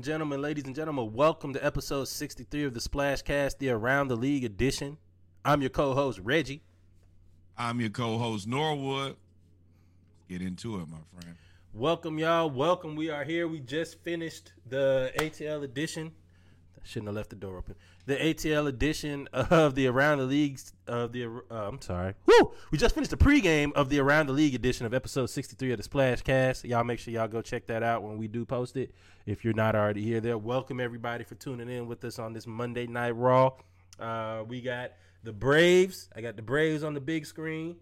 and gentlemen, ladies and gentlemen, welcome to episode 63 of the Splashcast, the Around the League edition. I'm your co-host Reggie. I'm your co-host Norwood. Get into it, my friend. Welcome, y'all. Welcome. We are here. We just finished the ATL edition. Shouldn't have left the door open. The ATL edition of the Around the Leagues of the. Uh, I'm sorry. Woo! We just finished the pregame of the Around the League edition of episode 63 of the Splash Cast. Y'all make sure y'all go check that out when we do post it. If you're not already here, there. Welcome everybody for tuning in with us on this Monday Night Raw. Uh, we got the Braves. I got the Braves on the big screen.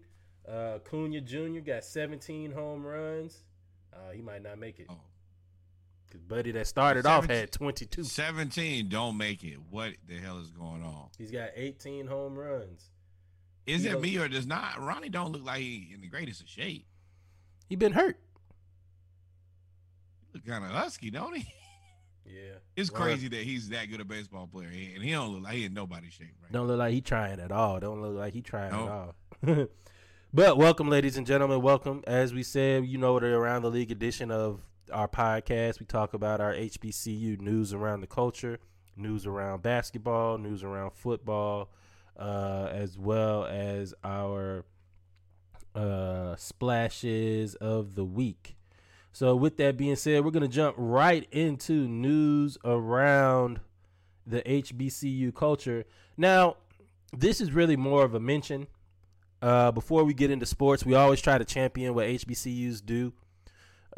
Uh, Cunha Jr. got 17 home runs. Uh, he might not make it. Oh. Cause Buddy that started off 17 had 22. 17 don't make it. What the hell is going on? He's got 18 home runs. Is He it me or does not? Ronnie don't look like he in the greatest of shape. He been hurt. He look kind of husky, don't he? Yeah. It's crazy that he's that good a baseball player, He- and he don't look like he in nobody's shape, right? Don't look like he trying at all. Don't look like he trying No. at all. but welcome, ladies and gentlemen. Welcome. As we said, you know the around the league edition of our podcast. We talk about our HBCU news around the culture, news around basketball, news around football, uh, as well as our uh, splashes of the week. So, with that being said, we're going to jump right into news around the HBCU culture. Now, this is really more of a mention. Uh, before we get into sports, we always try to champion what HBCUs do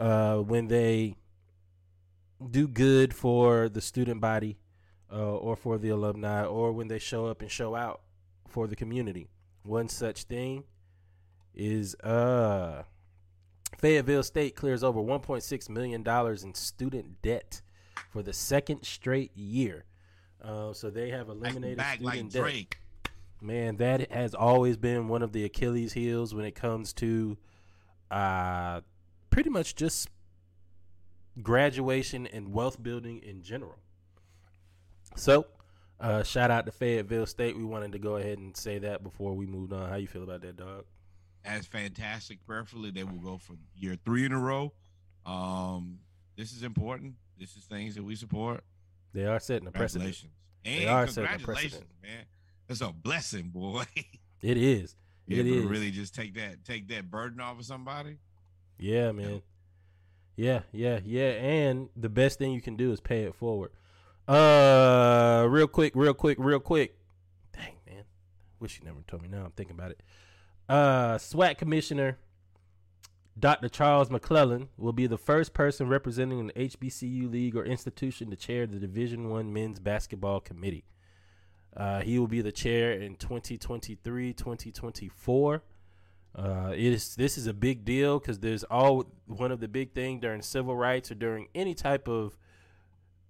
uh, when they do good for the student body uh, or for the alumni or when they show up and show out for the community. One such thing is uh, Fayetteville State clears over $1.6 million in student debt for the second straight year. Uh, so they have eliminated student like debt. Man, that has always been one of the Achilles heels when it comes to uh pretty much just graduation and wealth building in general. So, uh shout out to Fayetteville State. We wanted to go ahead and say that before we moved on. How you feel about that, dog? That's fantastic. Prayerfully, they will go for year three in a row. Um, this is important. This is things that we support. They are setting a precedent. Congratulations. They And are congratulations, man. That's a blessing, boy. It is. You It is. really just take that take that burden off of somebody. Yeah, man. Yeah, yeah, yeah. And the best thing you can do is pay it forward. Uh, real quick, real quick, real quick. Dang, man. Wish you never told me. Now I'm thinking about it. Uh, SWAC Commissioner Dr. Charles McClelland will be the first person representing an HBCU league or institution to chair the Division One Men's Basketball Committee. Uh, he will be the chair in 2023, 2024. Uh, it is this is a big deal because there's all one of the big thing during civil rights or during any type of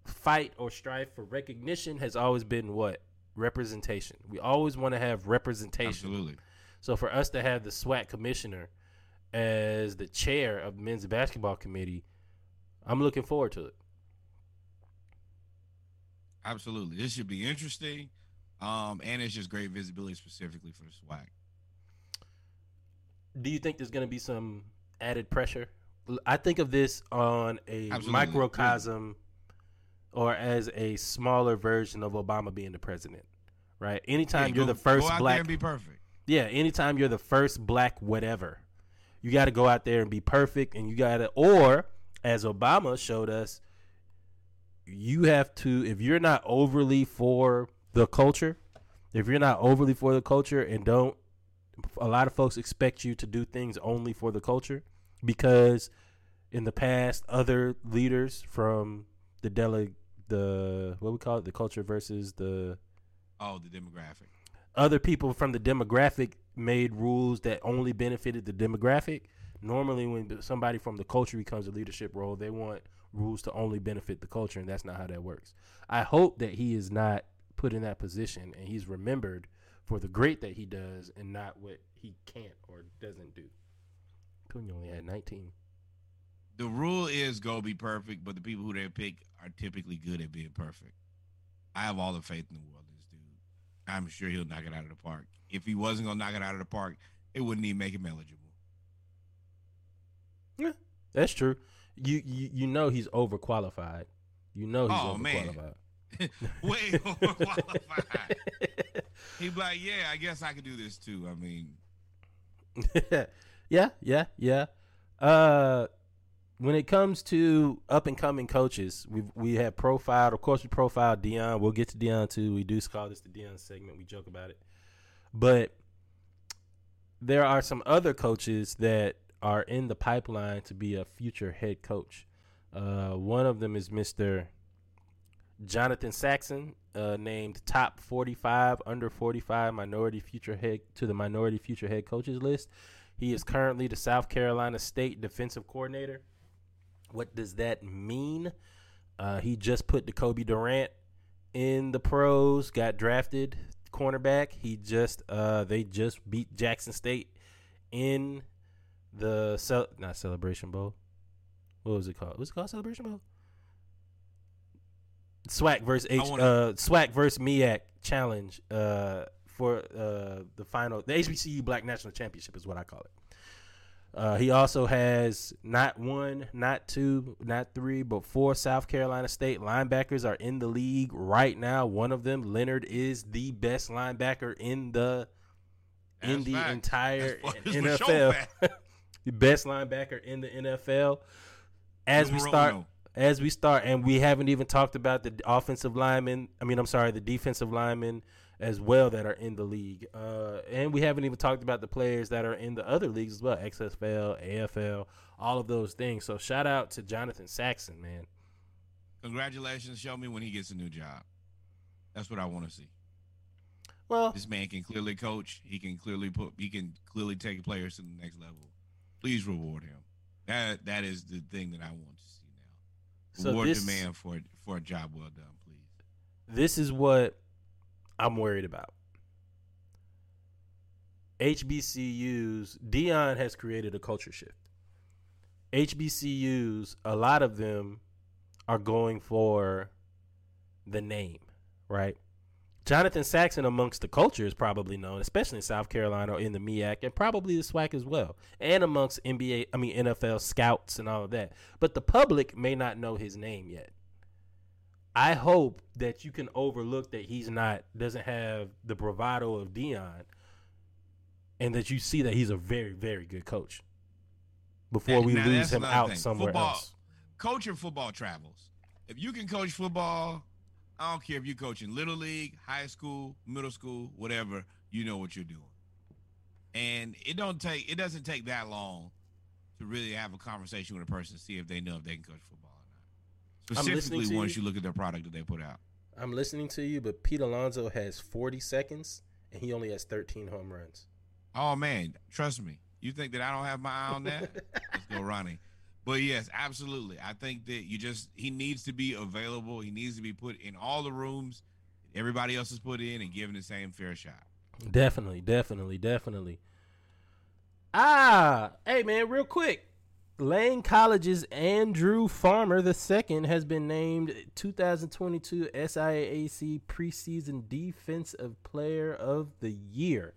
fight or strife for recognition has always been what representation. We always want to have representation. Absolutely. So for us to have the SWAC commissioner as the chair of men's basketball committee, I'm looking forward to it. Absolutely. This should be interesting. Um, and it's just great visibility specifically for the SWAC. Do you think there's going to be some added pressure? I think of this on a Absolutely. microcosm or as a smaller version of Obama being the president, right? Anytime Yeah, you're go- the first go out there black and be perfect. Yeah, anytime you're the first black whatever, you got to go out there and be perfect, and you got to, or as Obama showed us, you have to, if you're not overly for the culture, if you're not overly for the culture and don't, a lot of folks expect you to do things only for the culture, because in the past, other leaders from the dele the what we call it, the culture versus the Oh, the demographic. other people from the demographic made rules that only benefited the demographic. Normally, when somebody from the culture becomes a leadership role, they want rules to only benefit the culture, and that's not how that works. I hope that he is not put in that position and he's remembered for the great that he does and not what he can't or doesn't do. Cunha only had 19. The rule is go be perfect, but the people who they pick are typically good at being perfect. I have all the faith in the world in this dude. I'm sure he'll knock it out of the park. If he wasn't gonna knock it out of the park, it wouldn't even make him eligible. Yeah, That's true. You you, you know he's overqualified. You know he's Oh, man. Way overqualified. He'd be like, yeah, I guess I could do this too. I mean, yeah, yeah, yeah. Uh, when it comes to up and coming coaches, we we have profiled. Of course, we profiled Deion. We'll get to Deion too. We do call this the Deion segment. We joke about it, but there are some other coaches that are in the pipeline to be a future head coach. Uh, one of them is Mister Jonathan Saxon, uh, named top 45 under 45 minority future head to the minority future head coaches list. He is currently the South Carolina State defensive coordinator. What does that mean? Uh, he just put Decobie Durant in the pros, got drafted cornerback. He just uh, they just beat Jackson State in the cel- not Celebration Bowl. What was it called? Was it called Celebration Bowl? SWAC versus H wanna- uh SWAC versus MEAC challenge uh for uh the final the HBCU Black National Championship is what I call it. Uh, he also has not one, not two, not three, but four South Carolina State linebackers are in the league right now. One of them, Leonard, is the best linebacker in the in the entire That's that's NFL. the best linebacker in the NFL. As we start. As we start, and we haven't even talked about the offensive linemen. I mean, I'm sorry, the defensive linemen as well that are in the league, uh, and we haven't even talked about the players that are in the other leagues as well, XFL, AFL, all of those things. So shout out to Jonathan Saxon, man. Congratulations. Show me when he gets a new job. That's what I want to see. Well, This man can clearly coach. He can clearly put. He can clearly take players to the next level. Please reward him. That that is the thing that I want to see. So Reward this- the man for for a job well done, please. this is what I'm worried about. HBCUs, Deion has created a culture shift. HBCUs, a lot of them are going for the name, right? Jonathan Saxon amongst the culture is probably known, especially in South Carolina or in the MEAC, and probably the SWAC as well, and amongst NBA, I mean NFL scouts and all of that. But the public may not know his name yet. I hope that you can overlook that he's not doesn't have the bravado of Deion, and that you see that he's a very very good coach. Before we lose him out thing. somewhere Football- else. Coaching football travels. If you can coach football, I don't care if you're coaching little league, high school, middle school, whatever. You know what you're doing. And it don't take. It doesn't take that long to really have a conversation with a person to see if they know if they can coach football or not. Specifically, once you. you look at their product that they put out. I'm listening to you, but Pete Alonso has 40 seconds and he only has 13 home runs. Oh man, trust me. You think that I don't have my eye on that? Let's go, Ronnie. But yes, absolutely. I think that you just he needs to be available. He needs to be put in all the rooms everybody else is put in and given the same fair shot. Definitely, definitely, definitely. Ah, hey man, real quick. Lane College's Andrew Farmer II has been named 2022 SIAC preseason defensive player of the year.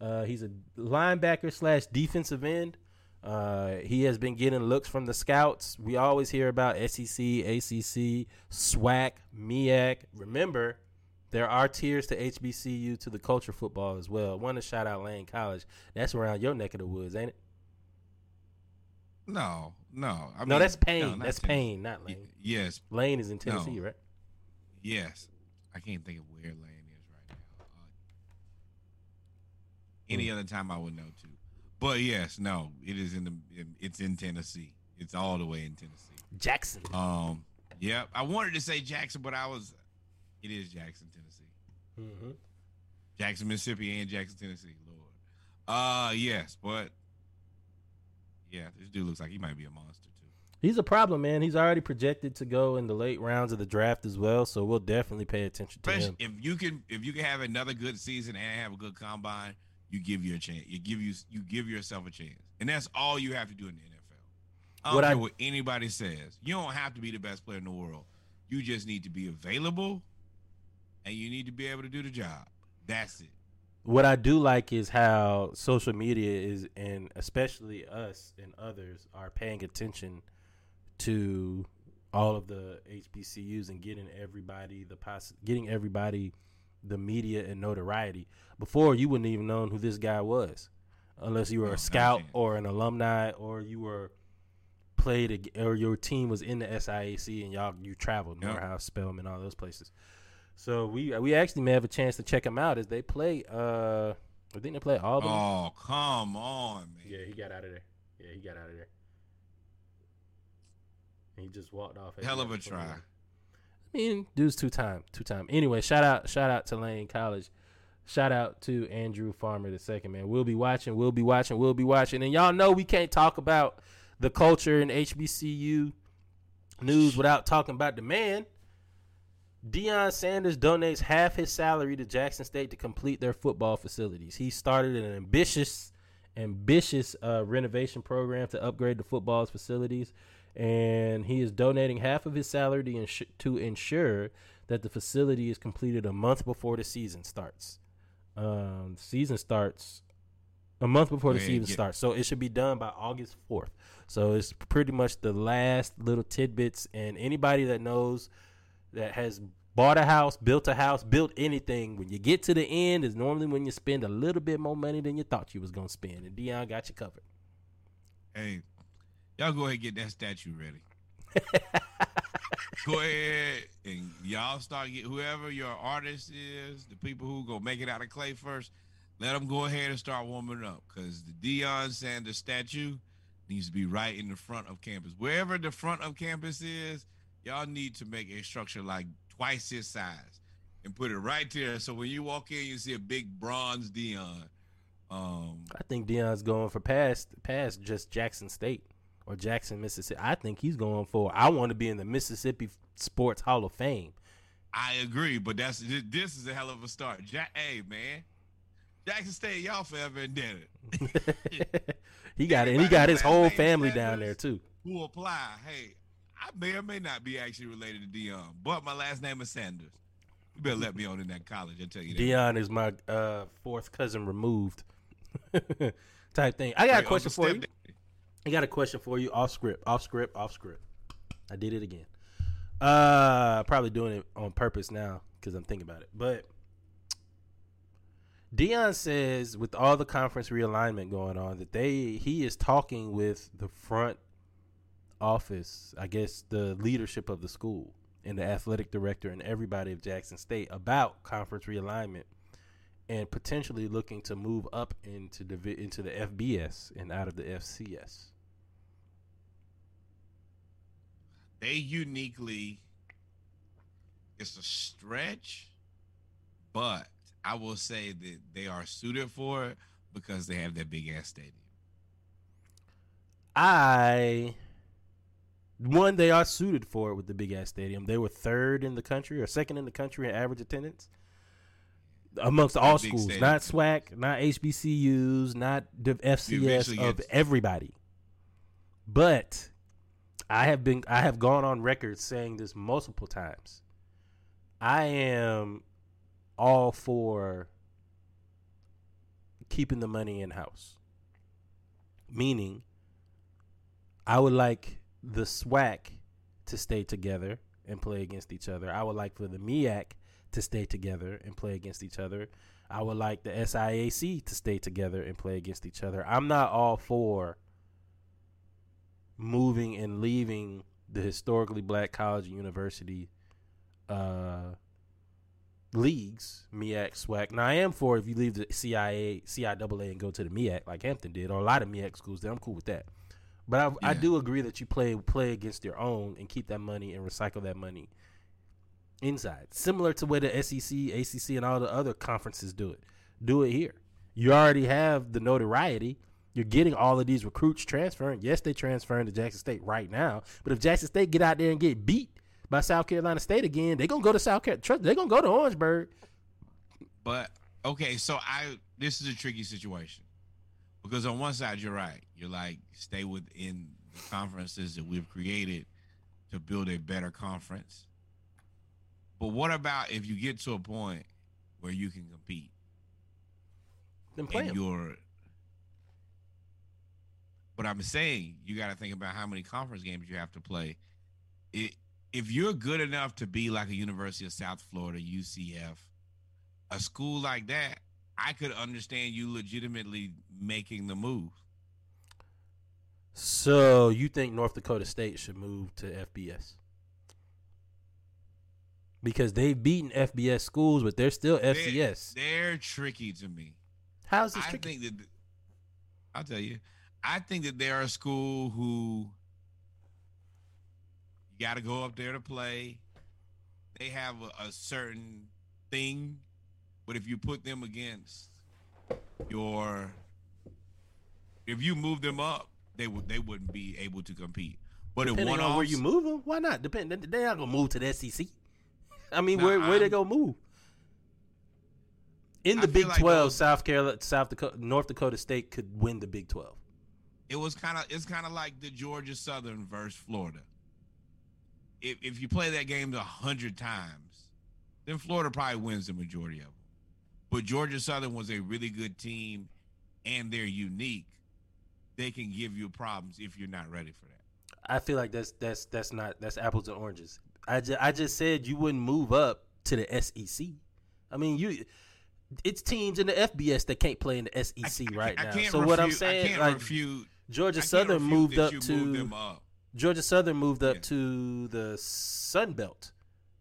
Uh, he's a linebacker slash defensive end. Uh, he has been getting looks from the scouts. We always hear about SEC, ACC, SWAC, MEAC. Remember, there are tiers to HBCU to the culture football as well. Want to shout out Lane College. That's around your neck of the woods, ain't it? No, no. I no, mean, that's Paine. no, that's Tennessee. Paine, not Y- Lane. yes, Lane is in Tennessee, No. right? yes. I can't think of where Lane is right now. Uh, any other time I would know too. But yes, no, it is in the. It's in Tennessee. It's all the way in Tennessee. Jackson. Um, yeah, I wanted to say Jackson, but I was. It is Jackson, Tennessee. Mm-hmm. Jackson, Mississippi, and Jackson, Tennessee. Lord. Uh, yes, but yeah, this dude looks like he might be a monster too. He's a problem, man. He's already projected to go in the late rounds of the draft as well, so we'll definitely pay attention to Especially him. if you can, if you can have another good season and have a good combine, you give you a chance. You give you you give yourself a chance, and that's all you have to do in the NFL. I don't What care I- what anybody says. You don't have to be the best player in the world. You just need to be available, and you need to be able to do the job. That's it. What I do like is how social media is, and especially us and others are paying attention to all of the HBCUs and getting everybody the poss- getting everybody the media and notoriety. Before you wouldn't even known who this guy was, unless you were No, a scout yet. or an alumni or you were played ag- or your team was in the SIAC and y'all you traveled Yep. Morehouse, Spelman, all those places. So we we actually may have a chance to check him out as they play. Uh, I think they play Auburn. Oh come on, man. Yeah, he got out of there. Yeah, he got out of there. And he just walked off. at Hell of a try. program. Mean, dude's two time, two time. Anyway, shout out, shout out to Lane College. Shout out to Andrew Farmer the second man. We'll be watching. We'll be watching. We'll be watching. And y'all know we can't talk about the culture in HBCU news without talking about the man. Deion Sanders donates half his salary to Jackson State to complete their football facilities. He started an ambitious, ambitious uh, renovation program to upgrade the football's facilities, and he is donating half of his salary to, ensure, to ensure that the facility is completed a month before the season starts. Um, the season starts a month before the ahead, season get- starts, so it should be done by August fourth. So it's pretty much the last little tidbits, and anybody that knows that has bought a house, built a house, built anything, when you get to the end, is normally when you spend a little bit more money than you thought you was gonna spend, and Deion got you covered. Hey, y'all go ahead and get that statue ready. go ahead and y'all start get whoever your artist is, the people who go make it out of clay first. Let them go ahead and start warming up because the Deion Sanders statue needs to be right in the front of campus. Wherever the front of campus is, y'all need to make a structure like twice his size and put it right there. So when you walk in, you see a big bronze Deion. Um, I think Deion's going for past past just Jackson State or Jackson, Mississippi. I think he's going for. I want to be in the Mississippi Sports Hall of Fame. I agree, but that's this is a hell of a start. Jack, hey man, Jackson State, y'all forever indebted. he got it, and he got his whole family down there too. Who apply? Hey, I may or may not be actually related to Deion, but my last name is Sanders. You better let me on in that college. I tell you that. Deion is my uh, fourth cousin removed, type thing. I got Wait, a question for you. I got a question for you off script, off script, off script. I did it again. Uh, probably doing it on purpose now because I'm thinking about it. But Deion says, with all the conference realignment going on, that they he is talking with the front office, I guess the leadership of the school and the athletic director and everybody of Jackson State about conference realignment and potentially looking to move up into the into the FBS and out of the FCS. They uniquely, it's a stretch, but I will say that they are suited for it because they have that big ass stadium. I one they are suited for it with the big ass stadium. They were third in the country or second in the country in average attendance amongst all schools, stadium. not SWAC, not HBCUs, not the FCS of everybody. But I have been I have gone on record saying this multiple times. I am all for keeping the money in house. Meaning I would like the SWAC to stay together and play against each other. I would like for the MEAC to stay together and play against each other. I would like the SIAC to stay together and play against each other. I'm not all for moving and leaving the historically black college and university uh, leagues, MEAC, SWAC. Now I am for if you leave the CIA, CIAA, and go to the MEAC like Hampton did, or a lot of MEAC schools. Then I'm cool with that. But I, I do agree that you play play against your own and keep that money and recycle that money inside, similar to where the SEC, ACC, and all the other conferences do it. Do it here. You already have the notoriety. You're getting all of these recruits transferring. Yes, they transferring to Jackson State right now, but if Jackson State get out there and get beat by South Carolina State again, they're gonna go to South Carolina. They're gonna go to Orangeburg. But okay, so I this is a tricky situation because on one side you're right. You're like stay within the conferences that we've created to build a better conference. But what about if you get to a point where you can compete Then play and 'em. you're but I'm saying you got to think about how many conference games you have to play. It, if you're good enough to be like a University of South Florida, UCF, a school like that, I could understand you legitimately making the move. So you think North Dakota State should move to FBS? Because they've beaten FBS schools, but they're still They're- FCS. They're, tricky to me. How's this I tricky? think that I'll tell you. I think that they're a school who you got to go up there to play. They have a, a certain thing, but if you put them against your, if you move them up, they would they wouldn't be able to compete. But if Depending one on where you move them, why not? Depend. they- They're not gonna move to the SEC. I mean, where where they gonna move? In the feel Big like um, Twelve, those- South Carolina, South Dakota, North Dakota State could win the Big Twelve. it was kind of it's kind of like the Georgia Southern versus Florida. If if you play that game a hundred times, then Florida probably wins the majority of them. But Georgia Southern was a really good team, and they're unique. They can give you problems if you're not ready for that. I feel like that's that's that's not that's apples and oranges. I just, I just said you wouldn't move up to the SEC. I mean, you it's teams in the FBS that can't play in the SEC right I now. So what I'm refute- I saying, like refute. Georgia I Southern moved up to moved up. Georgia Southern moved up Yeah. to the Sun Belt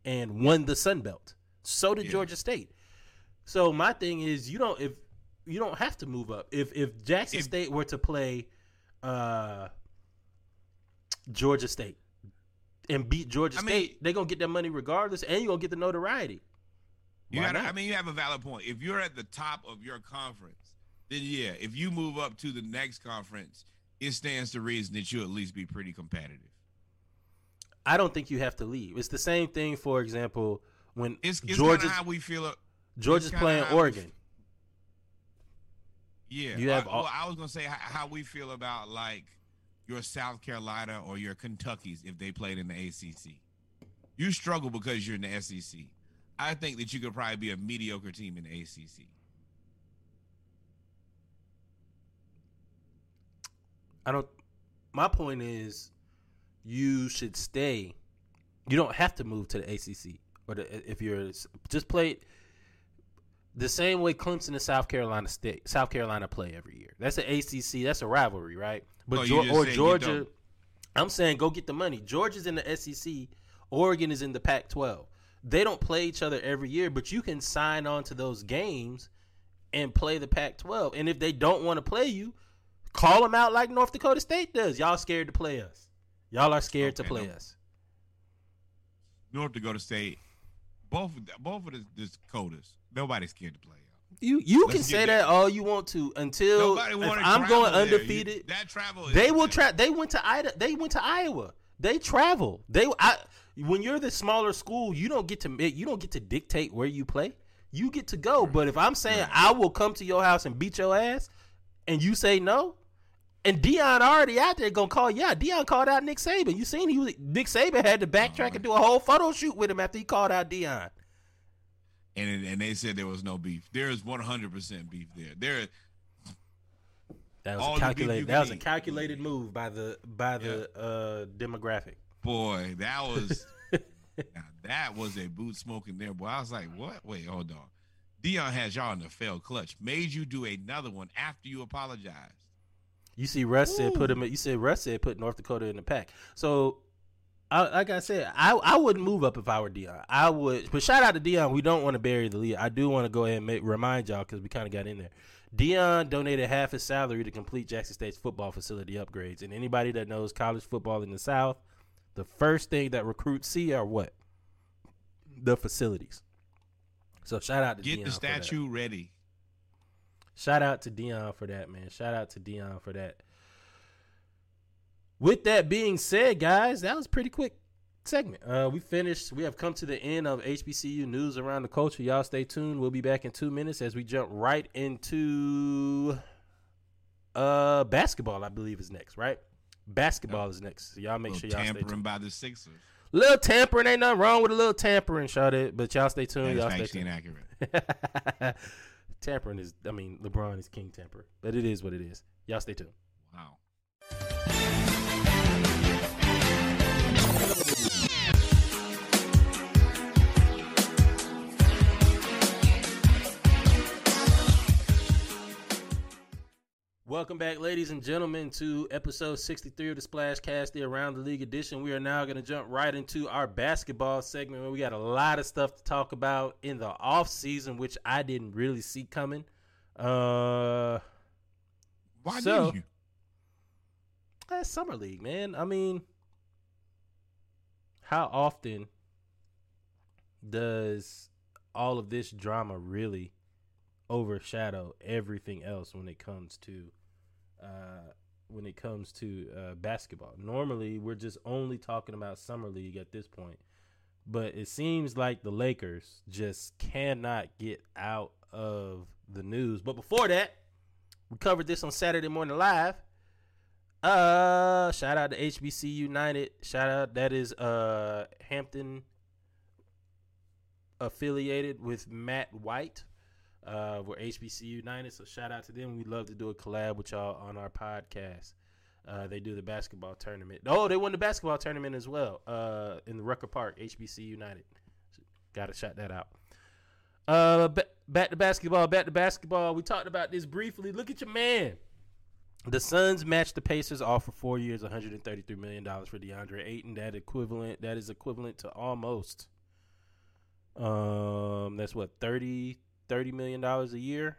and won the Sun Belt. So did Yeah. Georgia State. So my thing is, you don't if you don't have to move up. If if Jackson If- State were to play uh, Georgia State and beat Georgia I mean- State, they're gonna get their money regardless, and you're gonna get the notoriety. You gotta. I mean, you have a valid point. If you're at the top of your conference, then yeah. If you move up to the next conference, it stands to reason that you'll at least be pretty competitive. I don't think you have to leave. It's the same thing, for example, when It's, it's Georgia's how we feel. Georgia's playing how we Oregon. Yeah, You have I, all- well, I was gonna say how, how we feel about like your South Carolina or your Kentuckies if they played in the ACC. You struggle because you're in the SEC. I think that you could probably be a mediocre team in the ACC. I don't. My point is, you should stay. You don't have to move to the ACC or the, if you're just play the same way Clemson and South Carolina State, South Carolina play every year. That's an ACC. That's a rivalry, right? But Oh, just or Georgia. I'm saying go get the money. Georgia's in the SEC. Oregon is in the Pac-12. They don't play each other every year, but you can sign on to those games and play the Pac-12. And if they don't want to play you, call them out like North Dakota State does. Y'all scared to play us. Y'all are scared to play no. us. North Dakota State, both both of the Dakotas, nobody's scared to play. You you Let's can say that- that all you want to until Nobody if want to I'm going undefeated. that travel. They will try. They went to Ida. They went to Iowa. They travel. They I when you're the smaller school, you don't get to you don't get to dictate where you play. You get to go. But if I'm saying Right. I will come to your house and beat your ass, and you say no, and Deion already out there gonna call. Yeah, Deion called out Nick Saban. You seen he was Nick Saban had to backtrack and do a whole photo shoot with him after he called out Deion. And and they said there was no beef. There is 100 percent beef there. There, That was a the beef you calculated. That was a calculated move by the by the uh, demographic. boy, that was now, that was a boot smoking there, boy. I was like, what? Wait, hold on. Deion has y'all in the failed clutch. Made you do another one after you apologized. You see, Russ said put him. You said Russ said put North Dakota in the pack. So I, like I said, I I wouldn't move up if I were Deion. I would, but shout out to Deion. We don't want to bury the lead. I do want to go ahead and make, remind y'all because we kind of got in there. Deion donated half his salary to complete Jackson State's football facility upgrades. And anybody that knows college football in the South, the first thing that recruits see are what the facilities. So shout out to Get Deion the statue ready. Shout out to Deion for that, man. Shout out to Deion for that. With that being said, guys, that was a pretty quick segment. Uh, we finished. We have come to the end of HBCU news around the culture. Y'all stay tuned. We'll be back in two minutes as we jump right into uh basketball. I believe is next, right? Basketball is next. So y'all make sure y'all stay tampering tuned. by the Sixers. Little tampering ain't nothing wrong with a little tampering, shot it. But y'all stay tuned. That's Y'all stay tuned. inaccurate. tampering is, I mean, LeBron is king temper, but it is what it is. Y'all stay tuned. Wow. Welcome back, ladies and gentlemen, to episode 63 of the Splash Cast, the Around the League edition. We are now going to jump right into our basketball segment where we got a lot of stuff to talk about in the off season, which I didn't really see coming. Uh, Why So- did you? That's summer league, man. I mean, how often does all of this drama really overshadow everything else when it comes to uh, when it comes to uh, basketball? Normally, we're just only talking about summer league at this point, but it seems like the Lakers just cannot get out of the news. But before that, we covered this on Saturday Morning Live. Uh, shout out to HBC United. Shout out that is uh Hampton affiliated with Matt White. Uh, we're HBC United, so shout out to them. We'd love to do a collab with y'all on our podcast. Uh, they do the basketball tournament. Oh, they won the basketball tournament as well. Uh, in the Rucker Park, HBC United. Got to shout that out. Uh, ba- back to basketball. Back to basketball. We talked about this briefly. Look at your man. The Suns matched the Pacers off for four years, 133 million dollars for DeAndre Ayton. That equivalent. That is equivalent to almost. Um, that's what 30 30 million dollars a year.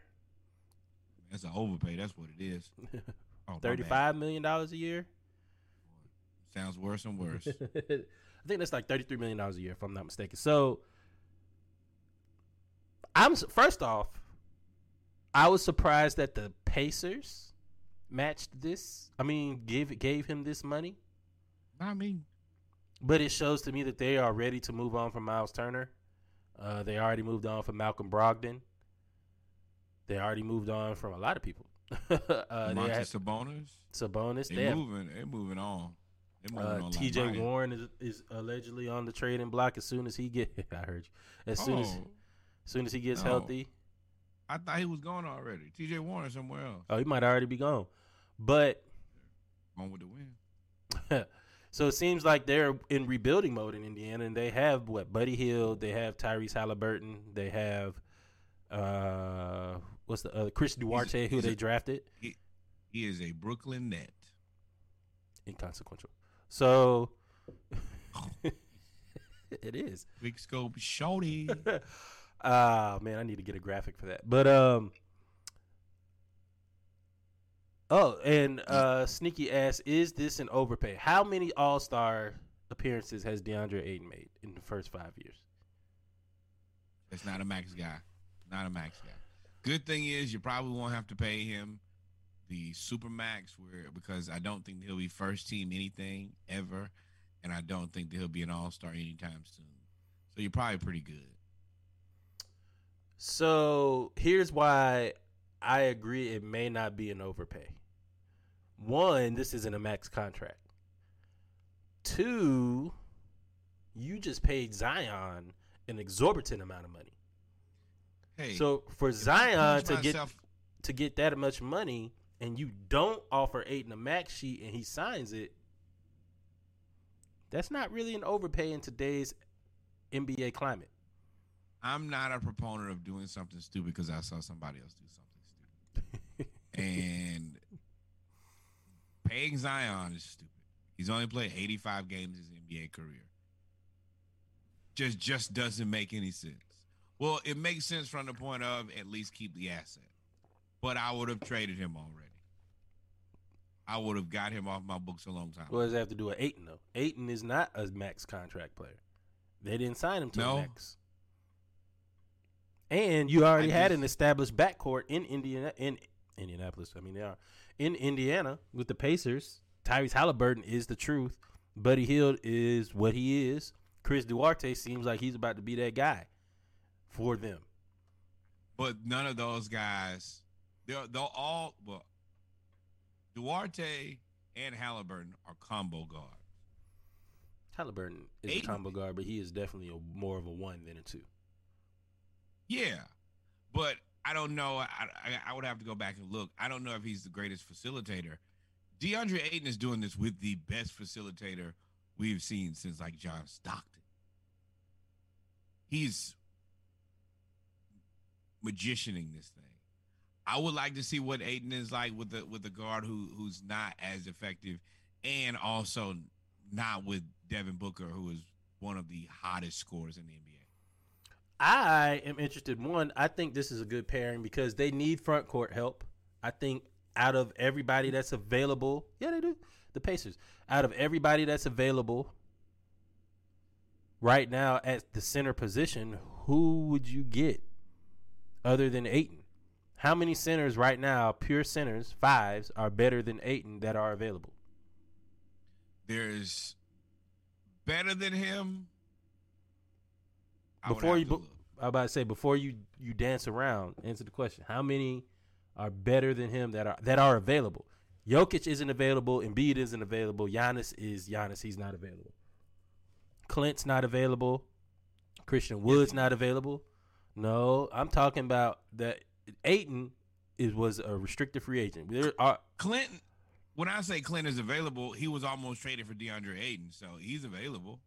That's an overpay. That's what it is. Oh. Thirty-five million dollars a year. Sounds worse and worse. I think that's like thirty-three million dollars a year, if I'm not mistaken. So, I'm first off, I was surprised that the Pacers matched this. I mean, gave gave him this money, I mean, but it shows to me that they are ready to move on from Miles Turner. Uh, they already moved on from Malcolm Brogdon. They already moved on from a lot of people. uh, Monty Sabonis. Sabonis. They They moving. They moving on. They moving Uh, on. like T.J. Maya. Warren is, is allegedly on the trading block as soon as he get. I heard you. As soon as Oh, as soon as he gets No. healthy. I thought he was gone already. T.J. Warren somewhere else. Oh, he might already be gone. But Going with the win. so it seems like they're in rebuilding mode in Indiana, and they have what Buddy Hield, they have Tyrese Halliburton, they have uh what's the other Chris Duarte, who he's they a- drafted. He is a Brooklyn net. Inconsequential. So it is. Big scope shorty. Ah man, I need to get a graphic for that. But um Oh, and uh Sneaky ass, is this an overpay? How many all star appearances has DeAndre Ayton made in the first five years? That's not a max guy. Not a max guy. Good thing is you probably won't have to pay him the super max where because I don't think he'll be first team anything ever, and I don't think that he'll be an all star anytime soon. So you're probably pretty good. So here's why I agree it may not be an overpay. One, this isn't a max contract. Two, you just paid Zion an exorbitant amount of money. Hey, So for Zion to get to get that much money and you don't offer Ayton a max sheet and he signs it, that's not really an overpay in today's NBA climate. I'm not a proponent of doing something stupid because I saw somebody else do something. And paying Zion is stupid. He's only played 85 games in the NBA career. Just just doesn't make any sense. Well, it makes sense from the point of at least keep the asset. But I would have traded him already. I would have got him off my books a long time. What does that have to do with Ayton though? Ayton is not a max contract player. They didn't sign him to No. max. And you already I had just- an established backcourt in Indiana in Indianapolis. I mean they are in Indiana with the Pacers. Tyrese Halliburton is the truth. Buddy Hield is what he is. Chris Duarte seems like he's about to be that guy for them. But none of those guys, they'll they'll all well. Duarte and Halliburton are combo guards. Halliburton is a combo guard, but he is definitely a, more of a one than a two. Yeah, but I don't know. I, I would have to go back and look. I don't know if he's the greatest facilitator. DeAndre Ayton is doing this with the best facilitator we've seen since like John Stockton. He's magicianing this thing. I would like to see what Ayton is like with the with the guard who who's not as effective, and also not with Devin Booker, who is one of the hottest scorers in the NBA. I am interested. One, I think this is a good pairing because they need front court help. I think out of everybody that's available, yeah, they do. The Pacers, out of everybody that's available right now at the center position, who would you get other than Ayton? How many centers right now, pure centers, fives, are better than Ayton that are available? there's better than him. Before you. I about to say before you you dance around, answer the question: How many are better than him that are that are available? Jokic isn't available. Embiid isn't available. Giannis is Giannis. He's not available. Clint's not available. Christian Wood's not available. No, I'm talking about that. Ayton is was a restricted free agent. There are Clinton. When I say Clinton is available, he was almost traded for DeAndre Ayton, so he's available.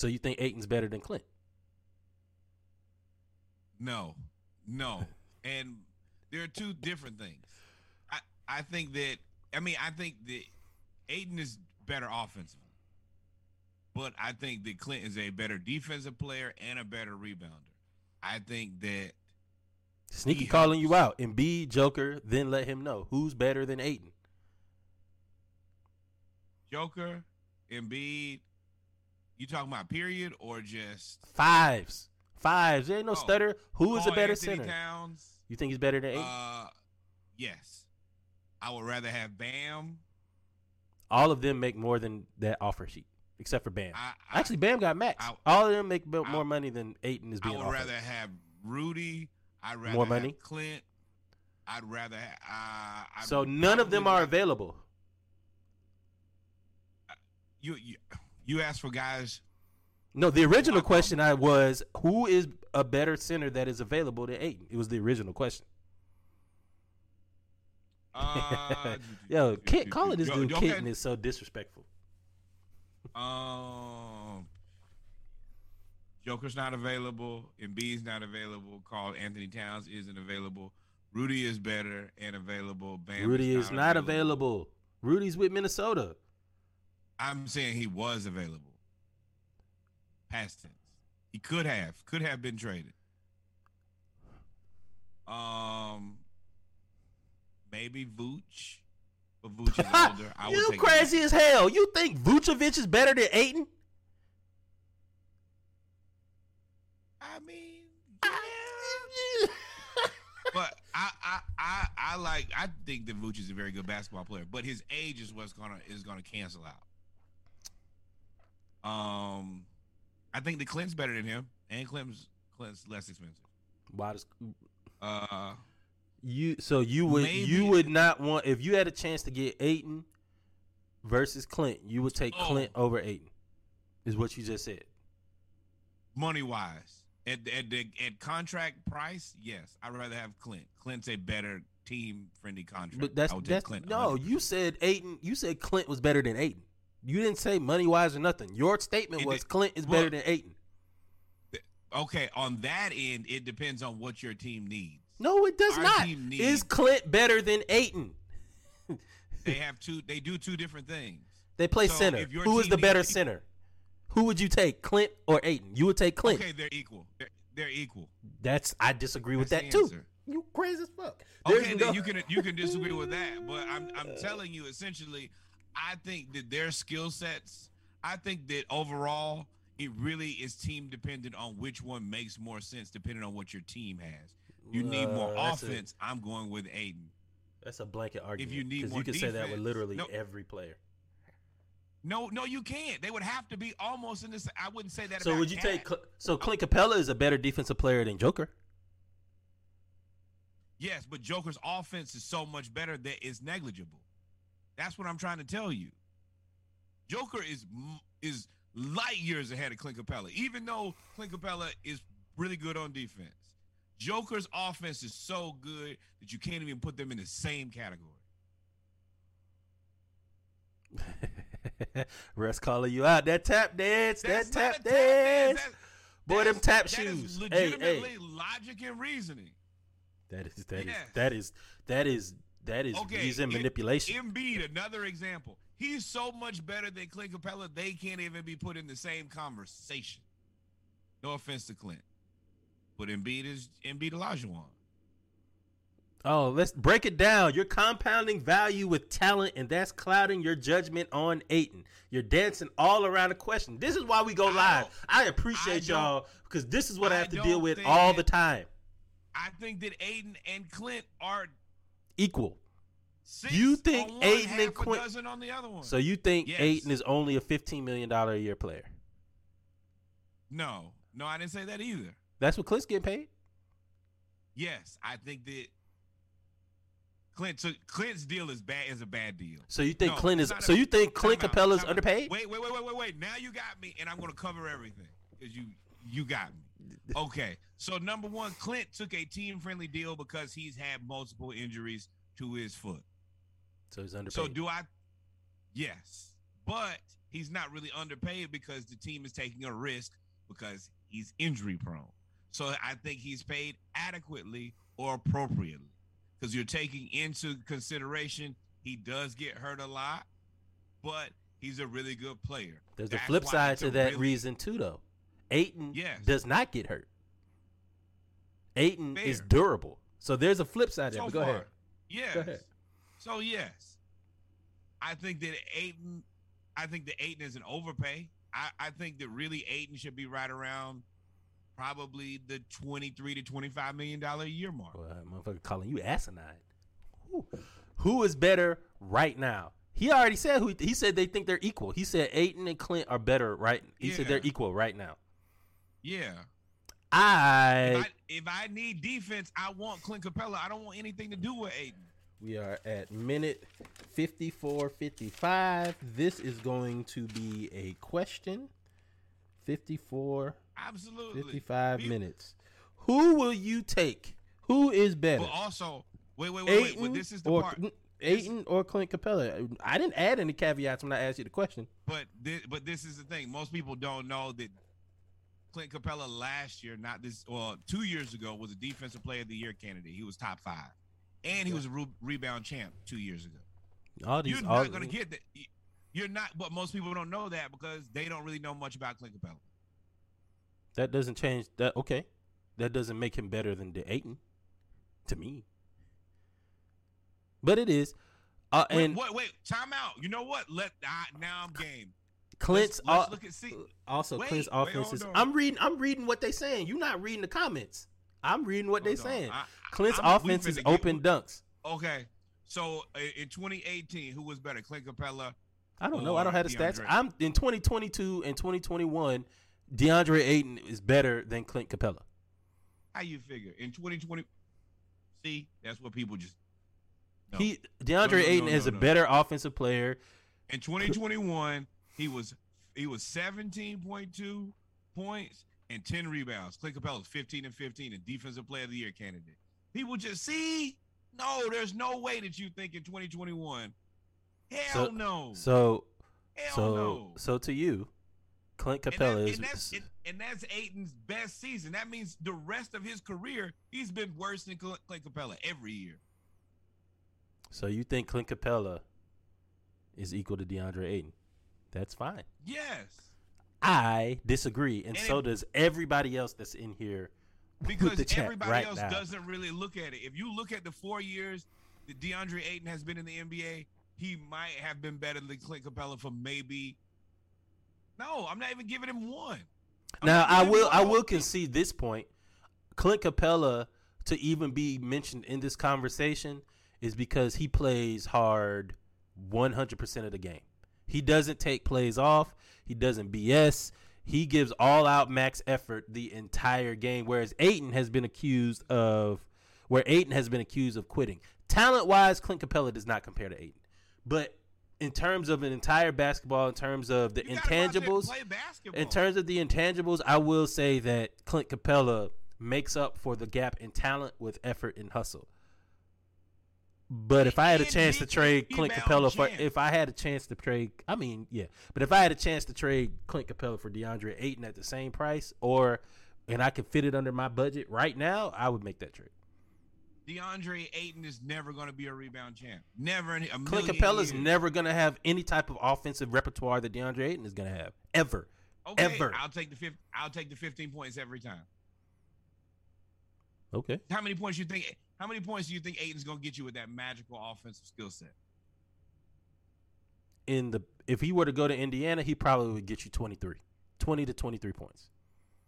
So you think Ayton's better than Clint? No, no, and there are two different things. I I think that I mean I think that Ayton is better offensively, but I think that Clint is a better defensive player and a better rebounder. I think that Sneaky calling you out. Embiid, Joker, then let him know who's better than Ayton. Joker, Embiid, you talking about period or just Fives. Fives. There ain't no Oh. stutter. Who is a better Anthony center? Towns? You think he's better than Ayton? Uh, yes. I would rather have Bam. All of them make more than that offer sheet, except for Bam. I, I, Actually, Bam got max. I- All of them make more money than Ayton is being. I would offered. rather have Rudy. I'd rather More have money? Clint. I'd rather have. Uh, I'd so none of them are available. You, you you asked for guys. No, the original question I was who is a better center that is available than Ayton? It was the original question. Uh, Yo, Kit, calling this dude okay. kitten is so disrespectful. Um, Joker's not available. Embiid's not available. Karl-Anthony Towns isn't available. Rudy is better and available. Bam Rudy is not available. Rudy's with Minnesota. I'm saying he was available. Past tense. He could have, could have been traded. Um, maybe Vooch, but Vooch is older. I you crazy as hell. You think Vucevic is better than Ayton? I mean, yeah. but I, I, I, I like. I think that Vooch is a very good basketball player, but his age is what's gonna is gonna cancel out. Um, I think the Clint's better than him, and Clint's Clint's less expensive. Why does Uh, you? So you would Maybe- you would not want if you had a chance to get Ayton versus Clint, you would take Oh. Clint over Ayton. Is what you just said. money wise, at at the at contract price, yes, I'd rather have Clint. Clint's a better team friendly contract. But that's I would take that's Clint no. 100. You said Ayton. You said Clint was better than Ayton. You didn't say money wise or nothing. Your statement It was Clint is well- better than Ayton. Okay, on that end, it depends on what your team needs. No, it does Our not. team Is Clint better than Ayton? They have two. They do two different things. They play So center. Who is the better to- center? Who would you take, Clint or Ayton? You would take Clint. Okay, they're equal. They're, they're equal. That's I disagree with that too. answer. You crazy as fuck. Okay, There's then no- you can you can disagree with that, but I'm I'm telling you essentially, I think that their skill sets. I think that overall, it really is team dependent on which one makes more sense, depending on what your team has. You need more Uh, offense. i I'm going with Ayton. That's a blanket argument. If you need because more you can say that with literally No. every player. No, no, you can't. They would have to be almost in this. I wouldn't say that. So would you Cat. take? Cl- So Clint Capela is a better defensive player than Joker. Yes, but Joker's offense is so much better that it's negligible. That's what I'm trying to tell you. Joker is is light years ahead of Clint Capela, even though Clint Capela is really good on defense. Joker's offense is so good that you can't even put them in the same category. Russ calling you out. That tap dance. That's that tap dance. dance. Boy, them tap that is shoes. Hey, hey. legitimately logic and reasoning. That is that is Yes. that is that is that is Okay, reason Em- manipulation. Embiid, another example. He's so much better than Clint Capela, they can't even be put in the same conversation. No offense to Clint, but Embiid is Embiid Olajuwon. Oh, let's break it down. You're compounding value with talent, and that's clouding your judgment on Ayton. You're dancing all around the question. This is why we go live. I appreciate I y'all because this is what I, I have to deal with all that- the time. I think that Aiden and Clint are Equal. six You think on Ayton and on the other one. So you think Yes. Ayton is only a $15 million a year player? no, no, I didn't say that either. That's what Clint's getting paid? Yes, I think that Clint took Clint's deal is bad is a bad deal. So you think No, Clint is? So a- you think Clint Capela's underpaid? Wait, wait, wait, wait, wait, wait. Now you got me, and I'm going to cover everything because you you got me. Okay, so number one, Clint took a team-friendly deal because he's had multiple injuries to his foot. So he's underpaid. So do I? Yes, but he's not really underpaid because the team is taking a risk because he's injury prone. So I think he's paid adequately or appropriately because you're taking into consideration he does get hurt a lot, but he's a really good player. There's a flip side to that really- reason too, though. Ayton Yes. does not get hurt. Ayton is durable. So there's a flip side there. So go far, ahead. Yes. Go ahead. So yes, I think that Ayton, I think that Ayton is an overpay. I, I think that really Ayton should be right around probably the twenty-three to twenty-five million dollar a year mark. Well, motherfucker calling you asinine. Who, who is better right now? He already said who. He said they think they're equal. He said Ayton and Clint are better right. He said they're equal right now. Yeah. I, If I if I need defense, I want Clint Capela. I don't want anything to do with Ayton. we are at minute 54 55. This is going to be a question. 54 Absolutely. 55 People- minutes. Who will you take? Who is better? But also, wait, wait, wait, wait. Ayton But this is the or part. Ayton or Clint Capela? I didn't add any caveats when I asked you the question. But this, but this is the thing. Most people don't know that Clint Capela last year, not this, well, two years ago, was a Defensive Player of the Year candidate. He was top five, and he was a re- rebound champ two years ago. All these, You're all, not gonna get that. You're not. But most people don't know that because they don't really know much about Clint Capela. that doesn't change that. Okay, that doesn't make him better than the Ayton, to me. But it is, uh, Wait, and wait, wait, time out. You know what? Let I, now I'm game. Clint's let's, let's look at see. also wait, Clint's wait, offense is. I'm reading. I'm reading what they're saying. You're not reading the comments. I'm reading what they Hold on. saying. I- Clint's I'm- offense is finna get- open dunks. Okay, so uh, in 2018, who was better, Clint Capela? I don't know. I don't have the stats. I'm in 2022 and 2021. DeAndre Ayton is better than Clint Capela. How you figure in 2020? See, that's what people just. No. He DeAndre No, no, no, Ayton no, is a no. better offensive player. in 2021, he was he was 17.2 points and 10 rebounds. Clint Capela was 15 and 15 and defensive player of the year candidate. People just see, no, there's no way that you think in 2021. Hell So- no. So Hell so no. so to you, Clint And, that- Capela and is. that's and, and that's Ayton's best season. That means the rest of his career, he's been worse than Clint Clint Capela every year. so you think Clint Capela is equal to DeAndre Ayton? That's fine. Yes. I disagree, and, And so it- does everybody else that's in here. with because everybody right else now. doesn't really look at it. If you look at the four years that DeAndre Ayton has been in the NBA, he might have been better than Clint Capela for maybe. No, I'm not even giving him one. I'm Now I will I will concede this point. Clint Capela to even be mentioned in this conversation is because he plays hard 100% of the game. He doesn't take plays off. He doesn't BS. He gives all out max effort the entire game whereas Ayton has been accused of where Ayton has been accused of quitting. Talent wise, Clint Capela does not compare to Ayton. But in terms of an entire basketball, in terms of the You gotta go out there and intangibles, in terms of the intangibles, I will say that Clint Capela makes up for the gap in talent with effort and hustle. But if I had a chance to trade Clint Capela for, if I had a chance to trade, I mean, yeah. But if I had a chance to trade Clint Capela for DeAndre Ayton at the same price, or and I could fit it under my budget right now, I would make that trade. DeAndre Ayton is never going to be a rebound champ. Never in a Clint Capela's years. never gonna have any type of offensive repertoire that DeAndre Ayton is gonna have ever. okay, ever. I'll take the fif- I'll take the 15 points every time. Okay. How many points you think? How many points do you think Ayton's going to get you with that magical offensive skill set? in the if he were to go to Indiana, he probably would get you 23. 20 to 23 points.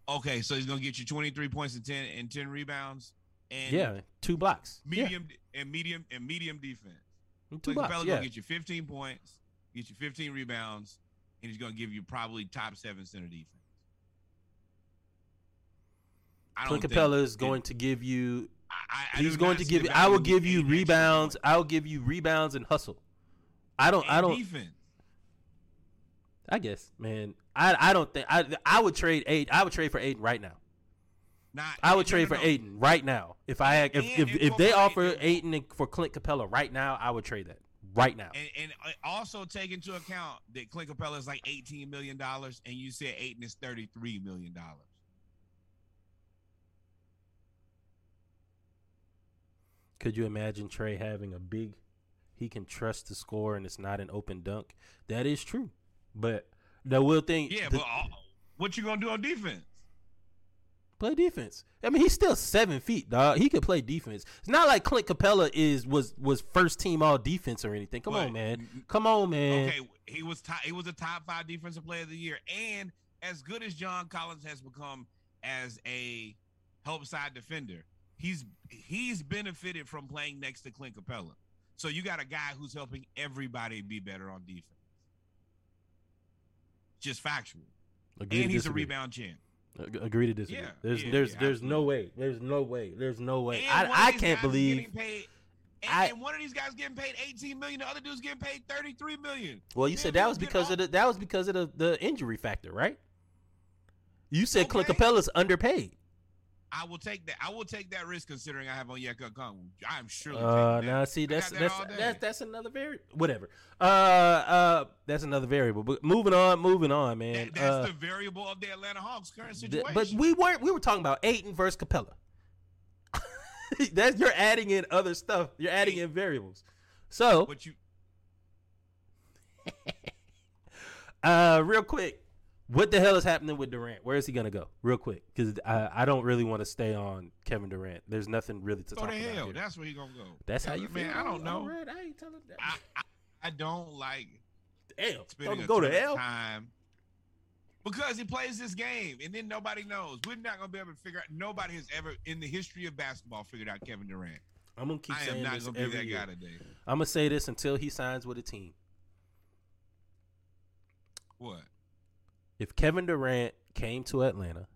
Okay, so he's going to get you 23 points and 10 and 10 rebounds and yeah, two blocks. medium and medium and medium defense. Yeah, two Clint blocks. Yeah. going to get you 15 points, get you 15 rebounds, and he's going to give you probably top 7 center defense. I Clint Capela is going to give you I, I, he's going to give you I will give you rebounds. I'll give you rebounds and hustle. I don't I don't defense. I guess, man. I I don't think I I would trade eight I would trade for Ayton right now. Not, I would trade for. Ayton right now. If I had, if, And if, if they offer the- Ayton for Clint Capela right now, I would trade that right now. And, and uh, also take into account that Clint Capela is like $18 million and you said Ayton is $33 million. Could you imagine Trey having a big? He can trust to score, and it's not an open dunk. That is true, but the will thing. Yeah, the- but uh, what you going to do on defense? play defense. I mean, he's still seven feet, dog. He could play defense. It's not like Clint Capela is was was first team all defense or anything. Come But- on, man. Come on, man. Okay, he was top, he was a top five defensive player of the year, and as good as John Collins has become as a help side defender, he's he's benefited from playing next to Clint Capela. So you got a guy who's helping everybody be better on defense. Just factual, Agree and he's a rebound champ. Agree to disagree. Yeah, there's yeah, there's yeah, there's no way. There's no way. There's no way. And one of I I these can't guys believe. getting paid. And, I- and one of these guys getting paid 18 million, the other dude's getting paid 33 million. Well, you Man, said that was because all- of the that was because of the, the injury factor, right? You said Clint Capela's underpaid. I will take that. I will take that risk considering I have Onyeka Okongwu. I'm surely. Uh, now see that's that that's that's that's another variable. Whatever. Uh, uh, that's another variable. But moving on, moving on, man. That- that's uh, the variable of the Atlanta Hawks current th- situation. but we weren't. We were talking about Ayton versus Capela. that you're adding in other stuff. You're adding in variables. So, But you, uh, real quick, what the hell is happening with Durant? Where is he gonna go? Real quick, because I, I don't really want to stay on Kevin Durant. There's nothing really to go talk to about hell. here. That's where he gonna go. That's how you feel. man. I don't know. I ain't telling that. I, I, I don't like Damn, spending go to hell. time because he plays this game and then nobody knows. We're not gonna be able to figure out. Nobody has ever in the history of basketball figured out Kevin Durant. I'm gonna keep I saying am not this every that year. guy today. I'm gonna say this until he signs with a team. What? If Kevin Durant came to Atlanta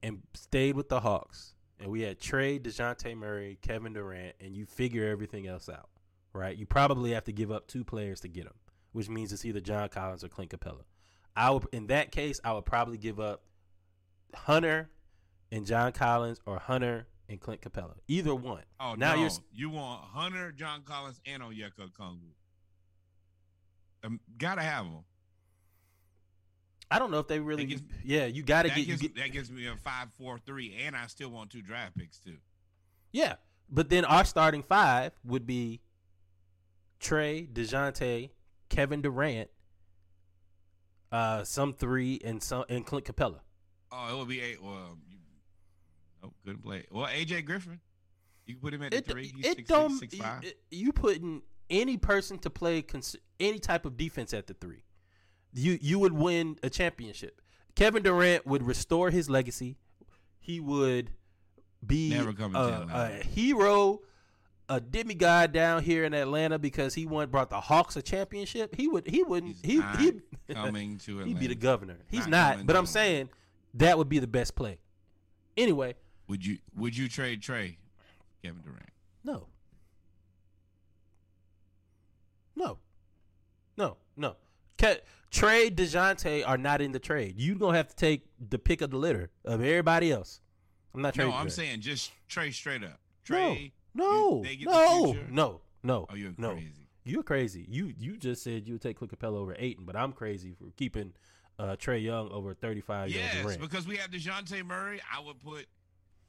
and stayed with the Hawks, and we had Trey, Dejounte Murray, Kevin Durant, and you figure everything else out, right? You probably have to give up two players to get him, which means it's either John Collins or Clint Capela. I would, in that case, I would probably give up Hunter and John Collins or Hunter and Clint Capela. Either one. Oh now no! you're you want Hunter, John Collins, and Onyeka Okongwu. Um, gotta have them. I don't know if they really. gives- yeah, you got to get, gives, get. that gives me a five, four, three, and I still want two draft picks too. Yeah, but then our starting five would be Trey, Dejounte, Kevin Durant, uh, some three, and some and Clint Capela. Oh, it would be eight. Well, you, oh, good play. Well, AJ Griffin, you can put him at the It, three. He's it six, don't six, six, five. it- you putting any person to play cons- any type of defense at the three, you you would win a championship. Kevin Durant would restore his legacy. He would be a, a hero, a demigod down here in Atlanta because he won brought the Hawks a championship. He would he wouldn't He's he he coming to Atlanta. he'd be the governor. He's Not not, but I'm Atlanta. saying that would be the best play. Anyway, Would you Would you trade Trey, Kevin Durant? No. No. No. No. Ke- Trey Dejounte are not in the trade. You gonna have to take the pick of the litter of everybody else. I'm not trading. No. I'm saying just Trey straight up. no, Trey. no, you- no, future? no, no. Oh, you're no. crazy. You're crazy. You you just said you would take Clint Capela over Ayton, but I'm crazy for keeping uh, Trey Young over 35 year old Yes, Durant. because we have Dejounte Murray. I would put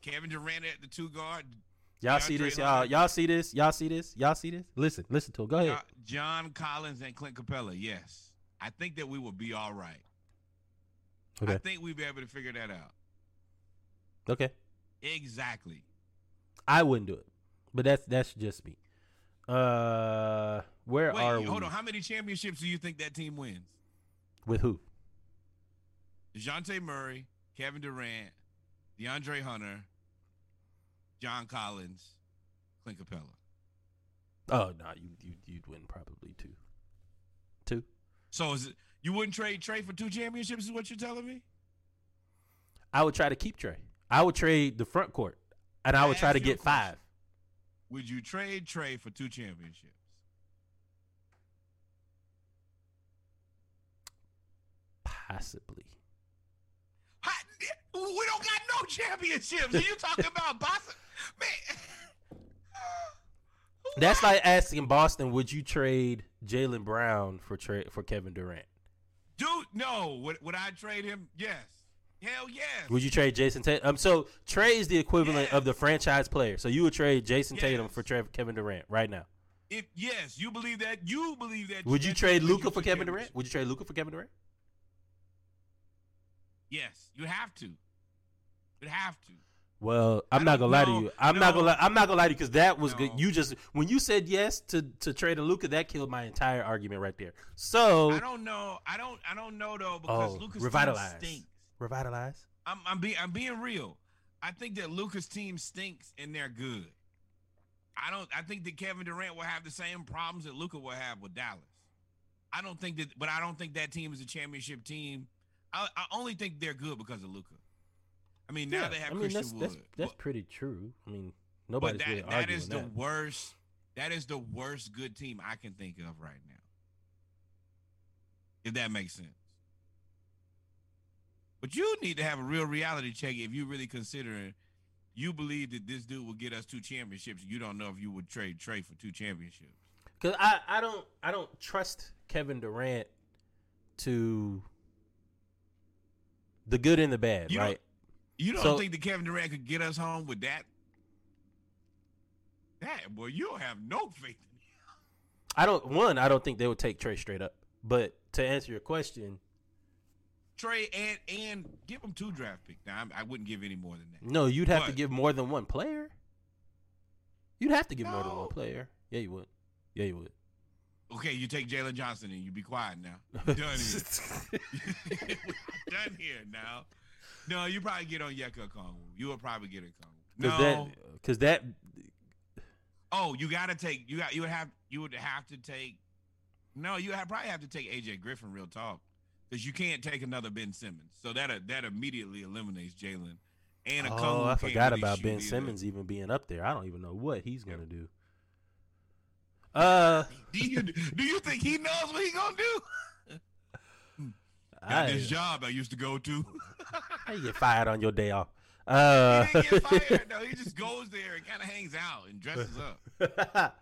Kevin Durant at the two guard. Y'all see this, y'all. Y'all see this. Y'all see this. Y'all see this. Listen, listen to him. Go ahead. John Collins and Clint Capela. Yes, I think that we will be all right. I think we'll be able to figure that out. Okay. Exactly. I wouldn't do it, but that's that's just me. Uh, where Wait, are we? hold on. How many championships do you think that team wins? With who? Dejounte Murray, Kevin Durant, DeAndre Hunter, John Collins, Clint Capela. Oh no, you you you'd win probably. Two. So is it you wouldn't trade Trey for two championships? Is what you're telling me? I would try to keep Trey. I would trade the front court, and I would try to get five. Would you trade Trey for two championships? Possibly. We don't got no championships. Are you talking about Boston? Man. That's like asking Boston, would you trade Jaylen Brown for tra- for Kevin Durant? Dude, no. Would, would I trade him? Yes. Hell yes. Would you trade Jayson Tatum? Um, so Trey is the equivalent of the franchise player. So you would trade Jayson Tatum for Tre- Kevin Durant right now. If yes, you believe that. You believe that. Would you trade Luka for Kevin Durant? Would you trade Luka for Kevin Durant? Yes, you have to. You'd have to. Well, I'm not gonna lie to you. I'm not gonna. Lie, I'm not gonna lie to you because that was good. You just when you said yes to to trade a Luka, that killed my entire argument right there. So I don't know. I don't. I don't know though because oh, Luka's revitalize, team stinks. revitalize. I'm. I'm being. I'm being real. I think that Luka's team stinks and they're good. I don't. I think that Kevin Durant will have the same problems that Luka will have with Dallas. I don't think that. But I don't think that team is a championship team. I, I only think they're good because of Luka. I mean, now Yeah, they have I mean, Christian that's, Wood. That's, that's but- pretty true. I mean, but nobody's that, really that is the that. worst. That is the worst good team I can think of right now. If that makes sense. But you need to have a real reality check if you really considering you believe that this dude will get us two championships. You don't know if you would trade Trey for two championships. Because I, I don't I don't trust Kevin Durant to the good and the bad, You right? You don't So- think that Kevin Durant could get us home with that? That boy, you don't have no faith in him. I don't one, I don't think they would take Trey straight up. But to answer your question, Trey and and give him two draft picks. Now I'm- I, wouldn't give any more than that. no, you'd have to give more than one player. You'd have to give more than one player. Yeah, you would. Yeah, you would. Okay, you take Jalen Johnson and you be quiet now. We're done here. Done here now. No, you probably get Onyeka Okongwu. You will probably get a. Because No. that, because that, oh, you gotta take. You got. You would have. You would have to take. No, you have, probably have to take AJ Griffin. Real talk, because you can't take another Ben Simmons. So that that immediately eliminates Jalen. And a oh, I forgot about Ben Simmons even being up there. I don't even know what he's gonna do. Uh, Do you do you think he knows what he gonna do? Got I, this job I used to go to. you get fired on your day off? he Uh, didn't get fired. No, he just goes there and kind of hangs out and dresses up.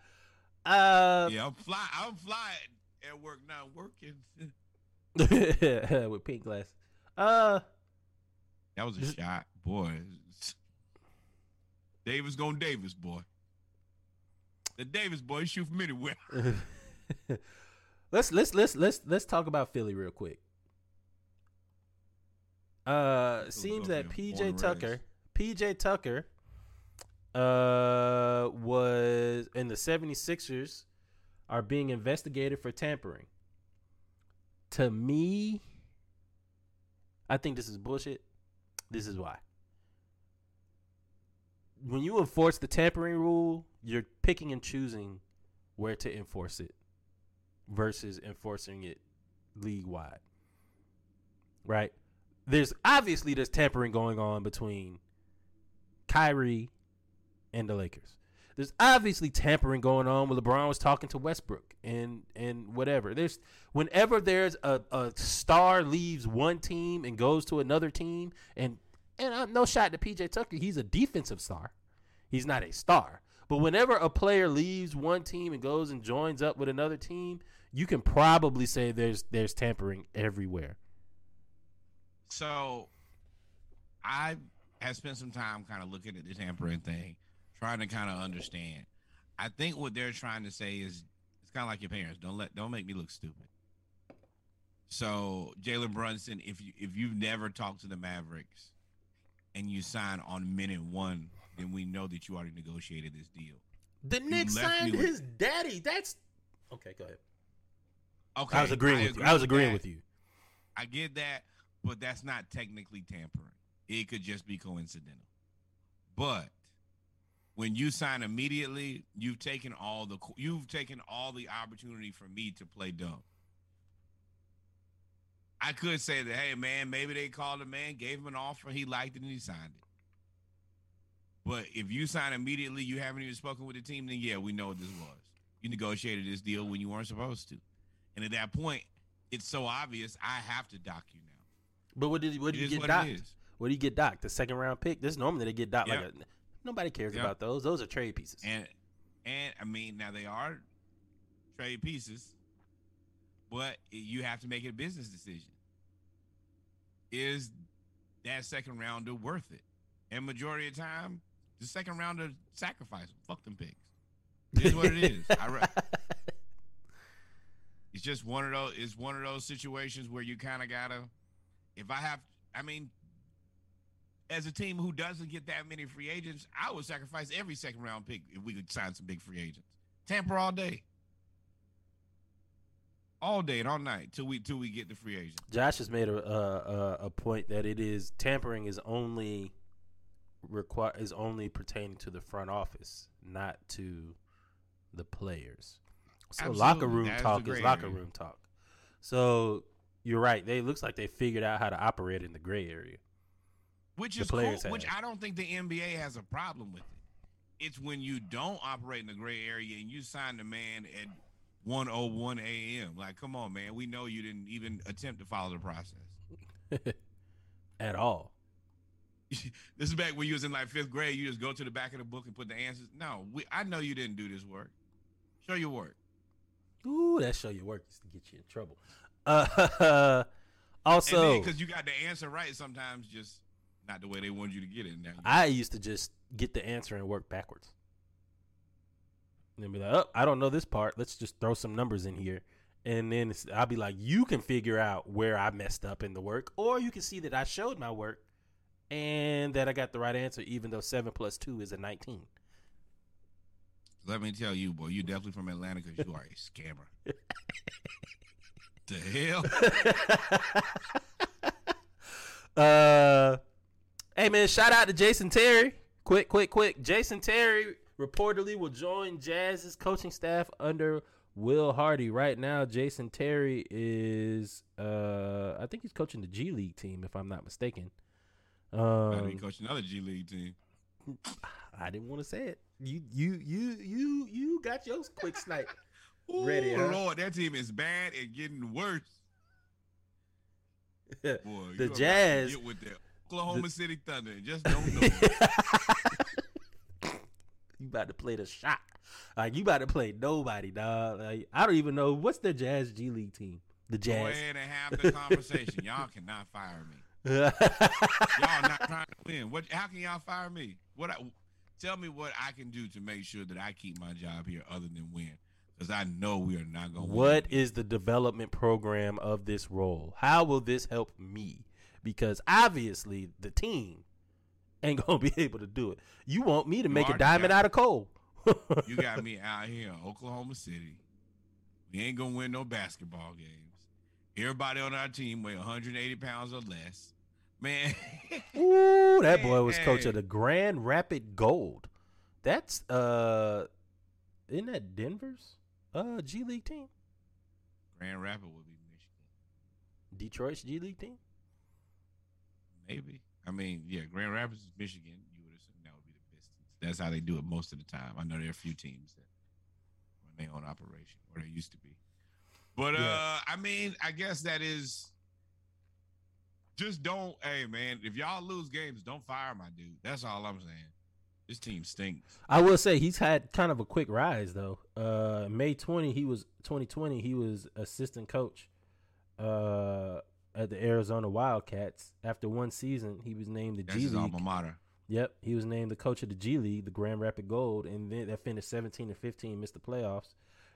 uh, Yeah, I'm fly. I'm flying at work now, working. with pink glass. Uh, That was a This- shot, boy. Davis going Davis, boy. The Davis boy shoot from anywhere. let's let's let's let's let's talk about Philly real quick. Uh, seems that PJ Tucker, PJ Tucker, uh, was and the 76ers are being investigated for tampering. To me, I think this is bullshit. This is why. When you enforce the tampering rule, you're picking and choosing where to enforce it versus enforcing it league wide. Right? There's obviously there's tampering going on between Kyrie and the Lakers. There's obviously tampering going on when LeBron was talking to Westbrook and and whatever. There's whenever there's a, a star leaves one team and goes to another team and and uh, no shot to PJ Tucker, he's a defensive star. He's not a star. But whenever a player leaves one team and goes and joins up with another team, you can probably say there's there's tampering everywhere. So I have spent some time kind of looking at the tampering thing, trying to kind of understand. I think what they're trying to say is it's kind of like your parents. Don't let don't make me look stupid. So Jalen Brunson, if you if you've never talked to the Mavericks and you sign on minute one, then we know that you already negotiated this deal. The Knicks left me signed with- his daddy. That's okay. Go ahead. Okay, I was agreeing with you. I was agreeing with you. I get that, but that's not technically tampering. It could just be coincidental. But when you sign immediately, you've taken all the you've taken all the opportunity for me to play dumb. I could say that, hey man, maybe they called a man, gave him an offer, he liked it, and he signed it. But if you sign immediately, you haven't even spoken with the team, then yeah, we know what this was. You negotiated this deal when you weren't supposed to. And at that point, it's so obvious I have to dock you now. But what did what It you get what docked? What do you get docked? The second round pick. This normally they get docked Yep. like a, nobody cares Yep. about those. Those are trade pieces. And and I mean now they are trade pieces, but you have to make a business decision. Is that second rounder worth it? And majority of the time, the second rounder sacrifice. Fuck them picks. It is what it is. I re- it's just one of those. It's one of those situations where you kind of gotta. If I have, I mean, as a team who doesn't get that many free agents, I would sacrifice every second round pick if we could sign some big free agents. Tamper all day, all day and all night till we till we get the free agent. Josh has made a, a a- point that it is tampering is only require is only pertaining to the front office, not to the players. So locker room That is talk is locker room talk. So you're right. They looks like they figured out how to operate in the gray area. which is cool, which. I don't think the NBA has a problem with it. It's when you don't operate in the gray area and you sign the man at 101 a.m. Like, come on, man. We know you didn't even attempt to follow the process. At all. this is back when you was in like fifth grade. You just go to the back of the book and put the answers. No, we, I know you didn't do this work. Show your work. Ooh, that show your work is to get you in trouble. Uh, also, because you got the answer right, sometimes just not the way they wanted you to get it. Now, I used to just get the answer and work backwards. And then be like, oh, I don't know this part. Let's just throw some numbers in here. And then I'll be like, you can figure out where I messed up in the work, or you can see that I showed my work and that I got the right answer, even though 7 plus 2 is a 19. let me tell you, boy, you're definitely from Atlanta because you are a scammer. the hell? uh, hey, man, shout out to Jason Terry. Quick, quick, quick. Jason Terry reportedly will join Jazz's coaching staff under Will Hardy. Right now, Jason Terry is, uh, I think he's coaching the G League team, if I'm not mistaken. Be Um, coaching another G League team. I didn't want to say it. You, you, you, you, you got your quick snipe. Ooh, Ready, huh? Lord, that team is bad and getting worse. Boy, The you about to Jazz- get with the Oklahoma City Thunder and just don't know. you about to play the shot. Like you about to play nobody, dog. Like I don't even know what's the Jazz G League team. The Jazz. Go Jazz. ahead and have the conversation. y'all cannot fire me. Y'all not trying to win. What? How can y'all fire me? What? I, tell me what I can do to make sure that I keep my job here, other than win. Because I know we are not going. to What is the development program of this role? How will this help me? Because obviously the team ain't gonna be able to do it. You want me to You make a diamond out of coal? You got me out here in Oklahoma City. We ain't gonna win no basketball games. Everybody on our team weigh 180 pounds or less. Man, Ooh, that boy was coach Hey. of the Grand Rapid Gold. That's uh, isn't that Denver's uh G League team? Grand Rapids would be Michigan. Detroit's G League team. Maybe. I mean, yeah, Grand Rapids is Michigan. You would assume that would be the Pistons. That's how they do it most of the time. I know there are a few teams that run their own operation, or they used to be. But uh I mean, I guess that is just don't hey man, if y'all lose games, don't fire my dude. That's all I'm saying. This team stinks. I will say he's had kind of a quick rise though. Uh, May twenty, he was twenty twenty. He was assistant coach uh, at the Arizona Wildcats. After one season, he was named the That's G his League. alma mater. Yep, he was named the coach of the G League, the Grand Rapid Gold, and then that finished 17 and 15, missed the playoffs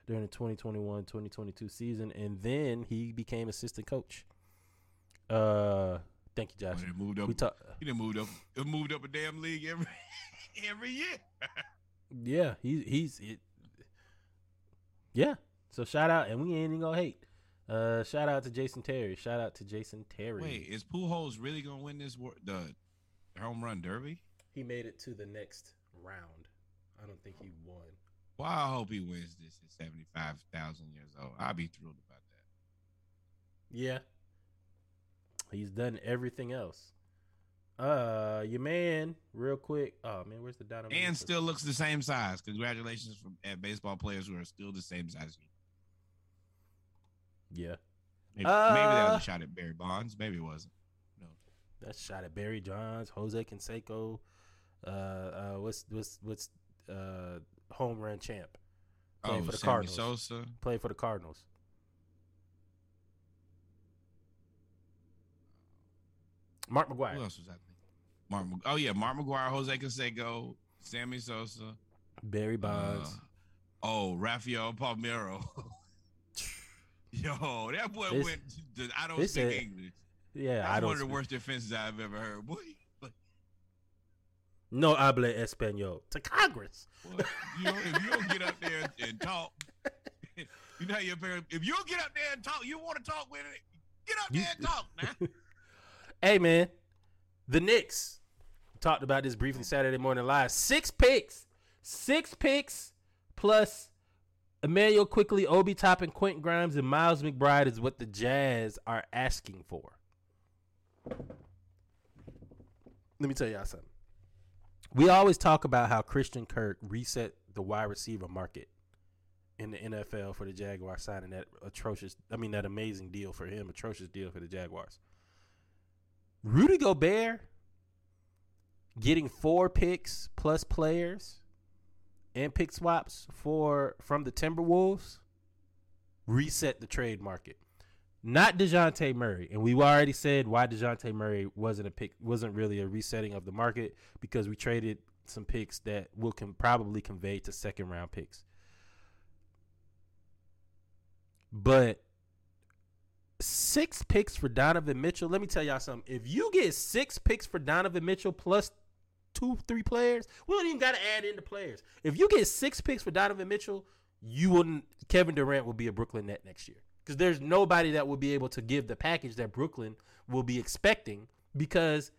during the 2021-2022 season, and then he became assistant coach. Uh, thank you, Oh, Josh. they moved up. We talk. he done moved up. It moved up a damn league every every year. Yeah, he he's it, yeah. So shout out, and we ain't even gonna hate. Uh, shout out to Jason Terry. Shout out to Jason Terry. Wait, is Pujols really gonna win this war- the home run derby? he made it to the next round. I don't think he won. Well, I hope he wins this at seventy five thousand years old. I'll be thrilled about that. Yeah. He's done everything else. Uh, your man, real quick. Oh man, where's the Donovan? And still looks the same size. Congratulations from at baseball players who are still the same size. you. yeah, Maybe, maybe that Uh, was a shot at Barry Bonds. Maybe it wasn't. No. that's shot at Barry Johns, Jose Canseco. Uh, uh, what's what's what's uh home run champ? Playing oh, for the Sammy Cardinals. Sosa. Played for the Cardinals. Mark McGwire. Who else was I thinking? Mark. Mag- Oh yeah, Mark McGwire, Jose Canseco, Sammy Sosa. Barry Bonds. Uh, oh, Rafael Palmeiro. Yo, that boy This- went. To, I don't speak a- English. yeah, That's I don't. one of the worst defenses I've ever heard. Boy, No habla español to Congress. What? You know, if you don't get up there and talk, you know how your parents. If you don't get up there and talk, you want to talk with it. Get up You- there and talk now. Hey man, the Knicks talked about this briefly Saturday morning live. Six picks, six picks plus Immanuel Quickley, Obi Toppin, Quentin Grimes, and Miles McBride is what the Jazz are asking for. Let me tell y'all something. We always talk about how Christian Kirk reset the wide receiver market in the NFL for the Jaguars, signing that atrocious, I mean, that amazing deal for him, atrocious deal for the Jaguars. Rudy Gobert getting four picks plus players and pick swaps for from the Timberwolves reset the trade market. Not DeJounte Murray. And we already said why DeJounte Murray wasn't a pick wasn't really a resetting of the market because we traded some picks that will can probably convey to second round picks. But six picks for Donovan Mitchell. Let me tell y'all something. If you get six picks for Donovan Mitchell plus two, three players, we don't even got to add in the players. If you get six picks for Donovan Mitchell, you wouldn't. Kevin Durant will be a Brooklyn net next year because there's nobody that will be able to give the package that Brooklyn will be expecting because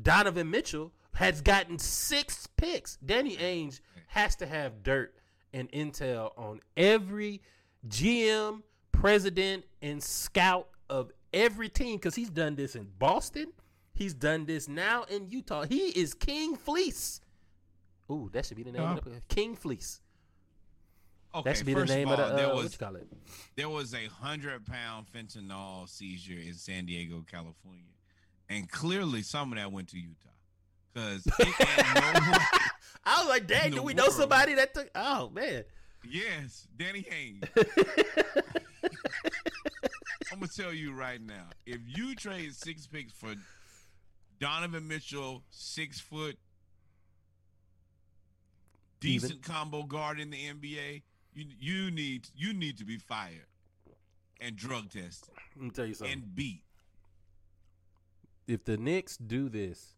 Donovan Mitchell has gotten six picks. Danny Ainge has to have dirt and intel on every GM, president, and scout of every team because he's done this in Boston. He's done this now in Utah. He is King Fleece. Ooh, that should be the name of the King Fleece. Okay, That should be the name of of all, the there uh, was what you call it. there was a hundred pound fentanyl seizure in San Diego, California, and clearly some of that went to Utah because no I was like, dang, do the we know somebody that took? Oh man. yes, Danny Haynes. I'm gonna tell you right now, if you trade six picks for Donovan Mitchell, six foot, Even. decent combo guard in the NBA, You you need you need to be fired and drug tested Let me tell you something. and beat. if the Knicks do this,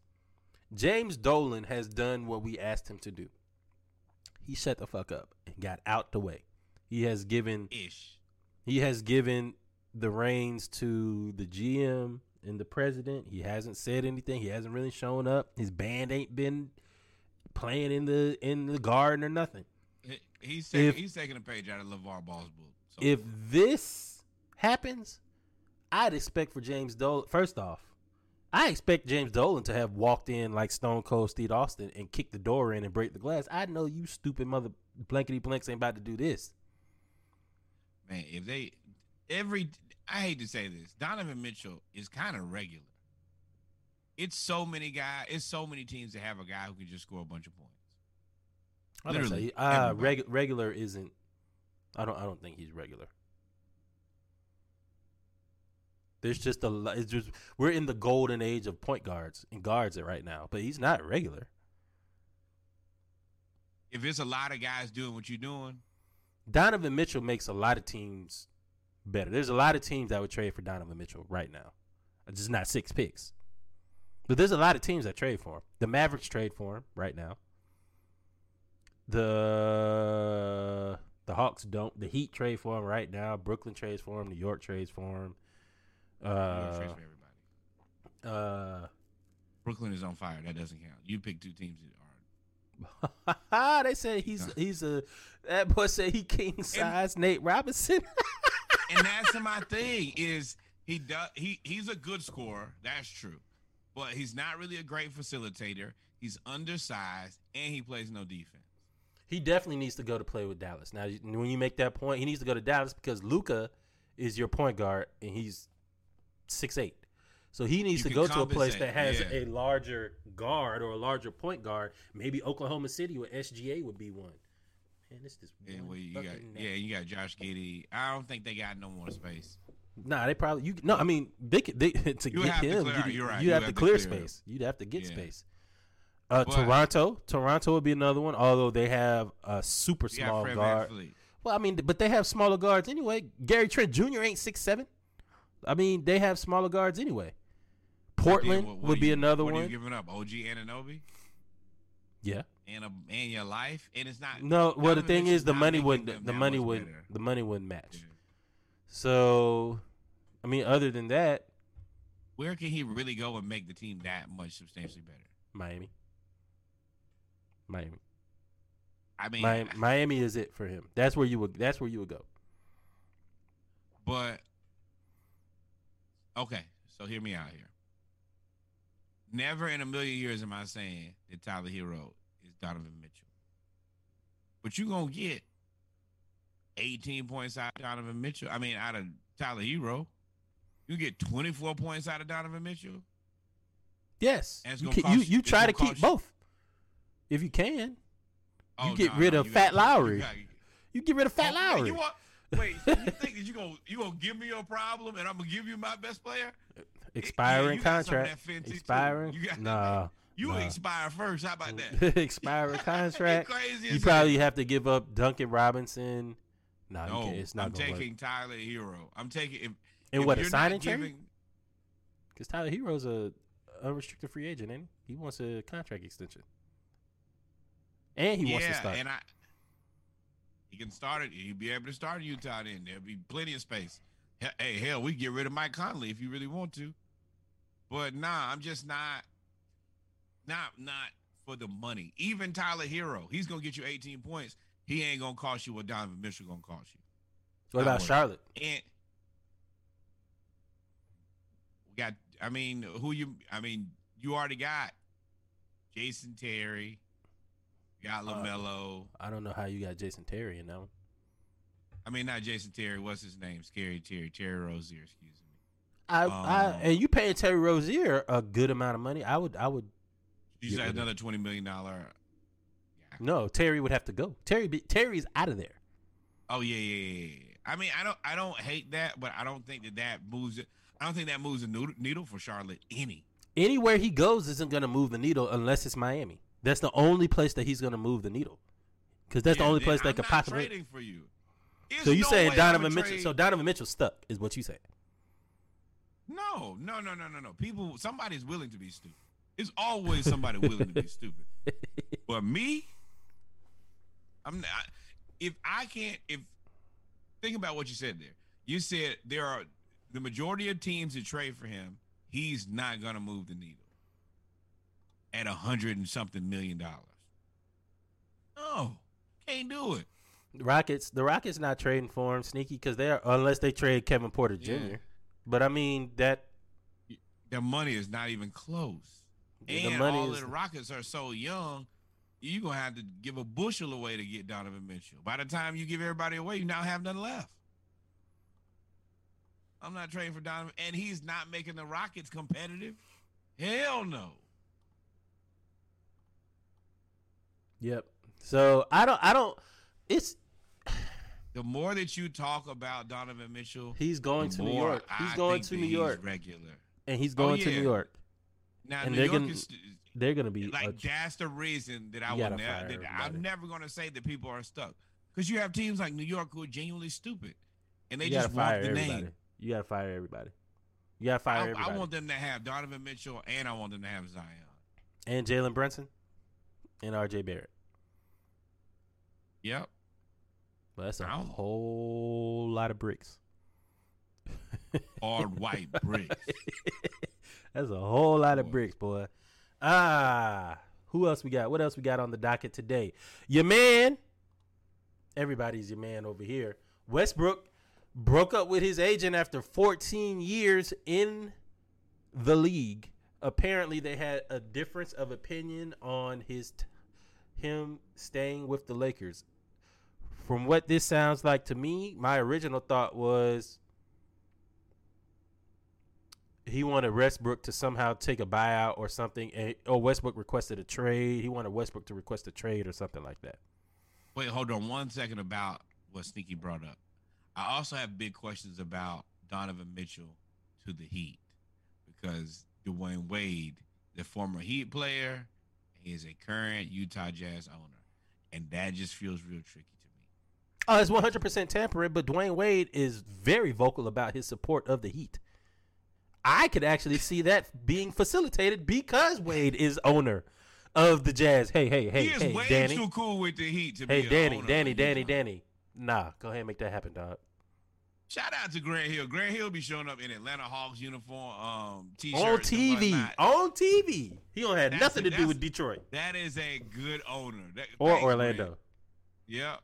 James Dolan has done what we asked him to do. He shut the fuck up and got out the way. He has given Ish. he has given the reins to the GM and the president. He hasn't said anything. He hasn't really shown up. His band ain't been playing in the in the garden or nothing. He's taking, If- he's taking a page out of LeVar Ball's book. So If this happens, I'd expect for James Dolan. First off, I expect James Dolan to have walked in like Stone Cold Steve Austin and kicked the door in and break the glass. I know you stupid mother blankety blanks ain't about to do this. man, if they every I hate to say this, Donovan Mitchell is kind of regular. It's so many guys. It's so many teams that have a guy who can just score a bunch of points. I don't Literally, say uh, regu- regular isn't. I don't. I don't think he's regular. There's just a. It's just we're in the golden age of point guards and guards it right now, but he's not regular. If it's a lot of guys doing what you're doing, Donovan Mitchell makes a lot of teams better. There's a lot of teams that would trade for Donovan Mitchell right now. It's just not six picks. But there's a lot of teams that trade for him. The Mavericks trade for him right now. The the Hawks don't. The Heat trade for him right now. Brooklyn trades for him. New York trades for him. Uh, trades for everybody. uh, Brooklyn is on fire. That doesn't count. You pick two teams that are. they say he's he's a that boy said he king size Nate Robinson. and that's my thing is he does he he's a good scorer that's true but he's not really a great facilitator he's undersized and he plays no defense He definitely needs to go to play with Dallas. Now, when you make that point, he needs to go to Dallas because Luka is your point guard and he's six eight. So he needs You to go to a place that has compensate, a larger guard or a larger point guard. Maybe Oklahoma City with SGA would be one. Man, this is and one well, you got fucking yeah you got Josh Giddey I don't think they got no more space Nah, they probably you. No, I mean they could they to You get have to him. clear you, out, you're right, You you have have to to clear clear out. space. You'd have to get Yeah. space. Uh, But- Toronto, Toronto would be another one. Although they have a super small Fred guard. VanVleet. Well, I mean, but they have smaller guards anyway. Gary Trent Jr. ain't six seven. I mean, they have smaller guards anyway. Portland what- what would are be you- another what are one. you giving up OG Anunoby yeah. And a and your life and it's not No. Well, the thing is, the money wouldn't. The money wouldn't. better. The money wouldn't match. Yeah. So, I mean, other than that, where can he really go and make the team that much substantially better Miami. Miami. I mean Miami, Miami is it for him. That's where you would. That's where you would go. But okay, so hear me out here. Never in a million years am I saying that Tyler Herro Donovan Mitchell. But you're gonna get 18 points out of Donovan Mitchell. I mean, out of Tyler Herro. You get 24 points out of Donovan Mitchell. Yes, you, can, you you- you try to keep you- both if you can. Oh, You get no, rid no, of Fat Lowry. gotta- You get rid of Fat Oh, Lowry. You want, wait, so you think that you gonna you gonna give me a problem and I'm gonna give you my best player? Expiring got contract. that fancy too. Expiring. Got- Nah. You nah. expire first. How about that? Expiring contract. crazy You probably hell. have to give up Duncan Robinson. Nah, you No, can't, it's not I'm taking work. Tyler Herro. I'm taking if, And if what a signing trade? giving- Because Tyler Herro's a unrestricted free agent, and he? He wants a contract extension, and he yeah, wants to start. and I he can start it. He'll be able to start in Utah. Then there'll be plenty of space. Hey, hell, we get rid of Mike Conley if you really want to. But nah, I'm just not, not, not for the money. Even Tyler Herro, he's gonna get you 18 points. He ain't gonna cost you what Donovan Mitchell gonna cost you. what about. Charlotte? And we got, I mean, who you, I mean, you already got Jason Terry, you got Uh, LaMelo. I don't know how you got Jason Terry in that one. I mean, not Jason Terry. What's his name? Scary Terry. Terry Rozier, excuse me. I, I Um, and you paying Terry Rozier a good amount of money. I would, I would. He's like another $20 million. Yeah. No, Terry would have to go. Terry, be, Terry's out of there. Oh, yeah, yeah, yeah, yeah. I mean, I don't, I don't hate that, but I don't think that that moves. I don't think that moves the needle for Charlotte any. Anywhere he goes isn't going to move the needle unless it's Miami. That's the only place that he's going to move the needle. because that's the only place that could possibly. trading for you. There's So you no saying Donovan Mitchell? So Donovan Mitchell stuck is what you saying? No, no, no, no, no, no. People, somebody's willing to be stupid. It's always somebody willing to be stupid. But me, I'm not. If I can't, if think about what you said there. You said there are the majority of teams that trade for him. He's not gonna move the needle at a hundred and something million dollars. No, can't do it. Rockets. The Rockets not trading for him, sneaky, because they are unless they trade Kevin Porter Jr. Yeah. But I mean that Their money is not even close. The And money all of the Rockets are so young, you're gonna have to give a bushel away to get Donovan Mitchell. By the time you give everybody away, you now have nothing left. I'm not trading for Donovan, and he's not making the Rockets competitive. Hell no. Yep. So I don't. I don't. It's The more that you talk about Donovan Mitchell, he's going to New York. He's I going to New York, regular. and he's Oh, going to. New York. Now And New they're York gonna- is They're gonna be like that's the reason that I will never. That I'm never going to say that people are stuck because you have teams like New York who are genuinely stupid, and they you just want the everybody. name. You gotta fire everybody. You gotta fire I, everybody. I want them to have Donovan Mitchell, and I want them to have Zion. and Jalen Brunson, and R.J. Barrett. Yep. But that's a whole lot of bricks. Hard white bricks. That's a whole lot of bricks, boy. Ah, who else we got? What else we got on the docket today? Your man, everybody's your man over here. Westbrook broke up with his agent after 14 years in the league. Apparently, they had a difference of opinion on his t- him staying with the Lakers. From what this sounds like to me, my original thought was he wanted Westbrook to somehow take a buyout or something, and, or Westbrook requested a trade. He wanted Westbrook to request a trade or something like that. Wait, hold on one second about what Sneaky brought up. I also have big questions about Donovan Mitchell to the Heat because Dwyane Wade, the former Heat player, is a current Utah Jazz owner, and that just feels real tricky to me. Oh, it's 100% tampering, but Dwyane Wade is very vocal about his support of the Heat. I could actually see that being facilitated because Wade is owner of the Jazz. Hey, hey, hey, he is hey, way Danny. too cool with the Heat to Hey, be. a Danny, owner Danny, Danny, Danny. Nah, go ahead and make that happen, dog. Shout out to Grant Hill. Grant Hill be showing up in Atlanta Hawks uniform, um, t-shirts On TV, on TV. He don't have That's nothing it, to do with Detroit That is a good owner. That, or thanks, Orlando. Grant. Yeah,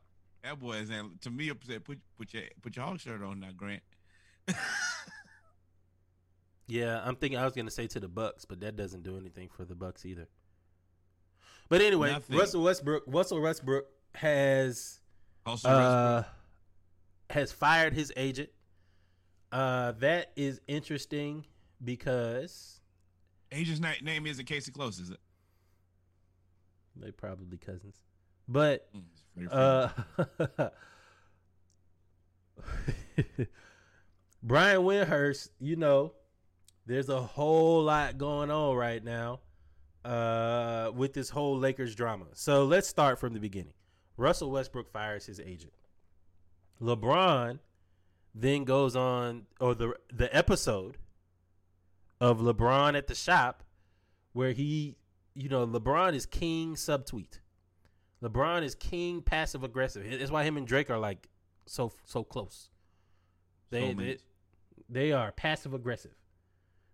that boy is. To me, upset. Put put your put your Hawk shirt on now, Grant. Yeah, I'm thinking I was gonna say to the Bucks, but that doesn't do anything for the Bucks either. But anyway, Nothing. Russell Westbrook, Russell Westbrook has uh, has fired his agent. Uh, that is interesting because agent's na- name isn't Casey Close, is it? they probably cousins, but Mm, it's Freddie Freeman. uh, Brian Windhorst, you know, there's a whole lot going on right now uh, with this whole Lakers drama. So let's start from the beginning. Russell Westbrook fires his agent. LeBron then goes on, or the the episode of LeBron at the shop, where he, you know, LeBron is king subtweet. LeBron is king passive aggressive. That's why him and Drake are like so so close. They they, they are passive aggressive.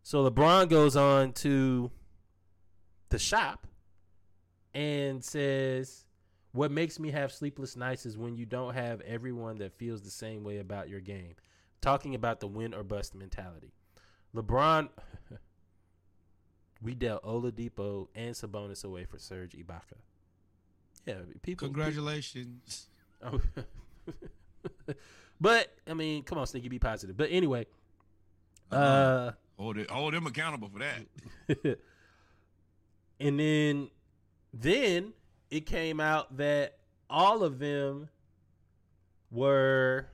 So LeBron goes on to the shop and says, "What makes me have sleepless nights is when you don't have everyone that feels the same way about your game." Talking about the win or bust mentality. LeBron we dealt Oladipo and Sabonis away for Serge Ibaka. Yeah, people Congratulations. Oh. but I mean, come on, Sneaky, be positive. But anyway, uh, hold it. Hold him accountable for that. and then then it came out that all of them were.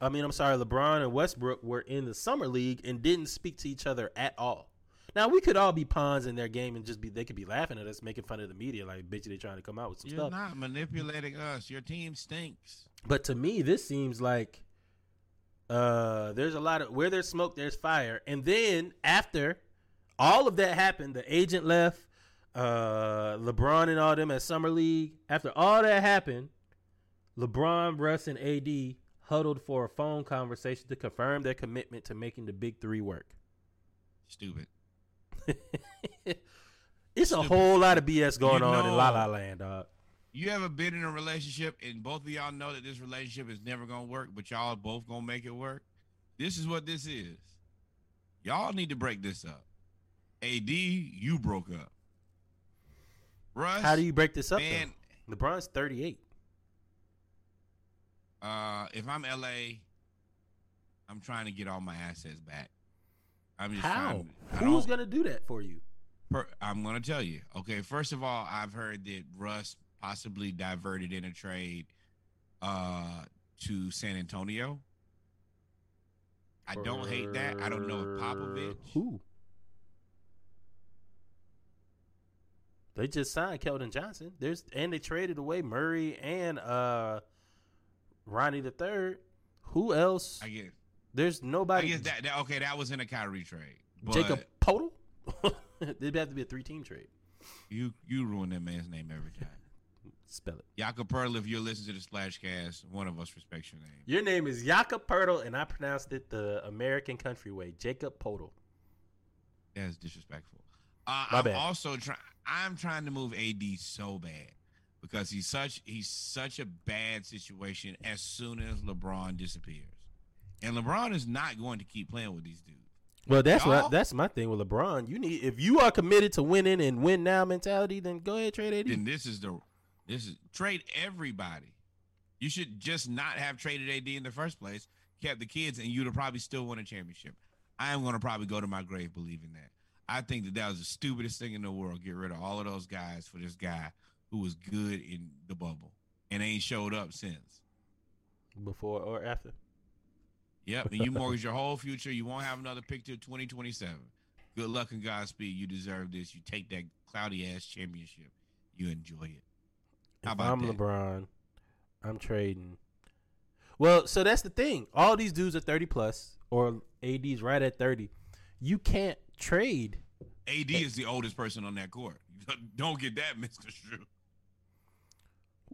I mean, I'm sorry, LeBron and Westbrook were in the summer league and didn't speak to each other at all. Now we could all be pawns in their game and just be they could be laughing at us, making fun of the media, like bitch, they trying to come out with some stuff. You're stuff. not manipulating us. Your team stinks. But to me, this seems like uh there's a lot of where there's smoke, there's fire. And then after all of that happened, the agent left, uh LeBron and all them at Summer League. After all that happened, LeBron, Russ, and AD huddled for a phone conversation to confirm their commitment to making the big three work. Stupid. it's a whole lot of BS going You on in La La Land, dog. You ever been in a relationship and both of y'all know that this relationship is never gonna work, but y'all both gonna make it work? This is what this is. Y'all need to break this up. AD, you broke up. Russ, How do you break this up? man? though? LeBron's 38. Uh, if I'm LA, I'm trying to get all my assets back. I'm just How? trying. I Who's gonna do that for you? Per, I'm going to tell you. Okay, first of all, I've heard that Russ possibly diverted in a trade uh, to San Antonio. I don't hate that. I don't know if Popovich. Who? They just signed Keldon Johnson. There's and they traded away Murray and uh Ronnie the third. Who else? I guess. There's I nobody. guess that, that okay. That was in a Kyrie trade. But Jacob Podol. It'd have to be a three team trade. you you ruin that man's name every time. Spell it. Jakob Poeltl, if you're listening to the Splashcast, one of us respects your name. Your name is Jakob Poeltl, and I pronounced it the American country way. Jacob Podol. That's disrespectful. Uh, My I'm bad. also trying. I'm trying to move AD so bad because he's such he's such a bad situation as soon as LeBron disappears, and LeBron is not going to keep playing with these dudes. Well, that's what Y'all- that's my thing with LeBron. You need if you are committed to winning and win now mentality, then go ahead trade AD. Then this is the this is trade everybody. You should just not have traded AD in the first place, kept the kids, and you'd have probably still won a championship. I am going to probably go to my grave believing that. I think that that was the stupidest thing in the world. Get rid of all of those guys for this guy who was good in the bubble and ain't showed up since. Before or after? Yep, and you mortgage your whole future. You won't have another pick till 2027. Good luck and Godspeed. You deserve this. You take that cloudy ass championship. You enjoy it. How if about I'm that? LeBron, I'm trading. Well, so that's the thing. All these dudes are 30 plus, or AD's right at 30. You can't trade. AD is the oldest person on that court. Don't get that, Mister Shrew.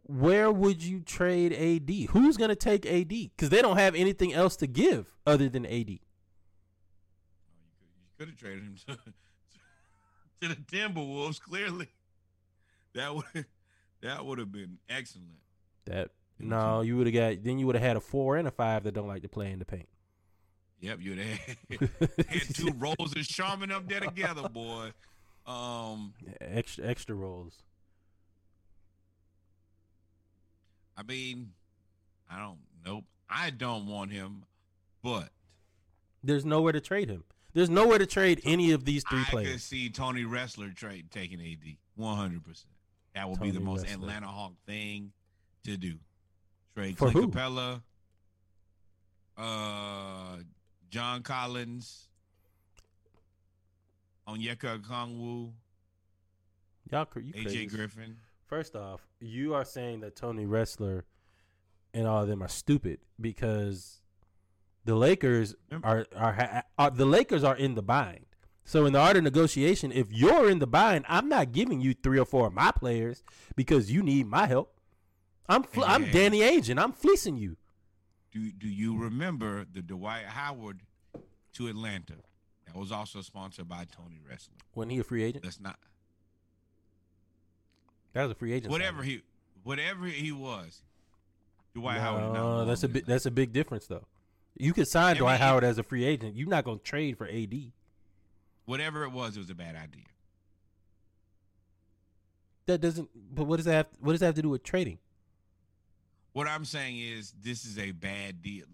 Where would you trade AD? Who's going to take AD? Because they don't have anything else to give other than AD. You could have traded him to, to the Timberwolves. Clearly, that would that would have been excellent. That no, you would have got. Then you would have had a four and a five that don't like to play in the paint. Yep, you'd have had two rolls of Charmin up there together, boy. Um, extra extra rolls. I mean, I don't. Nope, I don't want him, but There's nowhere to trade him. There's nowhere to trade any of these three I could players. see Tony Ressler trade taking AD 100. percent That would be the most. Atlanta Hawk thing to do. Trade For Clint who? Capela, uh, John Collins, Onyeka Okongwu, Y'all, you AJ crazy. Griffin. First off, you are saying that Tony Ressler and all of them are stupid because the Lakers Remember- are are, are the Lakers are in the bind. So in the art of negotiation, if you're in the bind, I'm not giving you three or four of my players because you need my help. I'm I'm Danny Ainge and I'm fleecing you. Do Do you remember the Dwight Howard to Atlanta? That was also sponsored by Tony Ressler. Wasn't he a free agent? That's not That was a free agent. whatever signing. he whatever he was. Dwight Howard. No, no that's a big that's a big difference though. You could sign I Dwight mean, Howard as a free agent. You're not going to trade for AD. Whatever it was, it was a bad idea. That doesn't. But what does that? Have, what does that have to do with trading? What I'm saying is this is a bad deal.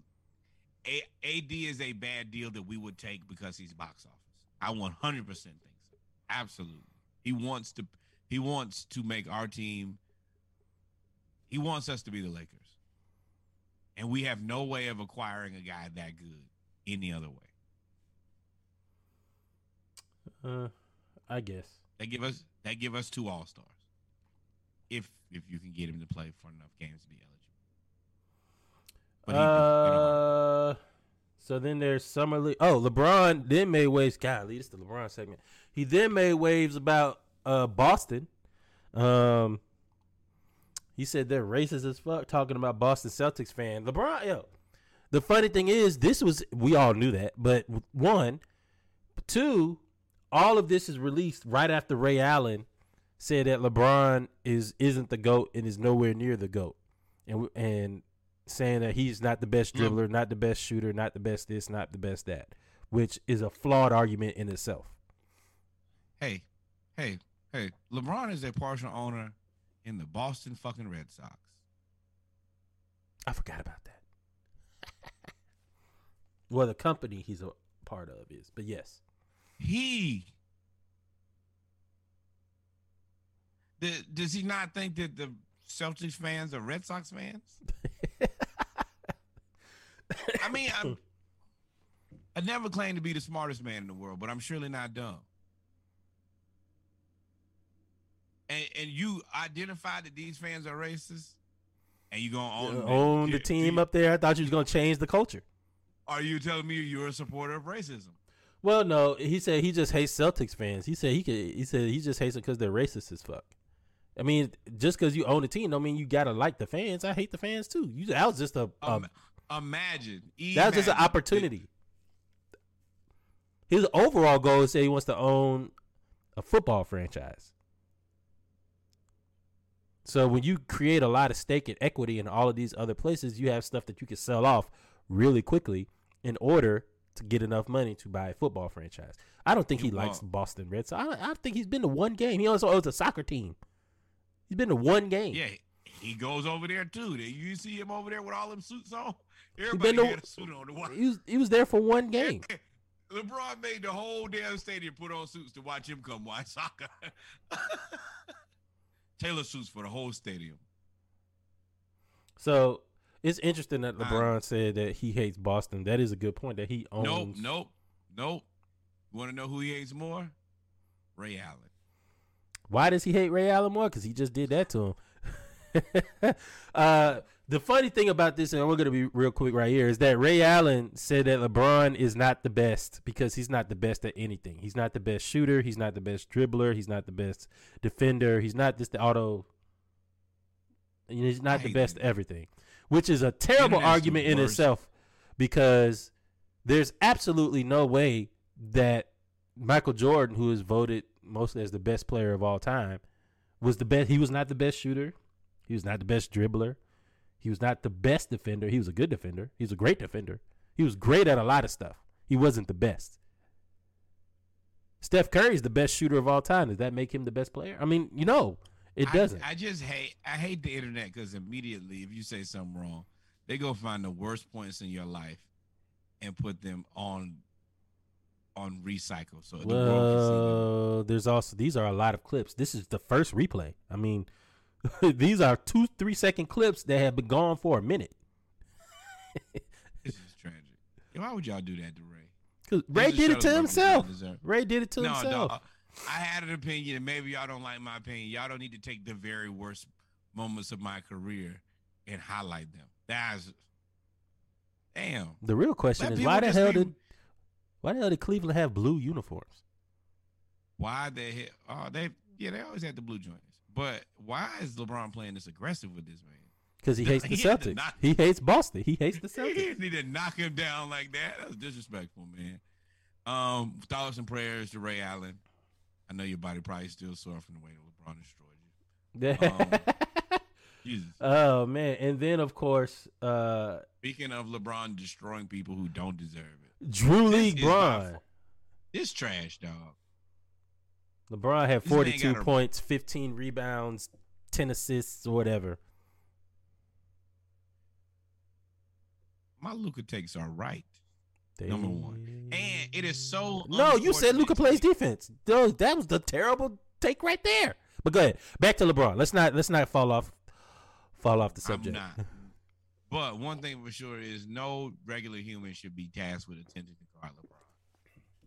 A- AD is a bad deal that we would take because he's box office. I 100% think so. Absolutely. He wants to he wants to make our team he wants us to be the Lakers. And we have no way of acquiring a guy that good any other way. Uh, I guess. That give us that give us two all stars. If if you can get him to play for enough games to be eligible. But he do, you know. Uh, so then there's summer league. Oh, LeBron then made waves. Golly, this is the LeBron segment. He then made waves about uh Boston. Um, he said they're racist as fuck, talking about Boston Celtics fan. LeBron, yo. The funny thing is, this was we all knew that, but one, two, all of this is released right after Ray Allen said that LeBron is isn't the goat and is nowhere near the goat, and and saying that he's not the best Yeah. dribbler, not the best shooter, not the best this, not the best that, which is a flawed argument in itself. hey, hey, hey, LeBron is a partial owner in the Boston fucking Red Sox. I forgot about that. well, the company he's a part of is, but yes, He the, does he not think that the Celtics fans are Red Sox fans? I mean, I, I never claimed to be the smartest man in the world, but I'm surely not dumb. And, and you identify that these fans are racist, and you gonna own, own the team up there. I thought you was gonna change the culture. Are you telling me you're a supporter of racism? Well, no, he said he just hates Celtics fans. He said he could. He said he just hates them because they're racist as fuck. I mean, just because you own a team, don't mean you gotta like the fans. I hate the fans too. You that was just a, a Im- imagine. that was just an opportunity. His overall goal is say he wants to own a football franchise. So when you create a lot of stake and equity in all of these other places, you have stuff that you can sell off really quickly in order to get enough money to buy a football franchise. I don't think he You likes. Boston Red Sox. I, I think he's been to one game. He also owns a soccer team. He's been to one game. Yeah, he goes over there too. You see him over there with all them suits on. Everybody to- had a suit on. To watch. He was he was there for one game. LeBron made the whole damn stadium put on suits to watch him come watch soccer. Taylor suits for the whole stadium. So it's interesting that. LeBron said that he hates Boston. That is a good point. That he owns. Nope, nope, nope. You want to know who he hates more? Ray Allen. Why does he hate Ray Allen more? Because he just did that to him. uh, the funny thing about this, and we're gonna be real quick right here, is that Ray Allen said that LeBron is not the best because he's not the best at anything. He's not the best shooter. He's not the best dribbler. He's not the best defender. He's not just the auto. He's not the best that. everything, which is a terrible argument in itself because there's absolutely no way that Michael Jordan, who is voted mostly as the best player of all time, was the best. He was not the best shooter. He was not the best dribbler. He was not the best defender. He was a good defender. He was a great defender. He was great at a lot of stuff. He wasn't the best. Steph Curry is the best shooter of all time. Does that make him the best player? I mean, you know, it doesn't. I, just hate I hate the internet because immediately if you say something wrong, they go find the worst points in your life and put them on on recycle. So the world can see them. Well, there's also these are a lot of clips. This is the first replay. I mean, these are two, three second clips that have been gone for a minute. This is tragic. Why would y'all do that to Ray? Because Ray did it to himself. Ray did it to no, himself. no. I had an opinion, and maybe y'all don't like my opinion. Y'all don't need to take the very worst moments of my career and highlight them. That's damn. The real question Let is why the hell did why the hell did Cleveland have blue uniforms? Why the hell? Oh, they yeah, they always had the blue joints. But why is LeBron playing this aggressive with this man? Because he hates the He Celtics. knock- He hates Boston. He hates the Celtics. He didn't need to knock him down like that. That was disrespectful, man. Um, thoughts and prayers to Ray Allen. I know your body probably still sore from the way that LeBron destroyed you. Jesus. oh man, and then of course, uh, Speaking of LeBron destroying people who don't deserve it, Drew League Braun. this trash dog. LeBron had This 42 got a- points, 15 rebounds, 10 assists, or whatever. My Luka takes are right. Number one. And it is so No, you said Luka plays defense. Duh, That was the terrible take right there. But go ahead. Back to LeBron. Let's not let's not fall off fall off the subject. I'm not. But one thing for sure is no regular human should be tasked with attempting to guard LeBron.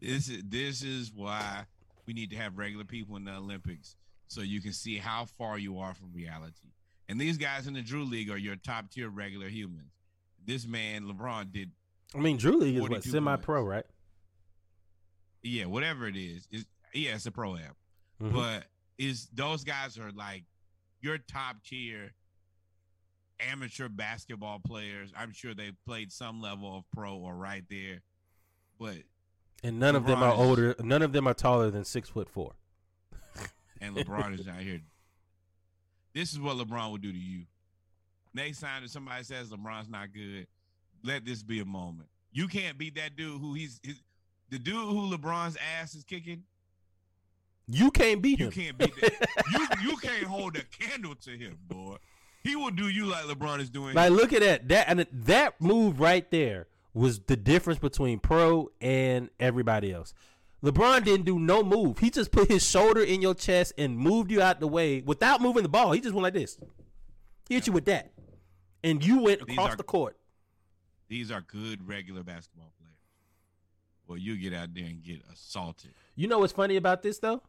This is this is why we need to have regular people in the Olympics so you can see how far you are from reality. And these guys in the Drew League are your top tier regular humans. This man, LeBron, did I mean, Drew League is what semi-pro, right? yeah, whatever it is. Is yeah, it's a pro am. Mhm. But is those guys are like your top tier amateur basketball players. I'm sure they played some level of pro or right there. But and none of them are older. None of them are taller than six foot four. and LeBron is out here. This is what LeBron would do to you. Next time that somebody says LeBron's not good, let this be a moment. You can't beat that dude who he's his, the dude who LeBron's ass is kicking. You can't beat You him. can't beat that. you you can't hold a candle to him, boy. He will do you like LeBron is doing. Like, look at that. That and that move right there was the difference between pro and everybody else. LeBron didn't do no move. He just put his shoulder in your chest and moved you out the way without moving the ball. He just went like this. He hit you with that, and you went across are- the court. These are good regular basketball players. Well, you get out there and get assaulted. You know what's funny about this though?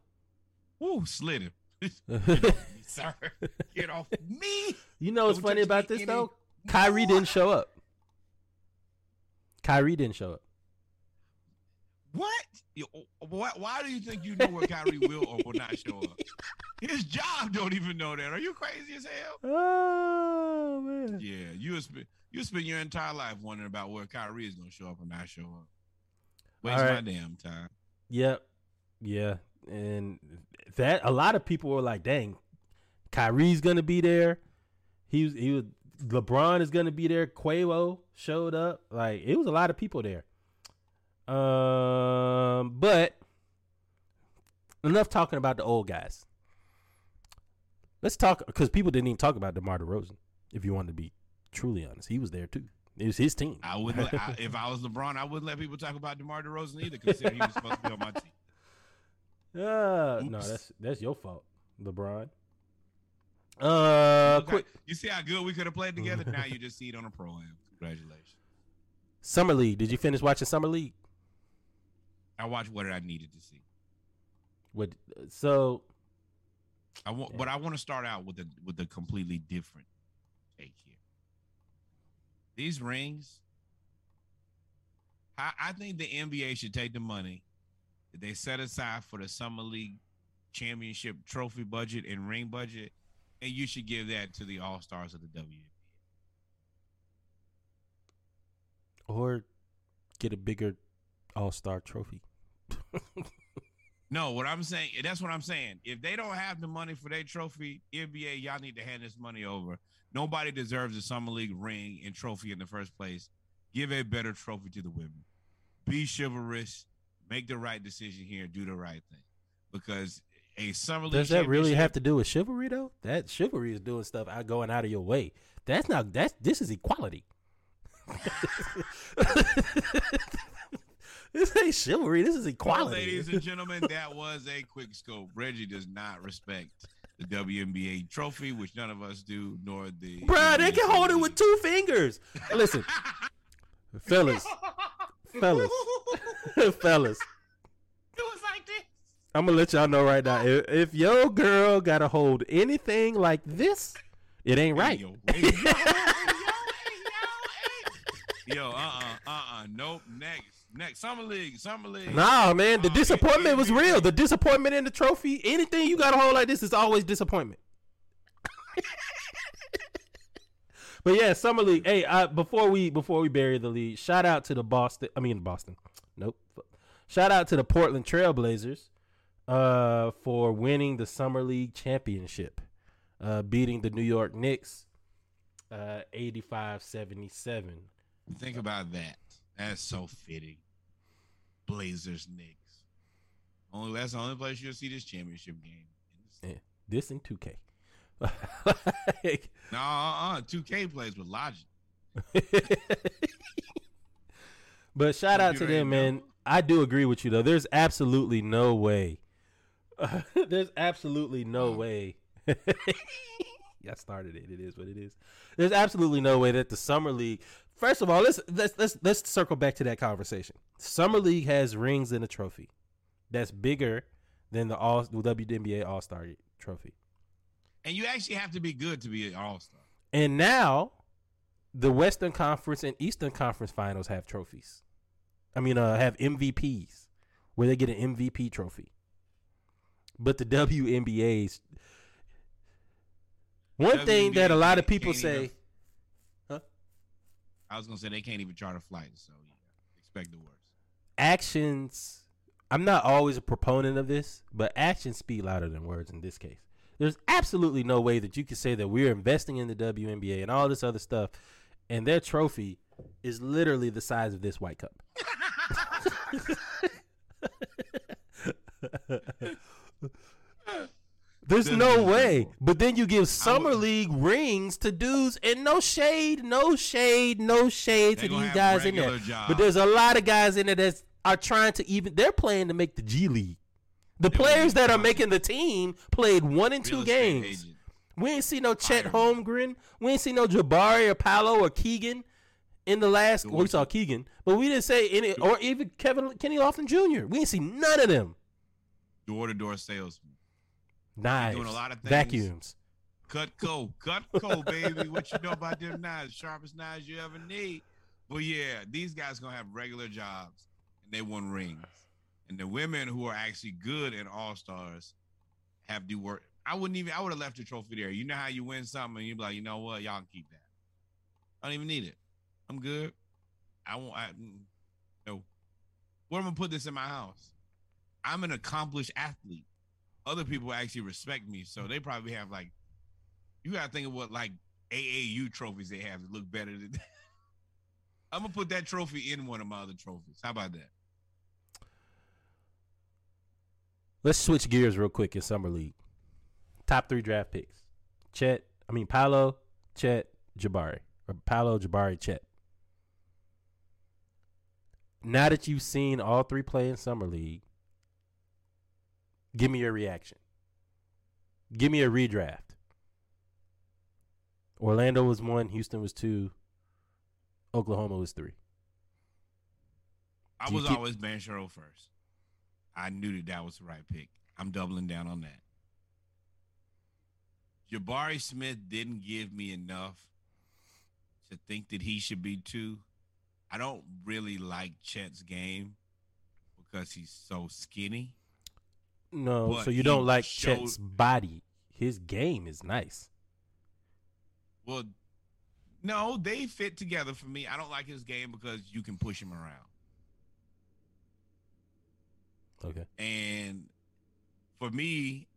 Woo, slid him. Sir, get off me. You know what's Don't funny about this any though? Kyrie didn't show up. Kyrie didn't show up. What? Why, why do you think you know where Kyrie will or will not show up? His job don't even know that. Are you crazy as hell? Oh man. Yeah, you you spend your entire life wondering about where Kyrie is gonna show up or not show up. Waste All my damn time. Yep. Yeah. And that a lot of people were like, dang, Kyrie's gonna be there. He was he was LeBron is gonna be there. Quavo showed up. Like it was a lot of people there. Um but enough talking about the old guys. Let's talk because people didn't even talk about DeMar DeRozan, if you want to be truly honest. He was there too. It was his team. I would not I, if I was LeBron, I wouldn't let people talk about DeMar DeRozan either, considering he was supposed to be on my team. Uh, no, that's that's your fault, LeBron. Uh, Look quick You see how good we could have played together? now you just see it on a pro am. Congratulations. summer league. Did you finish watching summer league? I watched what I needed to see. What? So I want, but I want to start out with a with a completely different take here. These rings, I, I think the NBA should take the money that they set aside for the summer league championship trophy budget and ring budget, and you should give that to the all stars of the WNBA. or get a bigger All Star trophy. No, what I'm saying, that's what I'm saying. If they don't have the money for their trophy, NBA, y'all need to hand this money over. Nobody deserves a summer league ring and trophy in the first place. Give a better trophy to the women. Be chivalrous. Make the right decision here. Do the right thing. Because a summer league Does that really have to do with chivalry though? That chivalry is doing stuff out going out of your way. That's not. That's this is equality. this ain't chivalry. This is Well, equality. ladies and gentlemen, that was a quick scope. Reggie does not respect the WNBA trophy, which none of us do, nor the. Bruh, they can hold it with two fingers. Listen, fellas, fellas, fellas. It was like this. I'm gonna let y'all know right now. If, if your girl gotta hold anything like this, it ain't right. Hey, yo, hey, yo, hey, yo, hey. Yo, uh, uh, uh, uh, nope. Next, next, summer league, summer league. Nah, man, the Oh, disappointment it- was it- real. The disappointment in the trophy, anything you gotta hold like this is always disappointment. but yeah, summer league. Hey, uh, before we before we bury the lead, shout out to the Boston. I mean Boston. Nope. Shout out to the Portland Trailblazers uh, for winning the summer league championship, uh, beating the New York Knicks uh, 85-77. Think about that. That's so fitting. Blazers, Knicks. Only that's the only place you'll see this championship game. Yeah, this in 2K. No, uh, uh, 2K plays with logic. but shout out to them, man. I do agree with you though. There's absolutely no way. there's absolutely no way. yeah, I started it. It is what it is. There's absolutely no way that the summer league. First of all, let's let's let's let's circle back to that conversation. Summer league has rings and a trophy. That's bigger than the all the WNBA All Star trophy. And you actually have to be good to be an all star. And now, the Western Conference and Eastern Conference Finals have trophies. I mean, uh, have MVPs where they get an MVP trophy. But the WNBA's one thing that a lot of people say. even- I was gonna say they can't even charter flights, so yeah, expect the worst. actions I'm not always a proponent of this, but actions speak louder than words in this case. There's absolutely no way that you can say that we're investing in the WNBA and all this other stuff and their trophy is literally the size of this white cup. There's no way. disrespectful. But then you give summer would- league rings to dudes and no shade, no shade, no shade to these guys in there. jobs. But there's a lot of guys in there that are trying to even they're playing to make the G League. The They players that are making the team played one and Real two games. agent. We ain't see no Chet. Holmgren. We ain't see no Jabari or Paolo or Keegan in the last. Well, we saw Keegan, but we didn't say any, or even Kevin Kenny Lofton Jr. We didn't see none of them. Door to door salesman. Knives, doing a lot of things. vacuums. Cutco, Cutco, baby. What you know about them knives? Sharpest knives you ever need. But yeah, these guys gonna have regular jobs and they won rings. And the women who are actually good and all stars have to work. I wouldn't even. I would have left the trophy there. You know how you win something and you be like, you know what, y'all can keep that. I don't even need it. I'm good. I won't. I, mm, no. Where am I gonna put this in my house? I'm an accomplished athlete other people actually respect me, so they probably have like you gotta think of what like AAU trophies they have that look better than that. I'm gonna put that trophy in one of my other trophies. How about that? Let's switch gears real quick in summer league. Top three draft picks: Chet. I mean Paolo, Chet, Jabari, or Paolo, Jabari, Chet. Now that you've seen all three play in summer league, give me your reaction. Give me a redraft. Orlando was one, Houston was two, Oklahoma was three. I was keep- always Banchero first. I knew that that was the right pick. I'm doubling down on that. Jabari Smith didn't give me enough to think that he should be two. I don't really like Chet's game because he's so skinny. No, But so you don't like showed- Chet's body. His game is nice. Well, no, they fit together for me. I don't like his game because you can push him around. Okay. And for me,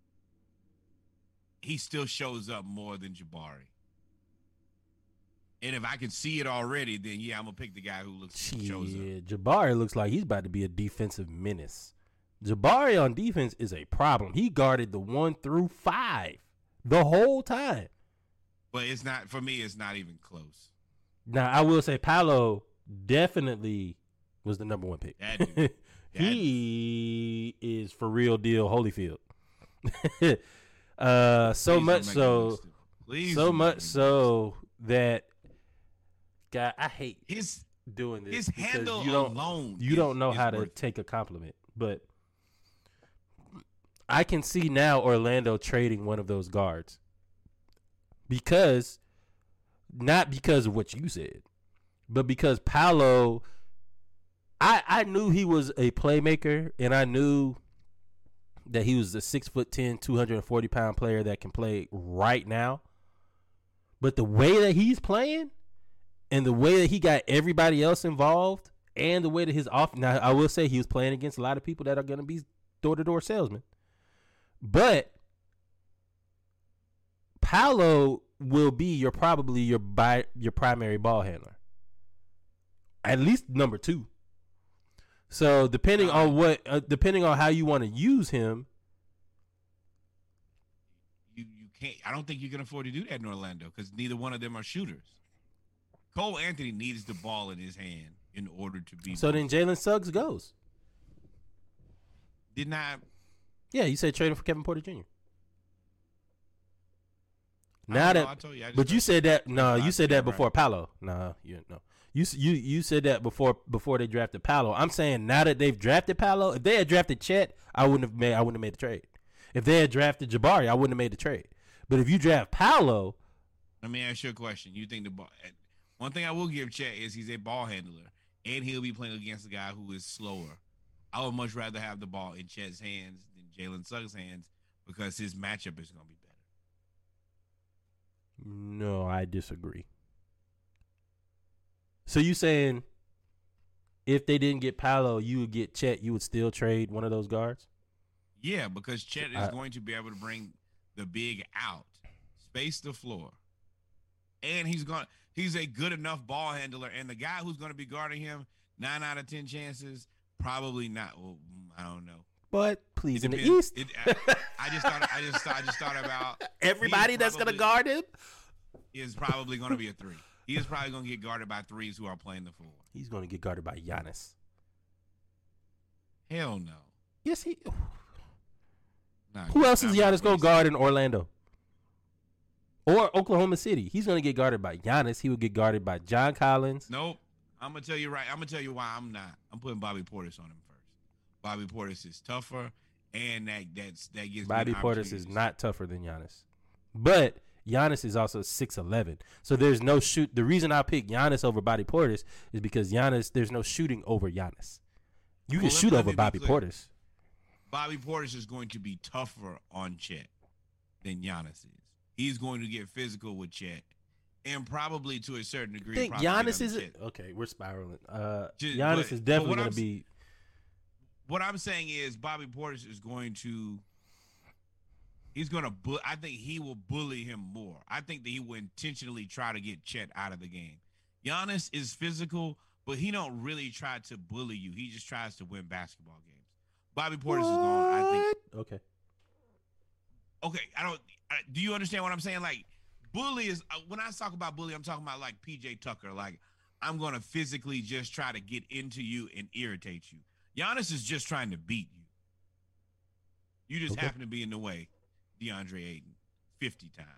he still shows up more than Jabari. And if I can see it already, then yeah, I'm gonna pick the guy who looks shows up. Jabari looks like he's about to be a defensive menace. Jabari on defense is a problem. He guarded the one through five the whole time. But it's not for me. It's not even close. Now I will say Paolo definitely was the number one pick. That dude. he is for real deal Holyfield. uh, so Please much don't make me so, look stupid. Please so much so that, God, I hate his doing this his handle you don't alone. you is- don't know how to worth take a compliment, but I can see now Orlando trading one of those guards because not because of what you said, but because Paolo. I I knew he was a playmaker, and I knew that he was a six foot 10, 240 pound player that can play right now. But the way that he's playing, and the way that he got everybody else involved, and the way that his off now I will say he was playing against a lot of people that are to be door to door salesmen, but Paolo will be your probably your by your primary ball handler, at least number two. So depending on what, uh, depending on how you want to use him, you you can't. I don't think you can afford to do that in Orlando because neither one of them are shooters. Cole Anthony needs the ball in his hand in order to be. so then Jalen Suggs goes. did not. Yeah, you said trading for Kevin Porter Jr. Now know, that, you, but you said that no, I you said that right. before Paolo. No, you no, You you you said that before before they drafted Paolo. I'm saying now that they've drafted Paolo, if they had drafted Chet, I wouldn't have made I wouldn't have made the trade. If they had drafted Jabari, I wouldn't have made the trade. But if you draft Paolo, Let me ask you a question. You think the ball? eh, One thing I will give Chet is he's a ball handler, and he'll be playing against a guy who is slower. I would much rather have the ball in Chet's hands Jalen Suggs' hands because his matchup is going to be better. no, I disagree. So you saying if they didn't get Paolo, you would get Chet, you would still trade one of those guards? Yeah, because Chet is I- going to be able to bring the big out, space the floor, and he's going. He's a good enough ball handler, and the guy who's going to be guarding him, nine out of ten chances, probably not. Well, I don't know. But please in the. East, It, I, I just thought. I just. I just thought about everybody that's gonna guard him, is probably going to be a three. He is probably going to get guarded by threes who are playing the four. he's gonna get guarded by Giannis. Hell no. Yes, he. Nah, Who else is Giannis gonna guard in Orlando? Or Oklahoma City? He's gonna get guarded by Giannis. He would get guarded by John Collins. Nope. I'm gonna tell you right. I'm gonna tell you why I'm not. I'm putting Bobby Portis on him. Bobby Portis is tougher, and that that's that gives Bobby Portis is not tougher than Giannis, but Giannis is also six eleven. So there's no shoot. The reason I pick Giannis over Bobby Portis is because Giannis. There's no shooting over Giannis. You can Well, let- shoot over Bobby. Portis. Bobby Portis is going to be tougher on Chet than Giannis is. He's going to get physical with Chet, and probably to a certain I degree. think Giannis isn't okay. We're spiraling. Uh, Just- Giannis but- is definitely gonna be. What I'm saying is Bobby Portis is going to. He's going to. Bu- I think he will bully him more. I think that he will intentionally try to get Chet out of the game. Giannis is physical, but he don't really try to bully you. He just tries to win basketball games. Bobby Portis is going. I think. Okay. Okay, I don't. I, do you understand what I'm saying? Like, bully is uh, when I talk about bully, I'm talking about like PJ Tucker. Like, I'm going to physically just try to get into you and irritate you. Giannis is just trying to beat you. You just Okay. happen to be in the way, DeAndre Ayton, 50 times.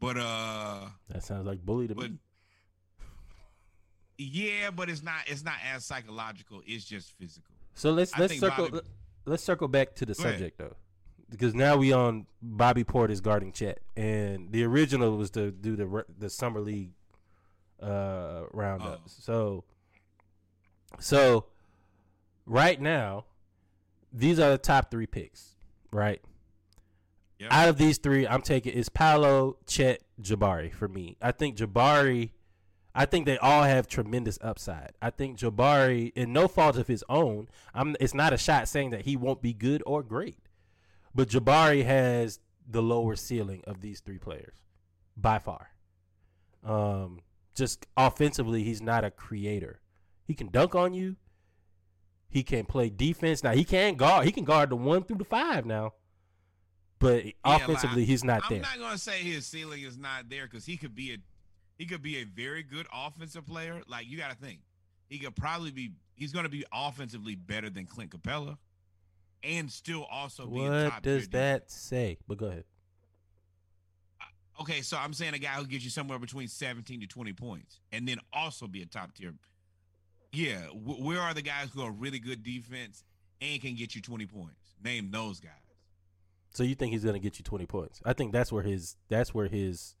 But uh, That sounds like bully to but me. yeah, but it's not. It's not as psychological. It's just physical. So let's let's circle Bobby- let's circle back to the Go ahead. subject though, because now we on Bobby Portis guarding Chet, and the original was to do the the summer league uh roundups. Oh. So so right now, these are the top three picks, right? Yep. Out of these three, I'm taking is Paolo, Chet, Jabari for me. I think Jabari. I think they all have tremendous upside. I think Jabari, in no fault of his own, I'm. It's not a shot saying that he won't be good or great, but Jabari has the lower ceiling of these three players by far. Um, just offensively, he's not a creator. He can dunk on you. He can play defense. Now he can guard. He can guard the one through the five now, but Yeah, offensively, like, he's not there. I'm not gonna say his ceiling is not there because he could be a he could be a very good offensive player. Like you got to think, he could probably be. He's gonna be offensively better than Clint Capela, and still also be a what does that say? But go ahead. Uh, okay, so I'm saying a guy who gives you somewhere between 17 to 20 points, and then also be a top tier. Yeah, wh- where are the guys who are really good defense and can get you 20 points? Name those guys. So you think he's gonna get you twenty points? I think that's where his that's where his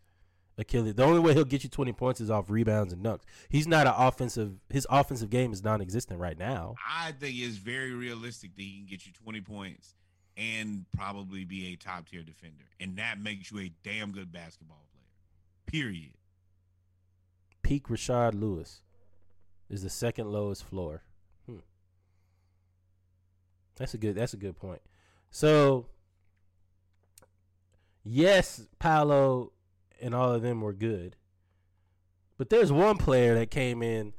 Achilles. The only way he'll get you twenty points is off rebounds and dunks. He's not an offensive. His offensive game is non-existent right now. I think it's very realistic that he can get you 20 points and probably be a top tier defender. And that makes you a damn good basketball player. Period. Peak Rashard Lewis is the second lowest floor. Hmm. That's a good. That's a good point. So, yes, Paolo and all of them were good, but there's one player that came in.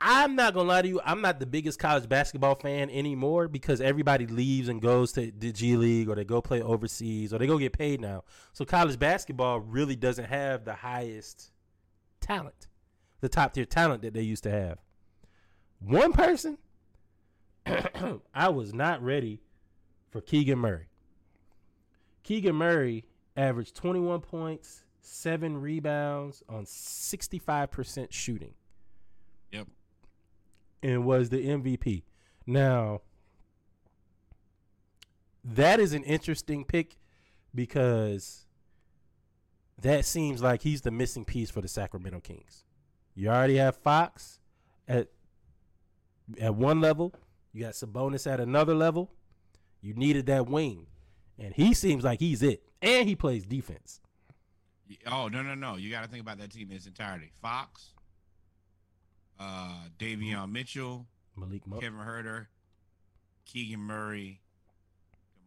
I'm not gonna lie to you. I'm not the biggest college basketball fan anymore because everybody leaves and goes to the G League or they go play overseas or they go get paid now. So college basketball really doesn't have the highest talent, the top tier talent that they used to have. One person, I was not ready for Keegan Murray. Keegan Murray averaged 21 points, seven rebounds on 65% shooting. Yep. And was the MVP. Now, that is an interesting pick because that seems like he's the missing piece for the Sacramento Kings. You already have Fox at at one level, you got Sabonis at another level. You needed that wing, and he seems like he's it, and he plays defense. Oh no no no! You got to think about that team in its entirety. Fox, uh, Davion Mitchell, Malik Monk. Kevin Huerter, Keegan Murray,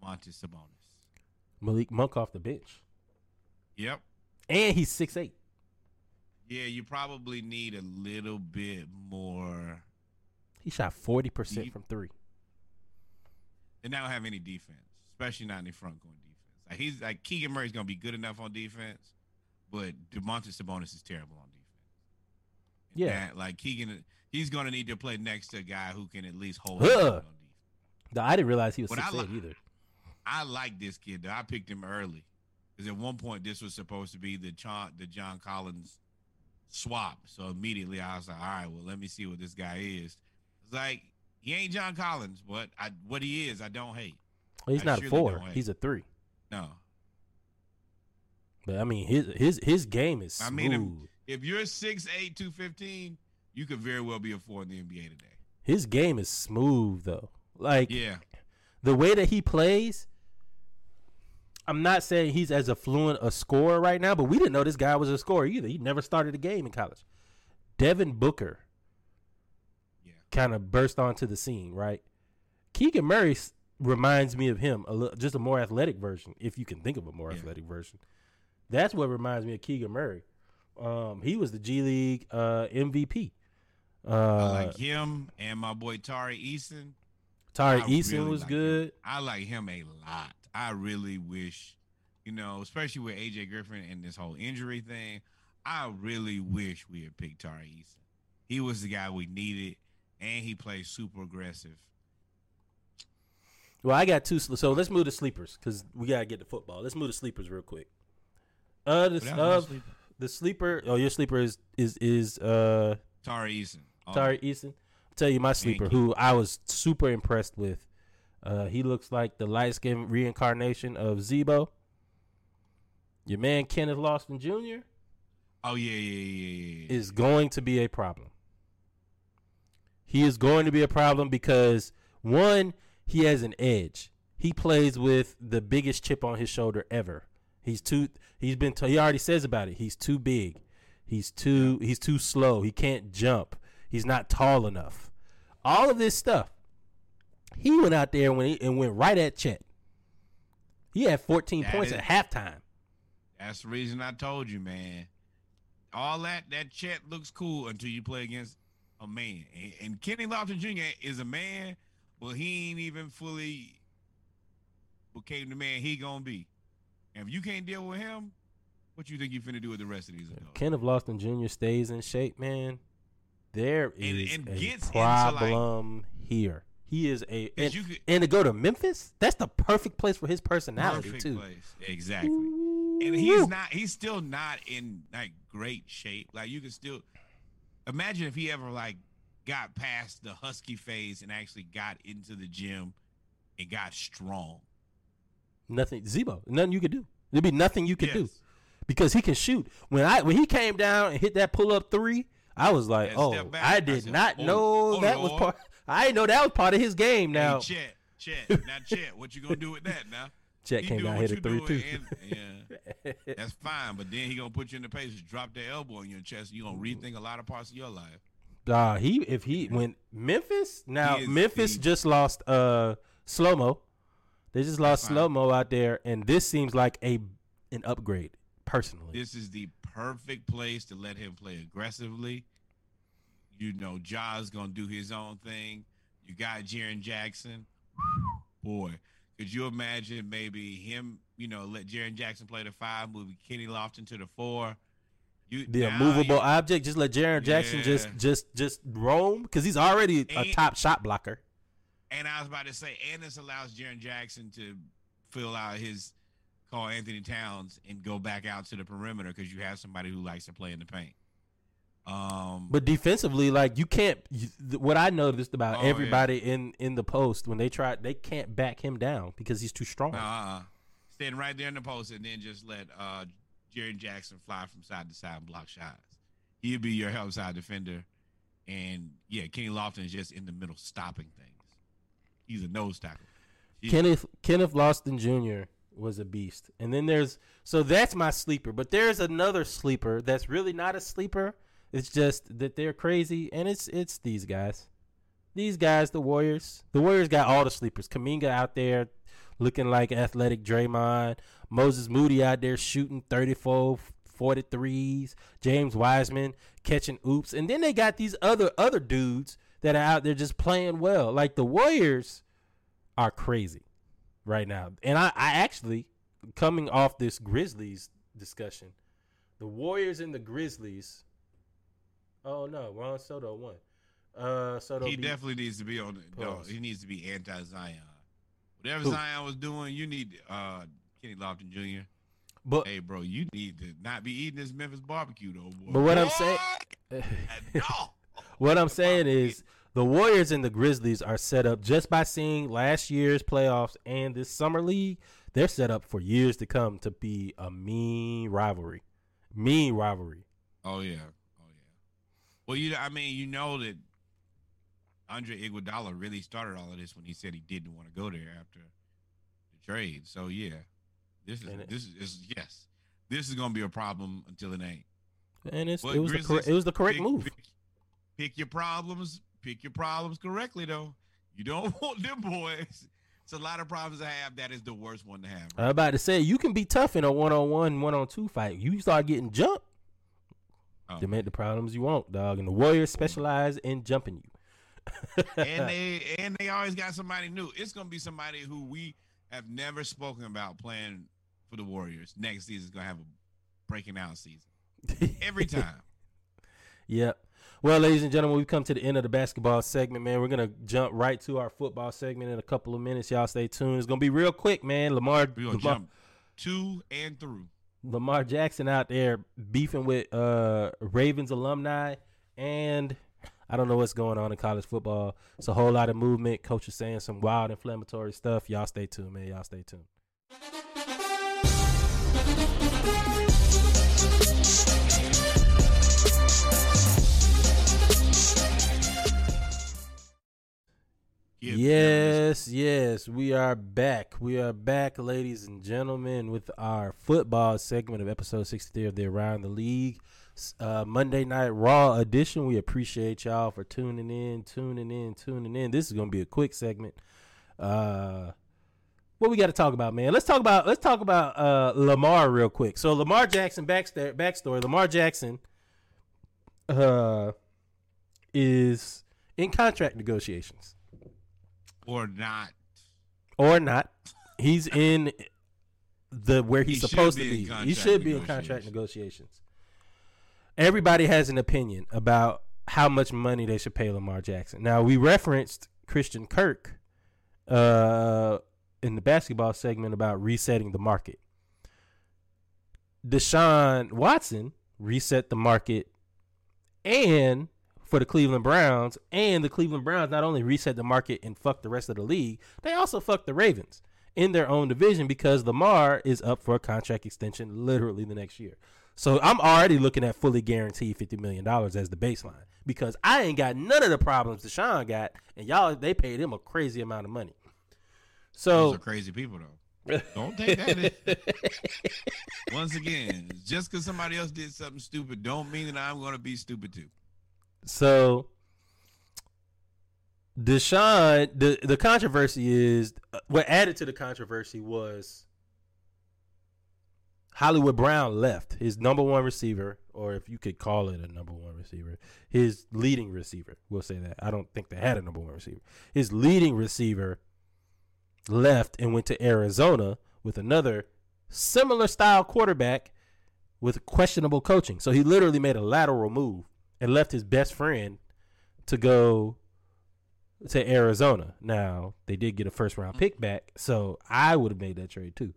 Domantas Sabonis. Malik Monk off the bench, Yep. and he's six eight. Yeah, you probably need a little bit more. He shot forty percent from three. They don't have any defense, especially not in the front going defense. Like he's like Keegan Murray's gonna be good enough on defense, but Domantas Sabonis is terrible on defense. And Yeah. that, like Keegan, he's gonna need to play next to a guy who can at least hold own on defense. No, I didn't realize he was six li- either. I like this kid. Though. I picked him early because at one point this was supposed to be the John the John Collins swap. So immediately I was like, all right, well let me see what this guy is. It's like he ain't John Collins, but I what he is, I don't hate. Well, he's I not a four. He's a three. No, But I mean, his his his game is I smooth. mean, him- if you're six eight two fifteen, you could very well be a four in the NBA today. his game is smooth though. Like Yeah, the way that he plays. I'm not saying he's as affluent a scorer right now, but we didn't know this guy was a scorer either. He never started a game in college. Devin Booker yeah. kind of burst onto the scene, right? Keegan Murray reminds me of him, a little, just a more athletic version, if you can think of a more Yeah. athletic version. That's what reminds me of Keegan Murray. Um, he was the G League uh, MVP. Uh, I like him and my boy Tari Eason. Tari I Eason really was like good. him. I like him a lot. I really wish, you know, especially with AJ Griffin and this whole injury thing, I really wish we had picked Tari Eason. He was the guy we needed, and he plays super aggressive. Well, I got two. So let's move to sleepers because we gotta get to football. Let's move to sleepers real quick. Uh, the, But that was uh, sleeper. the sleeper. Oh, your sleeper is is is uh Tari Eason. Oh, Tari Eason. I'll tell you my sleeper, who I was super impressed with. Uh, he looks like the light skinned reincarnation of Zebo. Your man Kenneth Lofton Jr. Oh yeah, yeah, yeah, yeah. yeah. is going to be a problem. He is going to be a problem because one, he has an edge. He plays with the biggest chip on his shoulder ever. He's too. He's been. T- he already says about it. He's too big. He's too. He's too slow. He can't jump. He's not tall enough. All of this stuff. He went out there when he, and went right at Chet. He had 14 That points is- at halftime. That's the reason I told you, man. All that that Chet looks cool until you play against a man. And, and Kenny Lofton Jr. is a man, but he ain't even fully became the man he gonna be. And if you can't deal with him, what you think you finna do with the rest of these adults? Kenneth Lofton Jr. stays in shape, man. There is And- and a into, like- problem here. He is a and, could- and to go to Memphis, that's the perfect place for his personality Perfect too. place. Exactly. And he's not he's still not in like great shape. Like you can still imagine if he ever like got past the husky phase and actually got into the gym and got strong. nothing. Zebo, nothing you could do. There'd be nothing you could do because he can shoot. When I when he came down and hit that pull up three, I was like, Yeah, oh, back. I I did said, not oh, know oh, that was part. I didn't know that was part of his game. Now, Hey, Chet, Chet, now Chet, what you gonna do with that now? Chet He came down hit a three two. yeah, that's fine. But then he gonna put you in the pace, drop that elbow in your chest. You gonna rethink a lot of parts of your life. Nah, he if he when Memphis now is Memphis just lost uh slow mo. They just lost slow mo out there, and this seems like a an upgrade personally. This is the perfect place to let him play aggressively. You know, Ja's gonna do his own thing. You got Jaren Jackson. Boy, could you imagine maybe him, you know, let Jaren Jackson play the five, moving Kenny Lofton to the four. You the immovable object, just let Jaren Jackson just Yeah. just just roam because he's already a top shot blocker. And I was about to say, and this allows Jaren Jackson to fill out his Karl-Anthony Towns and go back out to the perimeter because you have somebody who likes to play in the paint. Um, But defensively, like you can't. You, what I noticed about Oh, yeah. everybody in in the post when they try, they can't back him down because he's too strong. uh, stand right there in the post and then just let uh, Jaren Jackson fly from side to side and block shots. He'll be your help side defender, and yeah, Kenny Lofton is just in the middle stopping things. He's a nose tackle. Kenneth Kenneth Lofton Jr. was a beast, and then there's so that's my sleeper. But there's another sleeper that's really not a sleeper. It's just that they're crazy, and it's it's these guys. These guys, the Warriors. The Warriors got all the sleepers. Kuminga out there looking like athletic Draymond. Moses Moody out there shooting 34, 43s. James Wiseman catching oops. And then they got these other other dudes that are out there just playing well. Like the Warriors are crazy right now. And I, I actually coming off this Grizzlies discussion, the Warriors and the Grizzlies. Oh no, Ron Soto won. Uh, Soto he beat- definitely needs to be on. The, no, he needs to be anti Zion. Whatever Who? Zion was doing, you need uh, Kenny Lofton Jr. but Hey, bro, you need to not be eating this Memphis barbecue, though. Boy. But what I'm saying- no. What I'm saying is the Warriors and the Grizzlies are set up just by seeing last year's playoffs and this summer league. They're set up for years to come to be a mean rivalry, mean rivalry. Oh yeah. Well, you, I mean, you know that Andre Iguodala really started all of this when he said he didn't want to go there after the trade. So yeah, this is And this is, is yes, this is gonna be a problem until it ain't. And it's But it was the Grizzlies, correct it was the correct pick, move. Pick, pick your problems. Pick your problems correctly, though. You don't want them boys. It's a lot of problems I have. That is the worst one to have. I'm about to say you can be tough in a one on one, one on two fight. You start getting jumped, They make the problems you want, dog. And the Warriors specialize in jumping you. and they and they always got somebody new. It's gonna be somebody who we have never spoken about playing for the Warriors. Next season is gonna have a breaking out season every time. Yep. Well, ladies and gentlemen, we've come to the end of the basketball segment, man. We're gonna jump right to our football segment in a couple of minutes. Y'all stay tuned. It's gonna be real quick, man. Lamar, We're gonna Lamar, jump to and through. Lamar Jackson out there beefing with uh, Ravens alumni, and I don't know what's going on in college football. It's a whole lot of movement. Coach is saying some wild inflammatory stuff. Y'all stay tuned, man. Y'all stay tuned. Give Yes, yes, we are back. We are back, ladies and gentlemen, with our football segment of episode 63 of the Around the League uh, Monday Night Raw edition. We appreciate y'all for tuning in, tuning in, tuning in. This is going to be a quick segment. Uh, what we got to talk about, man? Let's talk about let's talk about uh, Lamar real quick. So Lamar Jackson backstory, backstory. Lamar Jackson uh, is in contract negotiations or not. or not. He's in the where he's He supposed to be. He should be in contract negotiations. Everybody has an opinion about how much money they should pay Lamar Jackson. Now we referenced Christian Kirk uh, in the basketball segment about resetting the market. Deshaun Watson reset the market and for the Cleveland Browns, and the Cleveland Browns not only reset the market and fucked the rest of the league, they also fucked the Ravens in their own division because Lamar is up for a contract extension literally the next year. So I'm already looking at fully guaranteed fifty million dollars as the baseline because I ain't got none of the problems Deshaun got, and y'all they paid him a crazy amount of money. Those So are crazy people, though. Don't take that. Once again, just because somebody else did something stupid, don't mean that I'm going to be stupid too. So Deshaun, the the controversy is uh, what added to the controversy was Hollywood Brown left his number one receiver, or if you could call it a number one receiver, his leading receiver. We'll say that. I don't think they had a number one receiver. His leading receiver left and went to Arizona with another similar style quarterback with questionable coaching. So he literally made a lateral move and left his best friend to go to Arizona. Now, they did get a first round pick mm-hmm. back, so I would have made that trade too.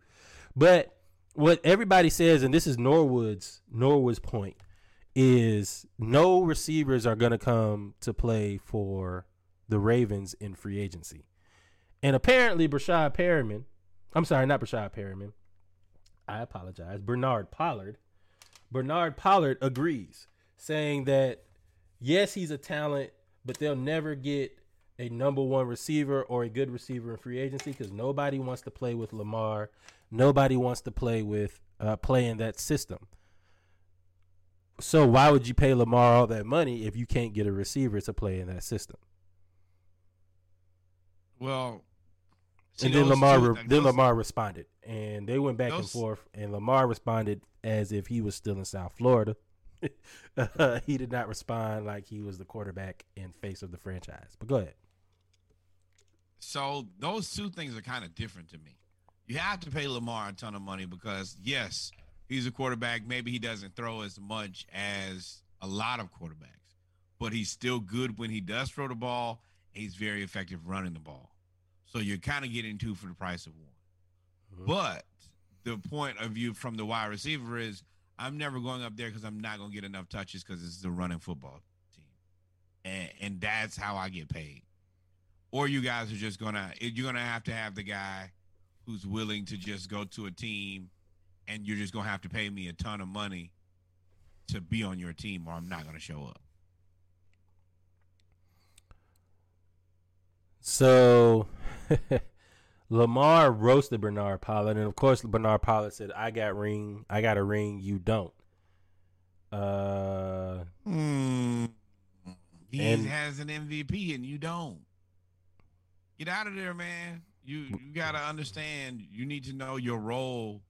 But what everybody says, and this is Norwood's Norwood's point, is no receivers are going to come to play for the Ravens in free agency. And apparently, Breshad Perriman, I'm sorry, not Breshad Perriman. I apologize. Bernard Pollard. Bernard Pollard agrees, saying that yes, he's a talent, but they'll never get a number one receiver or a good receiver in free agency because nobody wants to play with Lamar. Nobody wants to play with uh, play in that system. So why would you pay Lamar all that money if you can't get a receiver to play in that system? Well, and then Lamar, two- then those- Lamar responded, and they went back and forth, and Lamar responded as if he was still in South Florida. Uh, he did not respond like he was the quarterback and face of the franchise. But go ahead. So those two things are kind of different to me. You have to pay Lamar a ton of money because yes, he's a quarterback. Maybe he doesn't throw as much as a lot of quarterbacks, but he's still good when he does throw the ball. He's very effective running the ball. So you're kind of getting two for the price of one. Mhm. But the point of view from the wide receiver is I'm never going up there because I'm not going to get enough touches because it's the running football team, and and that's how I get paid. Or you guys are just gonna eh, you're gonna have to have the guy who's willing to just go to a team, and you're just gonna have to pay me a ton of money to be on your team, or I'm not gonna show up. So Lamar roasted Bernard Pollard, and of course Bernard Pollard said, "I got ring, I got a ring, you don't." Uh, Hmm. He And- has an MVP and you don't. Get out of there, man. You you gotta understand. You need to know your role.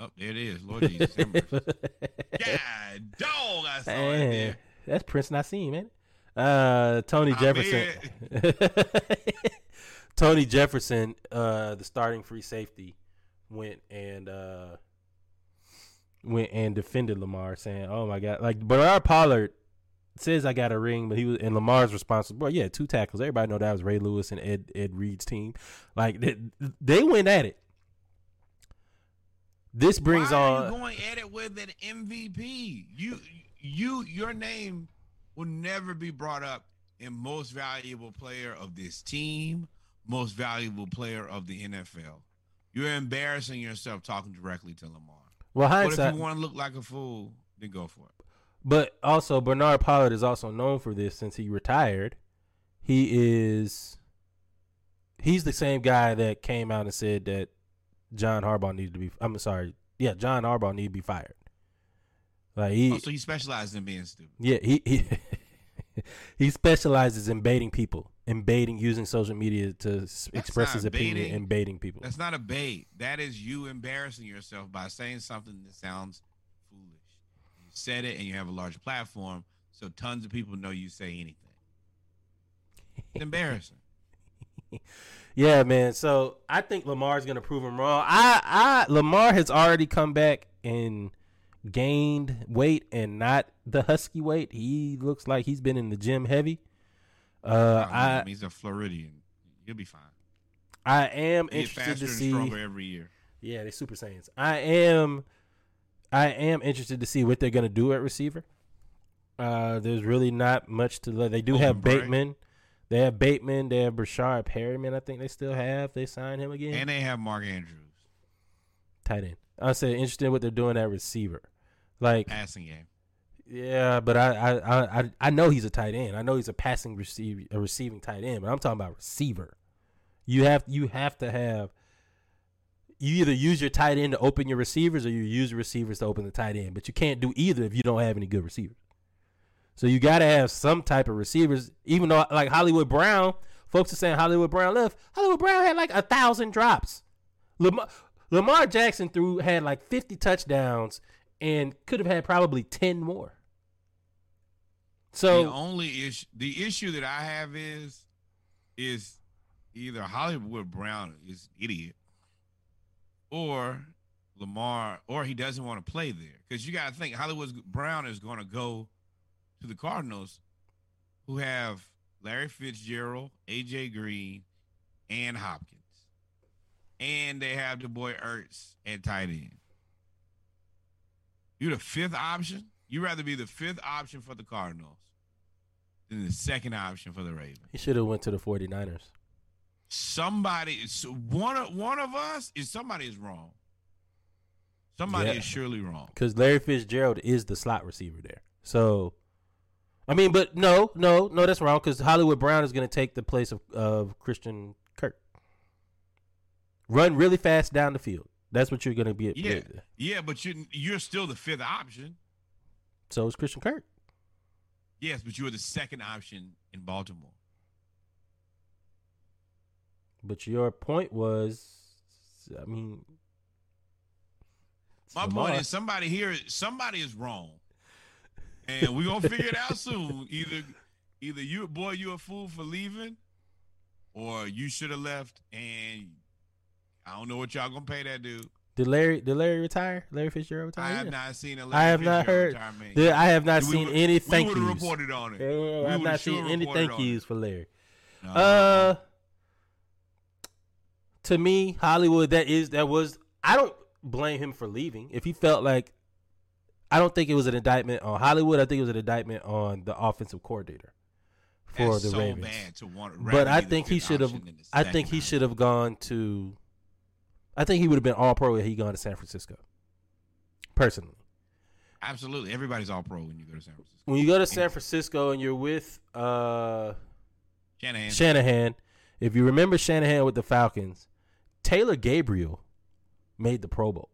Oh, there it is, Lord Jesus. God, dog, I saw it there. that's Prince Nassim, man. Uh, Tony I Jefferson. Tony Jefferson, uh, the starting free safety, went and uh, went and defended Lamar, saying, "Oh my God!" Like Bernard Pollard says, "I got a ring," but he was and Lamar's responsible. Yeah, two tackles. Everybody know that was Ray Lewis and Ed Ed Reed's team. Like they, they went at it. This brings Why on. going at it with an MVP? You you your name will never be brought up in most valuable player of this team, most valuable player of the NFL. You're embarrassing yourself talking directly to Lamar. well, But if you want to look like a fool, then go for it. But also Bernard Pollard is also known for this since he retired. He is he's the same guy that came out and said that John Harbaugh needed to be I'm sorry. Yeah, John Harbaugh needed to be fired. Like he Oh, so he specializes in being stupid. yeah, he he, he specializes in baiting people, in baiting using social media to That's express his opinion baiting. and baiting people. That's not a bait. That is you embarrassing yourself by saying something that sounds foolish. You said it and you have a large platform, so tons of people know you say anything. It's embarrassing. Yeah, man. So I think Lamar's gonna prove him wrong. I, I Lamar has already come back and gained weight and not the husky weight. He looks like he's been in the gym heavy. Uh, I he's a Floridian. He'll be fine. I am interested faster to and see. stronger every year. Yeah, they Super Saiyans. I am, I am interested to see what they're gonna do at receiver. Uh, there's really not much to. They do Open have break. Bateman. They have Bateman. They have Breshad Perriman. I think they still have. They signed him again. And they have Mark Andrews. tight end. I say interested in what they're doing at receiver. Like, Passing game. Yeah, but I, I, I, I- know he's a tight end. I know he's a passing receive, a receiving tight end. But I'm talking about receiver. You have, you have to have. You either use your tight end to open your receivers, or you use receivers to open the tight end. But you can't do either if you don't have any good receivers. So you got to have some type of receivers. Even though, like Hollywood Brown, folks are saying Hollywood Brown left. Hollywood Brown had like a thousand drops. Lamar, Lamar Jackson threw had like 50 touchdowns and could have had probably 10 more. So the only issue, the issue that I have is, is either Hollywood Brown is an idiot, or Lamar, or he doesn't want to play there. Because you got to think Hollywood Brown is going to go to the Cardinals, who have Larry Fitzgerald, AJ Green, and Hopkins, and they have the boy Ertz at tight end. You're the fifth option. You'd rather be the fifth option for the Cardinals than the second option for the Ravens. He should have went to the 49ers. Somebody, is one of one of us is somebody is wrong. Somebody Yeah. is surely wrong. because Larry Fitzgerald is the slot receiver there. So, I mean, but no, no, no, that's wrong because Hollywood Brown is going to take the place of, of Christian Kirk. Run really fast down the field. That's what you're going to be. Yeah, yeah, but you you're still the fifth option. So is Christian Kirk. Yes, but you were the second option in Baltimore. But your point was, I mean, My Lamar. point is somebody here, somebody is wrong, and we're gonna figure it out soon. Either, either you, boy, you a fool for leaving, or you should have left. And I don't know what y'all gonna pay that dude. Did Larry did Larry retire? Larry Fitzgerald retired. I have Yeah. not seen a. I have not heard. Did- I have not We seen any We thank would have reported on it. Yeah, We I've not sure seen any thank yous for Larry. No. Uh, to me, Hollywood that is that was. I don't blame him for leaving. If he felt like, I don't think it was an indictment on Hollywood. I think it was an indictment on the offensive coordinator for That's the so Ravens. bad to want. But I think he should have. option than the I think he should have gone to. I think he would have been all pro had he gone to San Francisco. Personally, Absolutely, everybody's all pro when you go to San Francisco. when you go to San Francisco and you're with uh Shanahan. Shanahan, if you remember Shanahan with the Falcons, Taylor Gabriel made the Pro Bowl.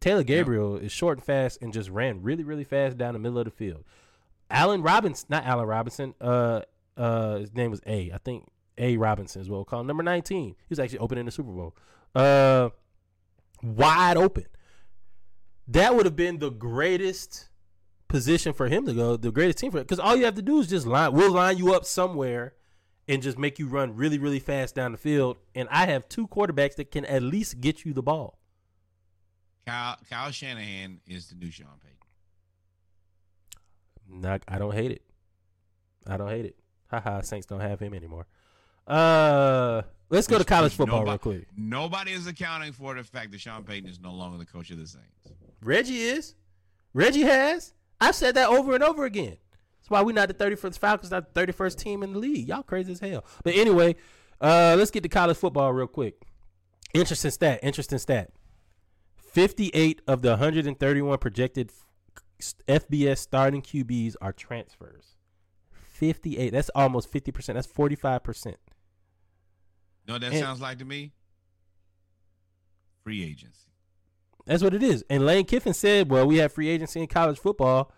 Taylor Gabriel is short and fast and just ran really, really fast down the middle of the field. Allen Robinson, not Allen Robinson, uh, uh, his name was A. I think A. Robinson is what we'll call him. Number 19. He was actually opening the Super Bowl. Uh, wide open. That would have been the greatest position for him to go, the greatest team for it. Because all you have to do is just line, we'll line you up somewhere and just make you run really, really fast down the field. And I have two quarterbacks that can at least get you the ball. Kyle, Kyle Shanahan is the new Sean Payton. Not, I don't hate it. I don't hate it. Haha, Saints don't have him anymore. Uh, let's go to college football nobody- real quick. Nobody is accounting for the fact that Sean Payton is no longer the coach of the Saints. Reggie is. Reggie has. I've said that over and over again. That's why we're not the 31st Falcons, not the 31st team in the league. Y'all crazy as hell. But anyway, uh, let's get to college football real quick. Interesting stat. Interesting stat. 58 of the 131 projected FBS starting QBs are transfers. 58. That's almost 50%. That's 45%. Know what that And- sounds like to me? Free agency. That's what it is. And Lane Kiffin said, "Well, we have free agency in college football."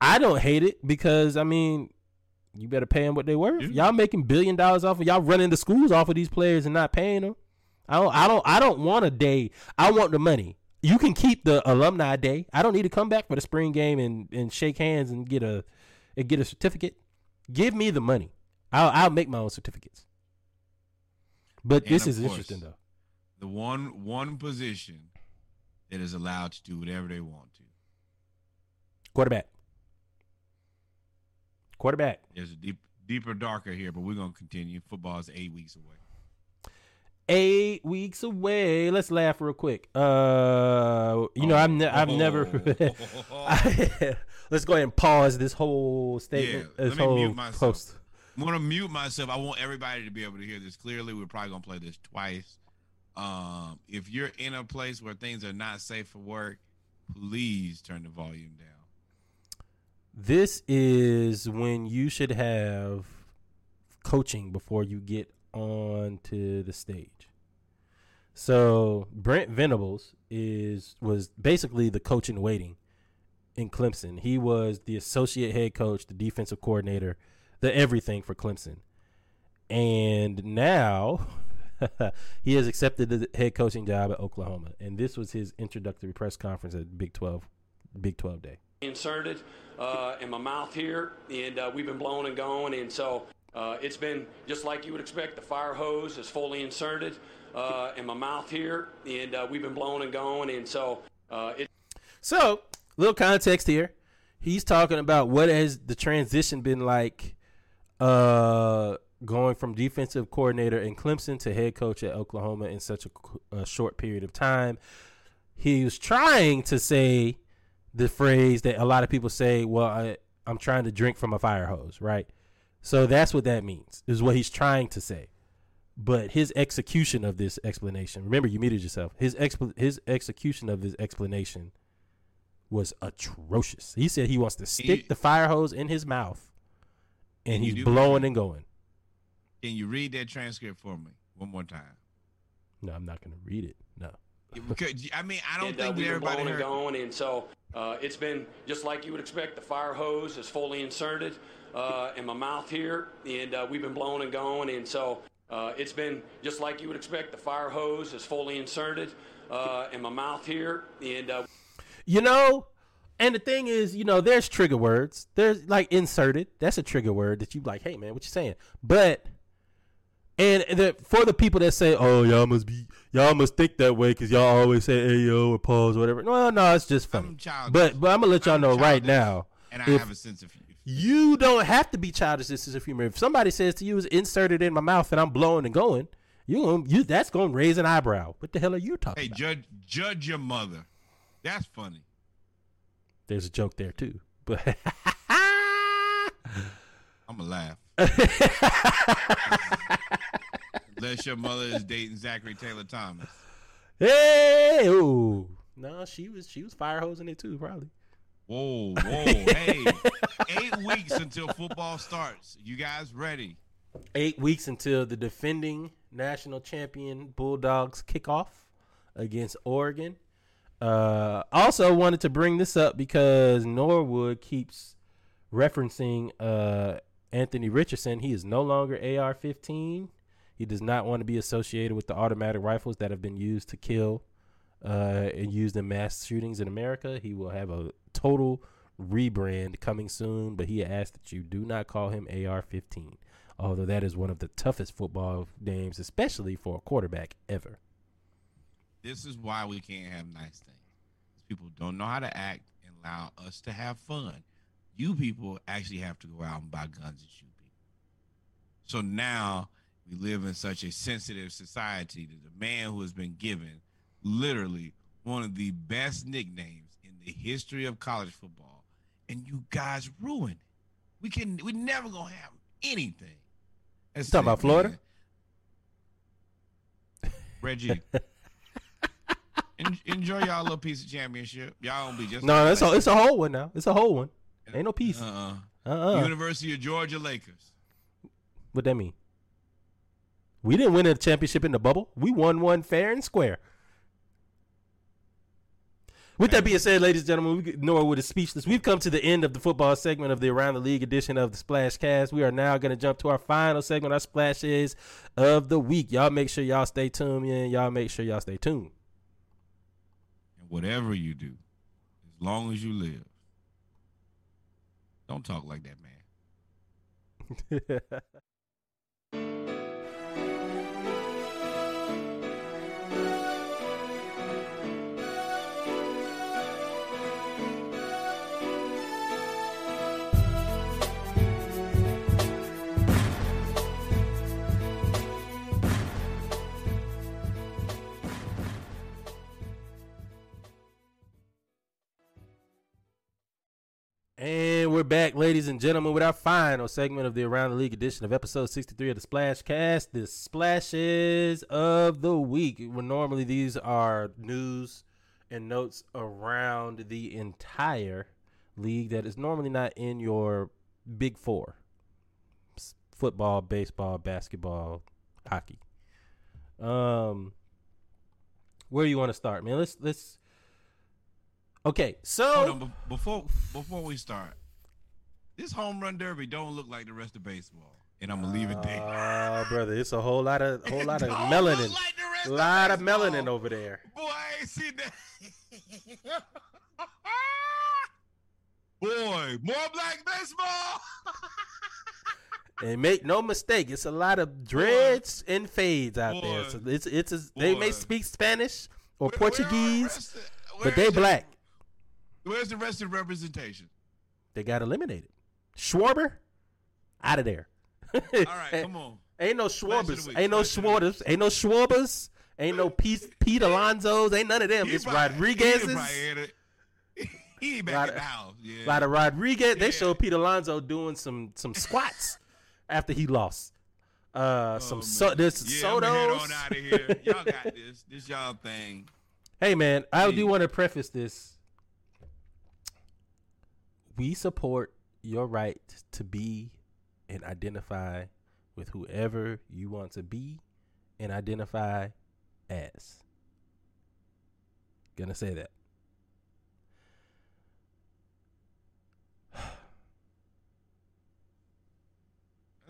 I don't hate it because I mean, you better pay them what they worth. Y'all making billion dollars off of y'all running the schools off of these players and not paying them. I don't. I don't. I don't want a day. I want the money. You can keep the alumni day. I don't need to come back for the spring game and, and shake hands and get a and get a certificate. Give me the money. I'll I'll make my own certificates. But And this is course, interesting though. The one one position that is allowed to do whatever they want to. Quarterback. Quarterback. There's a deep deeper darker here, but we're gonna continue. Football is eight weeks away. eight weeks away. Let's laugh real quick. Uh, you know, I'm ne- I've never. let's go ahead and pause this whole statement. Yeah, this let me whole mute myself. post. I'm gonna mute myself. I want everybody to be able to hear this clearly. We're probably gonna play this twice. Um, if you're in a place where things are not safe for work, please turn the volume down. This is when you should have coaching before you get onto the stage. So Brent Venables is was basically the coach in waiting in Clemson. He was the associate head coach, the defensive coordinator, the everything for Clemson. And now he has accepted the head coaching job at Oklahoma. And this was his introductory press conference at Big 12 Big 12 Day. inserted uh, in my mouth here, and uh, we've been blowing and going, and so uh, it's been just like you would expect. The fire hose is fully inserted uh, in my mouth here, and uh, we've been blowing and going, and so uh, it. So, little context here. He's talking about what has the transition been like uh going from defensive coordinator in Clemson to head coach at Oklahoma in such a, a short period of time. He was trying to say the phrase that a lot of people say, "Well, I, I'm trying to drink from a fire hose," right? So that's what that means. Is what he's trying to say. But his execution of this explanation, remember you muted yourself. His expl- his execution of his explanation was atrocious. He said he wants to stick you- the fire hose in his mouth, and he's blowing and going. Can you read that transcript for me one more time? No, I'm not going to read it. No. Because, I mean, I don't and uh, think we've that been everybody blowing and heard. going, and so uh, it's been just like you would expect. The fire hose is fully inserted uh, in my mouth here, and uh, we've been blowing and going, and so uh, it's been just like you would expect. The fire hose is fully inserted uh, in my mouth here, and uh, You know, and the thing is, you know, there's trigger words. There's like inserted. That's a trigger word that you like, hey man, what you saying? But and the, for the people that say, "Oh, y'all must be, y'all must think that way because y'all always say ayo or pause or whatever." No, no, it's just funny. But but I'm gonna let y'all I'm know right now, and I have a sense of humor. you don't have to be childish. This is a humor. If somebody says to you, "Is inserted in my mouth," and I'm blowing and going, you you that's gonna raise an eyebrow. What the hell are you talking Hey, about? judge, judge your mother. That's funny. There's a joke there too, but. I'm gonna laugh. Unless your mother is dating Zachary Taylor Thomas. Hey, ooh. No, she was she was fire hosing it too, probably. Whoa, whoa, hey! Eight weeks until football starts. You guys ready? Eight weeks until the defending national champion Bulldogs kickoff against Oregon. Uh, also wanted to bring this up because Norwood keeps referencing uh, Anthony Richardson. He is no longer AR-15. He does not want to be associated with the automatic rifles that have been used to kill uh, and used in mass shootings in America. He will have a total rebrand coming soon, but he asked that you do not call him AR-15, although that is one of the toughest football names, especially for a quarterback ever. This is why we can't have nice things. People don't know how to act and allow us to have fun. You people actually have to go out and buy guns and shoot people. So now we live in such a sensitive society that the man who has been given literally one of the best nicknames in the history of college football, and you guys ruin it. We can we never gonna have anything. Talking it, about Florida? Reggie. En- enjoy y'all a little piece of championship. Y'all don't be just No, like it's a, it's a whole one now. It's a whole one. Ain't no piece. uh-uh. Uh-uh. University of Georgia Lakers. What that mean? We didn't win a championship in the bubble. We won one fair and square. With that being said, ladies and gentlemen, we Norwood is speechless. We've come to the end of the football segment of the Around the League edition of the Splash Cast. We are now going to jump to our final segment, our splashes of the week. Y'all make sure y'all stay tuned, man. Y'all make sure y'all stay tuned. Whatever you do, as long as you live, don't talk like that, man. And we're back, ladies and gentlemen, with our final segment of the Around the League edition of episode 63 of the Splash Cast, the splashes of the week. Well, normally these are news and notes around the entire league that is normally not in your big four football, baseball, basketball, hockey. Um, where do you want to start, man? Let's let's. Okay, so Hold on, be- before before we start, this home run derby don't look like the rest of baseball, and I'm gonna leave it there. Oh, brother, it's a whole lot of whole lot of melanin, like a lot of baseball. melanin over there. Boy, I ain't seen that. Boy, more black baseball. And make no mistake, it's a lot of dreads and fades out there. So it's it's a, they may speak Spanish or Where- where the Portuguese, rest but they the- black. Where's the rest of the representation? They got eliminated. Schwarber, out of there. All right, come on. Ain't no Schwarbers. Ain't no splash of the week. Schwarbers. Ain't no Schwarbers. Ain't no Pete, Pete Alonso's. Ain't none of them. He It's probably- Rodriguez's. it. he ain't back Lot at the house. Yeah. A lot of Rodriguez. They Yeah. showed Pete Alonso doing some some squats after he lost. Uh, Oh, some man. so there's yeah, I'ma head on out of here. Y'all got this. This y'all thing. Hey man, I Hey. do want to preface this. We support your right to be and identify with whoever you want to be and identify as. Gonna say that. I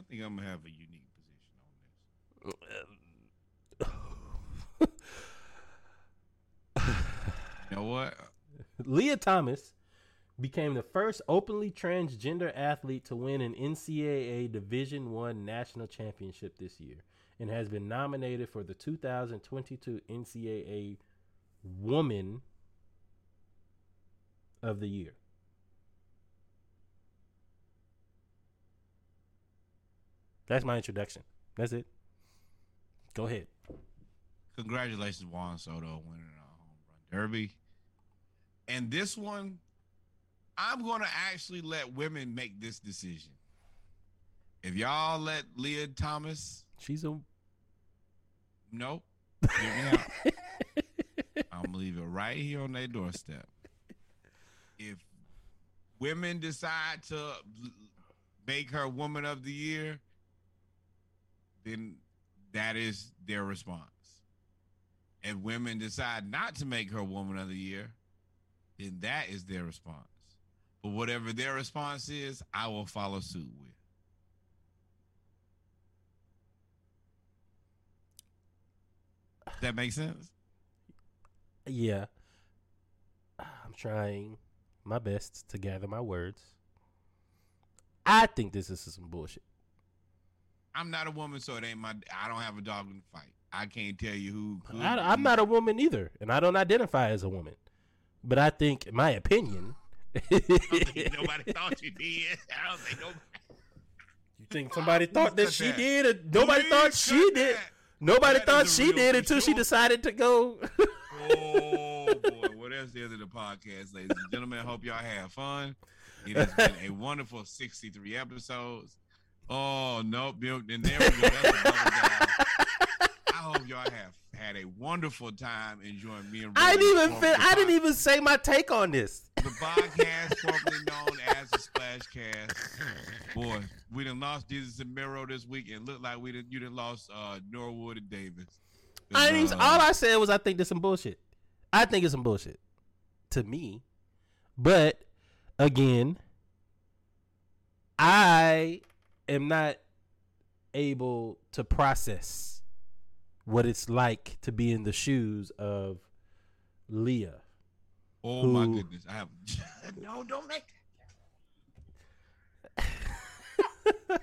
think I'm gonna have a unique position on this. You know what? Lia Thomas became the first openly transgender athlete to win an NCAA Division One national championship this year, and has been nominated for the 2022 NCAA Woman of the Year. That's my introduction. That's it. Go ahead. Congratulations, Juan Soto, winning a home run derby. And this one, I'm going to actually let women make this decision. If y'all let Lia Thomas, She's a nope. I'm gonna leave it right here on their doorstep. If women decide to make her woman of the year, then that is their response. If women decide not to make her woman of the year, then that is their response. But whatever their response is, I will follow suit with. That makes sense? Yeah. I'm trying my best to gather my words. I think this is some bullshit. I'm not a woman, so it ain't my. I don't have a dog in the fight. I can't tell you who. who I, am not a woman either, and I don't identify as a woman. But I think, in my opinion, I don't think nobody thought you did. I don't think nobody. you think somebody thought that she that. did, or nobody Please thought cut she did. that. Nobody That thought she did for until she decided to go. Oh boy, well that's the end of the podcast, ladies and gentlemen. I hope y'all have fun. It has been a wonderful 63 episodes. Oh nope, Bill, and there we go. That's a double. I hope y'all have had a wonderful time enjoying me and I didn't even I didn't even say my take on this. the podcast formerly known as the Splash Cast. Boy, we done lost Jesus and Miro this week, and looked like we done you done lost uh, Norwood and Davis. I didn't Uh, all I said was I think there's some bullshit. I think it's some bullshit to me. But again, I am not able to process what it's like to be in the shoes of Lia. oh my goodness, I have no, don't make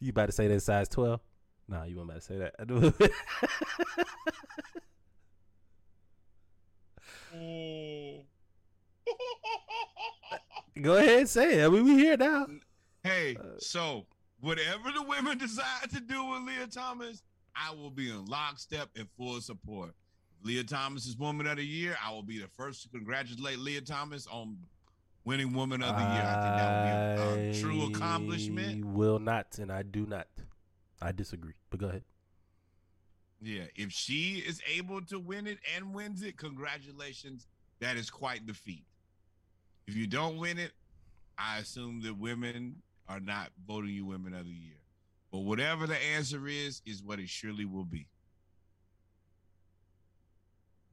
You about to say that size 12? Nah, you weren't about to say that. Go ahead say it. I mean, we here now. Hey, Uh, so whatever the women decide to do with Lia Thomas, I will be in lockstep and full support. Lia Thomas is Woman of the Year. I will be the first to congratulate Lia Thomas on winning Woman of the Year. I think that would be a, a true accomplishment. Will not, and I do not. I disagree. But go ahead. Yeah, if she is able to win it and wins it, congratulations. That is quite the feat. If you don't win it, I assume that women are not voting you Women of the Year. But whatever the answer is, is what it surely will be.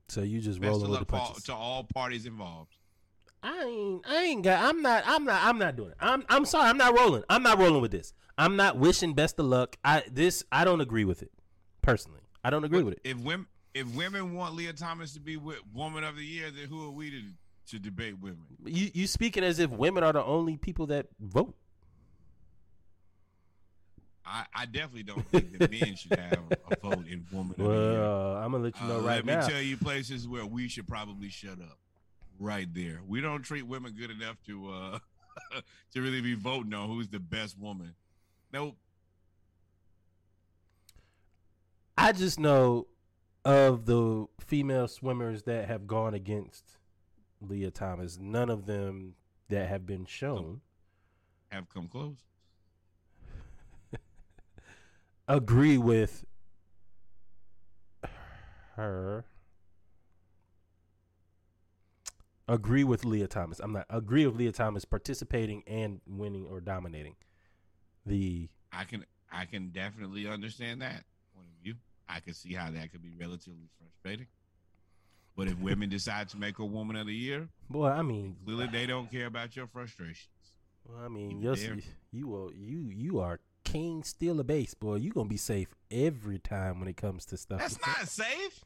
So you just Best of rolling with the luck for all- punches. to all parties involved. I ain't. I ain't got. I'm not. I'm not. I'm not doing it. I'm. I'm sorry. I'm not rolling. I'm not rolling with this. I'm not wishing best of luck. I this. I don't agree with it. Personally, I don't agree with it. If women if women want Lia Thomas to be with Woman of the Year, then who are we to to debate women? You you speaking as if women are the only people that vote. I, I definitely don't think that men should have a vote in Woman Well, I'm gonna let you know Uh, right let me tell you places where we should probably shut up. Right there. We don't treat women good enough to uh to really be voting on who's the best woman. Nope. I just know of the female swimmers that have gone against Lia Thomas. None of them that have been shown Have come close. Agree with her. Agree with Lia Thomas. I'm not agree with Lia Thomas participating and winning or dominating the I can I can definitely understand that point of view. I can see how that could be relatively frustrating. But if women decide to make a woman of the year, boy. I mean, clearly they don't care about your frustrations. Well, I mean, You you're, you are you you are king steal a base, boy. You gonna be safe every time when it comes to stuff. That's not safe.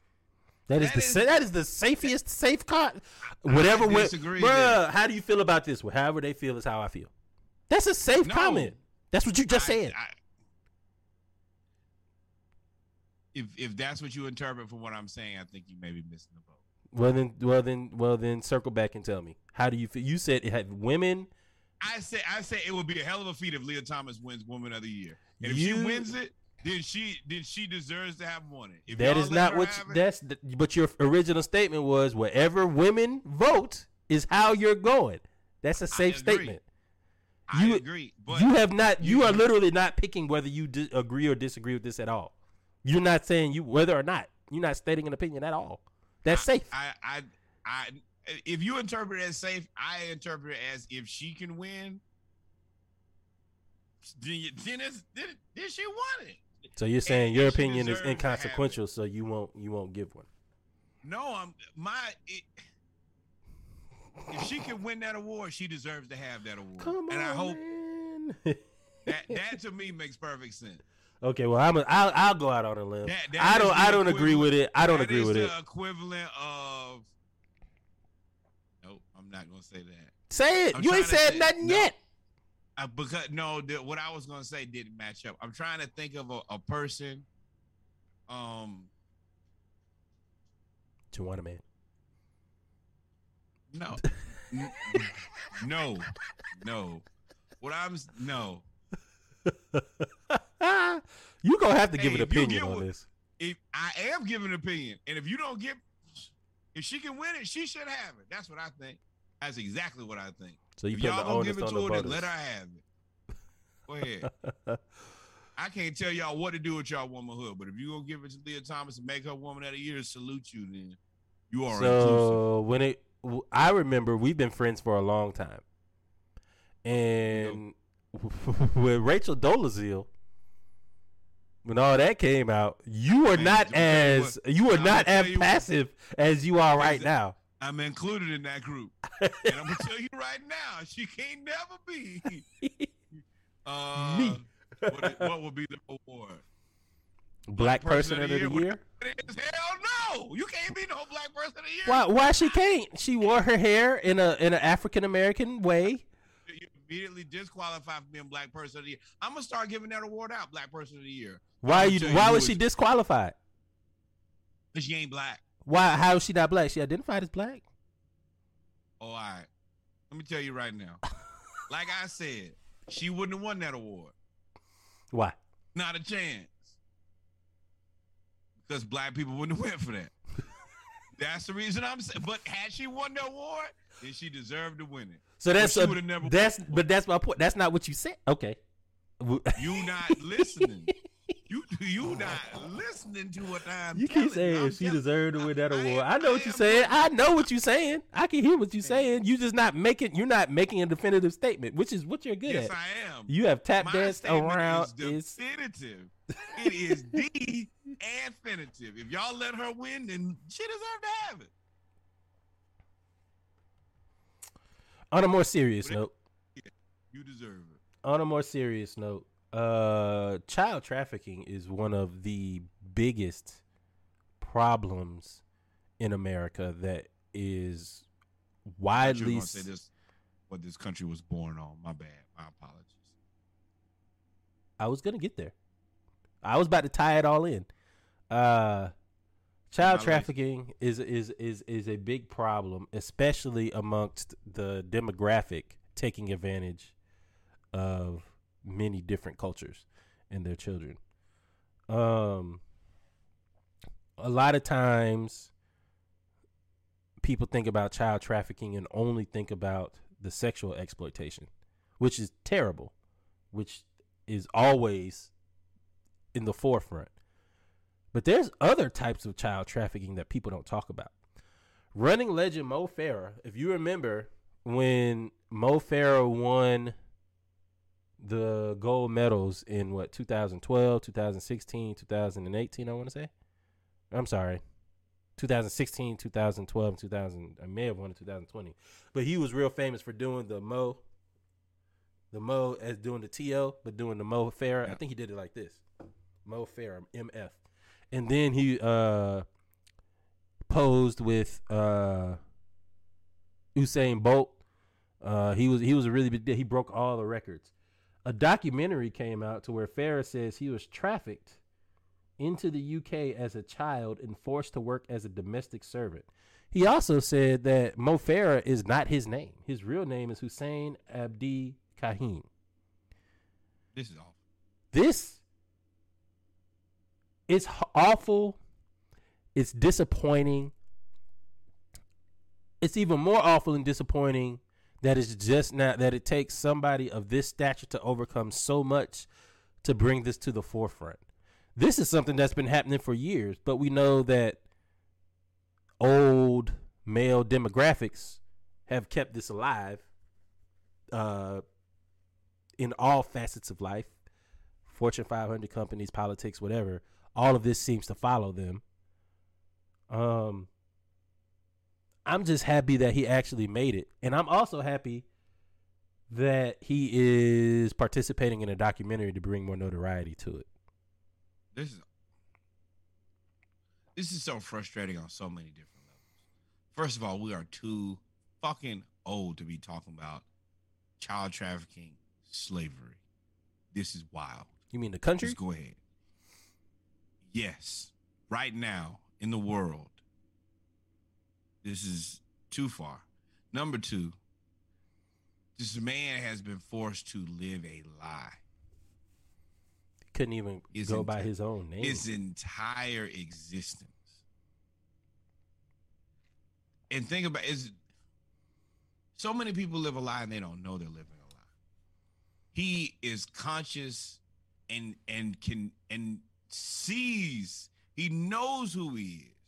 that is that the is- that is the safest safe card. Whatever, disagree bruh. How do you feel about this? Well, however they feel is how I feel. That's a safe No. comment. That's what you just I- said. I- if if that's what you interpret from what I'm saying, I think you may be missing the boat. well then, well then, well then, circle back and tell me how do you feel? You said it had women. I say I say it would be a hell of a feat if Lia Thomas wins Woman of the Year. And if You- she wins it, then she then she deserves to have won it. If That is not what. You, that's the, but your original statement was wherever women vote is how you're going. That's a safe agree. statement. I you- agree. But you have not. You, you- are literally not picking whether you di- agree or disagree with this at all. You're not saying you whether or not. You're not stating an opinion at all. That's safe. I, I, I, if you interpret it as safe, I interpret it as if she can win, then, you- then, it's, then, then she won it. so you're saying your and she opinion is deserves to have it. inconsequential, so you won't you won't give one. No, I'm my. It, if she can win that award, she deserves to have that award. Come on, and I hope man. that that to me makes perfect sense. okay, well I'm a, I'll I'll go out on a limb. That- that I don't I don't agree with it. I don't agree with the it. equivalent of. I'm not gonna say that. Say it. I'm you ain't said say- nothing no. yet. Uh, because no, the, what I was gonna say didn't match up. I'm trying to think of a, a person. Um, Tawana man. no, no, no. What I'm no. you gonna have to give Hey, an opinion on what- this. If I am giving an opinion, and if you don't get, if she can win it, she should have it. That's what I think. That's exactly what I think. So you if y'all the gonna give it to her, then let her have it. Go ahead. I can't tell y'all what to do with y'all womanhood, but if you gonna give it to Lia Thomas and make her woman out of the year, salute you. Then you are inclusive. So when it, I remember we've been friends for a long time, and with Rachel Dolezal, when all that came out, you were not I'ma tell you as you were not as passive as you are right now. I'm included in that group, and I'm gonna tell you right now, she can't never be. Uh, Me. What, what would be the award? Black person of the What year. it is? Hell no! You can't be no black person of the year. Why? Why she can't? She wore her hair in a in an African American way. You immediately disqualify from being black person of the year. I'm gonna start giving that award out, black person of the year. Why I'ma you? Why who was she disqualified? Cause she ain't black. Why? How is she not black? She identified as black. Oh, all right. Let me tell you right now. like I said, she wouldn't have won that award. Why? Not a chance. Because black people wouldn't have went for that. That's the reason I'm saying. But had she won the award, then she deserved to win it. So that's a, never that's but that's my point. That's not what you said. Okay. You not listening. You not listening to what I'm You keep saying I'm she telling- deserved to win that I- I award. I know what you're saying. I know what you're saying. I can hear what you're saying. You just not making. You're not making a definitive statement, which is what you're good Yes, at. Yes, I am. You have tap danced around. is Is definitive. it is the definitive. If y'all let her win, then she deserved to have it. on a more serious note. You deserve it. On a more serious note, uh, child trafficking is one of the biggest problems in America that is I thought you were widely. gonna say this what this country was born on. My bad. My apologies. I was gonna get there. I was about to tie it all in. Uh, child trafficking is is is is a big problem, especially amongst the demographic taking advantage of many different cultures and their children. Um, a lot of times, people think about child trafficking and only think about the sexual exploitation, which is terrible, which is always in the forefront. But there's other types of child trafficking that people don't talk about. Running legend Mo Farah, if you remember when Mo Farah won the gold medals in what 2012, 2016, 2018, I want to say. I'm sorry. 2016, 2012, 2000. I may have won in 2020, but he was real famous for doing the Mo, the Mo as doing the To, but doing the Mo Farah. I think he did it like this, Mo Farah, MF, and then he uh posed with uh Usain Bolt. Uh, he was he was a really big. He broke all the records. A documentary came out to where Farah says he was trafficked into the UK as a child and forced to work as a domestic servant. He also said that Mo Farah is not his name. His real name is Hussein Abdi Kahin. This is awful. This is awful. It's disappointing. It's even more awful and disappointing that it's just not that it takes somebody of this stature to overcome so much to bring this to the forefront. This is something that's been happening for years, but we know that old male demographics have kept this alive uh, in all facets of life. Fortune 500 companies, politics, whatever. All of this seems to follow them. Um, I'm just happy that he actually made it, and I'm also happy that he is participating in a documentary to bring more notoriety to it. This is this is so frustrating on so many different levels. First of all, we are too fucking old to be talking about child trafficking, slavery. This is wild. You mean the country? Just go ahead. Yes, right now in the world, this is too far. Number two, this man has been forced to live a lie. Couldn't even His go by his own name. his entire existence. And think about is so many people live a lie and they don't know they're living a lie. He is conscious and and can and sees he knows who he is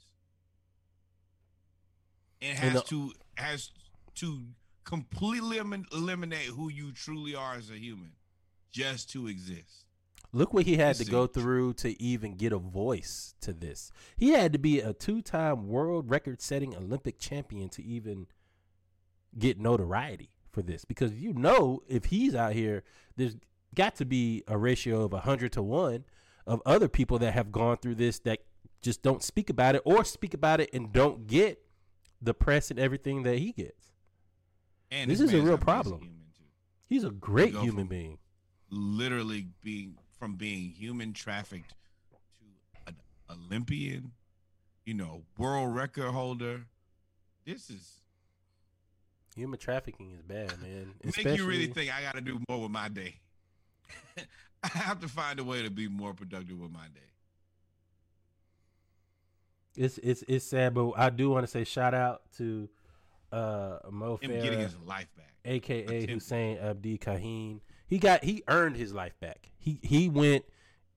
and And has the- to has to completely eliminate who you truly are as a human just to exist. Look what he had to go through to even get a voice to this. He had to be a two-time world record-setting Olympic champion to even get notoriety for this. Because you know, if he's out here, there's got to be a ratio of hundred to one of other people that have gone through this that just don't speak about it or speak about it and don't get the press and everything that he gets. And This is a real problem. He's a great human being. literally being from being human trafficked to an Olympian, you know, world record holder. This is Human trafficking is bad, man. make you really think I got to do more with my day. I have to find a way to be more productive with my day. It's it's it's sad, but I do want to say shout out to uh Mo Him getting Farah, his life back. aka. Hussein Abdi Kahin. He got he earned his life back. He he went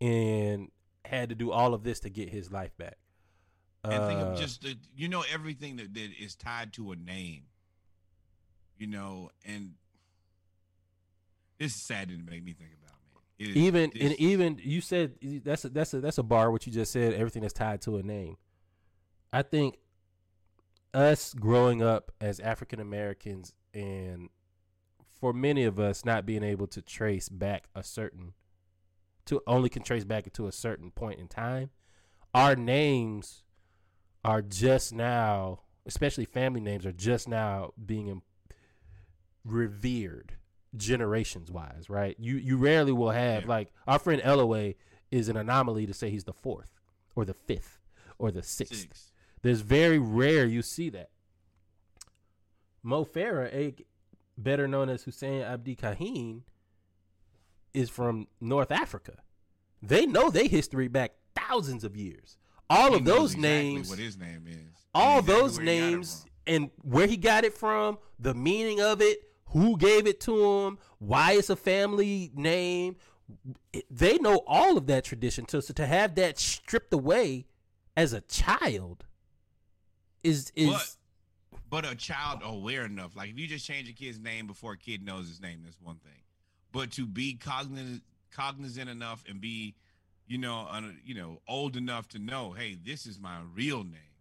and had to do all of this to get his life back. And think Uh, of just the, you know everything that, that is tied to a name. You know, and this is sad to make me think about. It is- even and even you said that's a, that's a that's a bar. What you just said, everything that's tied to a name. I think us growing up as African Americans and for many of us not being able to trace back a certain to only can trace back to a certain point in time, our names are just now, especially family names, are just now being revered generations wise, right? You you rarely will have Yeah. like our friend Eloway is an anomaly to say he's the fourth or the fifth or the sixth. six. There's very rare you see that. Mo Farah, a better known as Hussein Abdi Kahin, is from North Africa. They know their history back thousands of years. All He of those exactly names, what his name is. all exactly those where he got it names, and where he got it from, the meaning of it, who gave it to him, why it's a family name. they know all of that tradition. So, so to have that stripped away as a child is is But but a child aware enough. Like if you just change a kid's name before a kid knows his name, that's one thing. But to be cognizant cognizant enough and be, you know, un, you know, old enough to know, hey, this is my real name,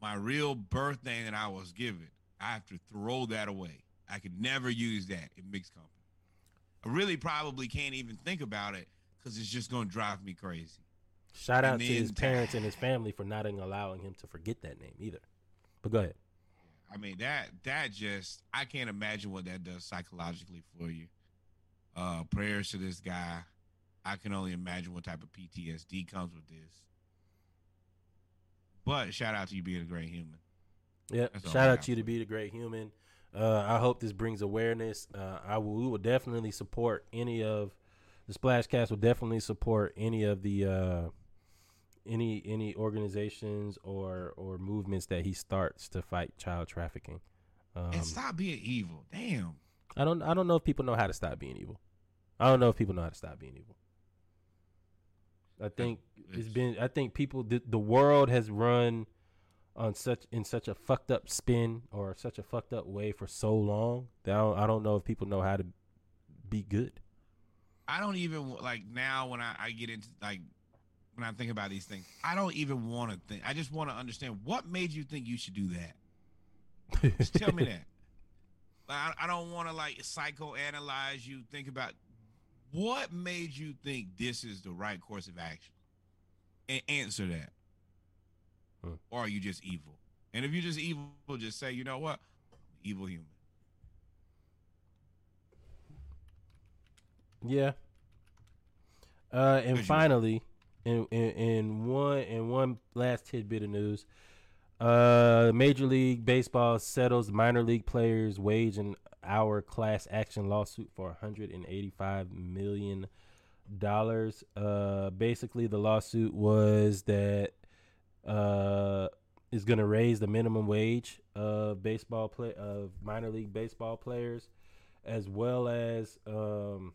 my real birth name that I was given. I have to throw that away. I could never use that in mixed company. I really probably can't even think about it because it's just gonna drive me crazy. Shout out to his parents and his family for not allowing him to forget that name either. But go ahead. I mean that that just I can't imagine what that does psychologically for you. Uh prayers to this guy. I can only imagine what type of PTSD comes with this. But shout out to you being a great human. All Shout out to you to be the great human. Uh, I hope this brings awareness. Uh, I will, we will definitely support any of the Splashcast. Will definitely support any of the uh, any any organizations or or movements that he starts to fight child trafficking. Um, and stop being evil. Damn. I don't I don't know if people know how to stop being evil. I don't know if people know how to stop being evil. I think it's been I think people the, the world has run on such in such a fucked up spin or such a fucked up way for so long that I don't, I don't know if people know how to be good. I don't even like now when I, I get into like when I think about these things, I don't even want to think. I just want to understand what made you think you should do that. Just tell me that. Like, I, I don't want to like psychoanalyze you. Think about what made you think this is the right course of action, and answer that. Hmm. Or are you just evil? And if you're just evil, just say, you know what, evil human. Yeah. Uh, and finally, in, in one in one last tidbit of news, uh, Major League Baseball settles minor league players' wage and hour class action lawsuit for 185 million dollars. Uh, basically, the lawsuit was that uh is going to raise the minimum wage of baseball play of minor league baseball players, as well as um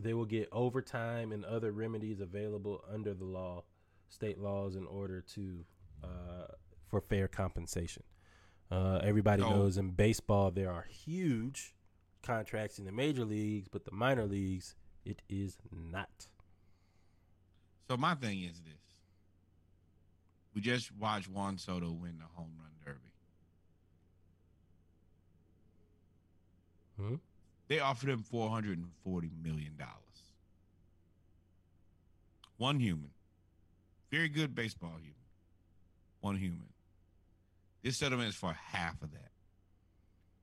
they will get overtime and other remedies available under the law, state laws, in order to uh, for fair compensation. Uh, everybody So- knows in baseball there are huge contracts in the major leagues, but the minor leagues it is not. So my thing is this: we just watched Juan Soto win the home run derby. Hmm? They offered him four hundred and forty million dollars. One human, very good baseball human. One human. This settlement is for half of that,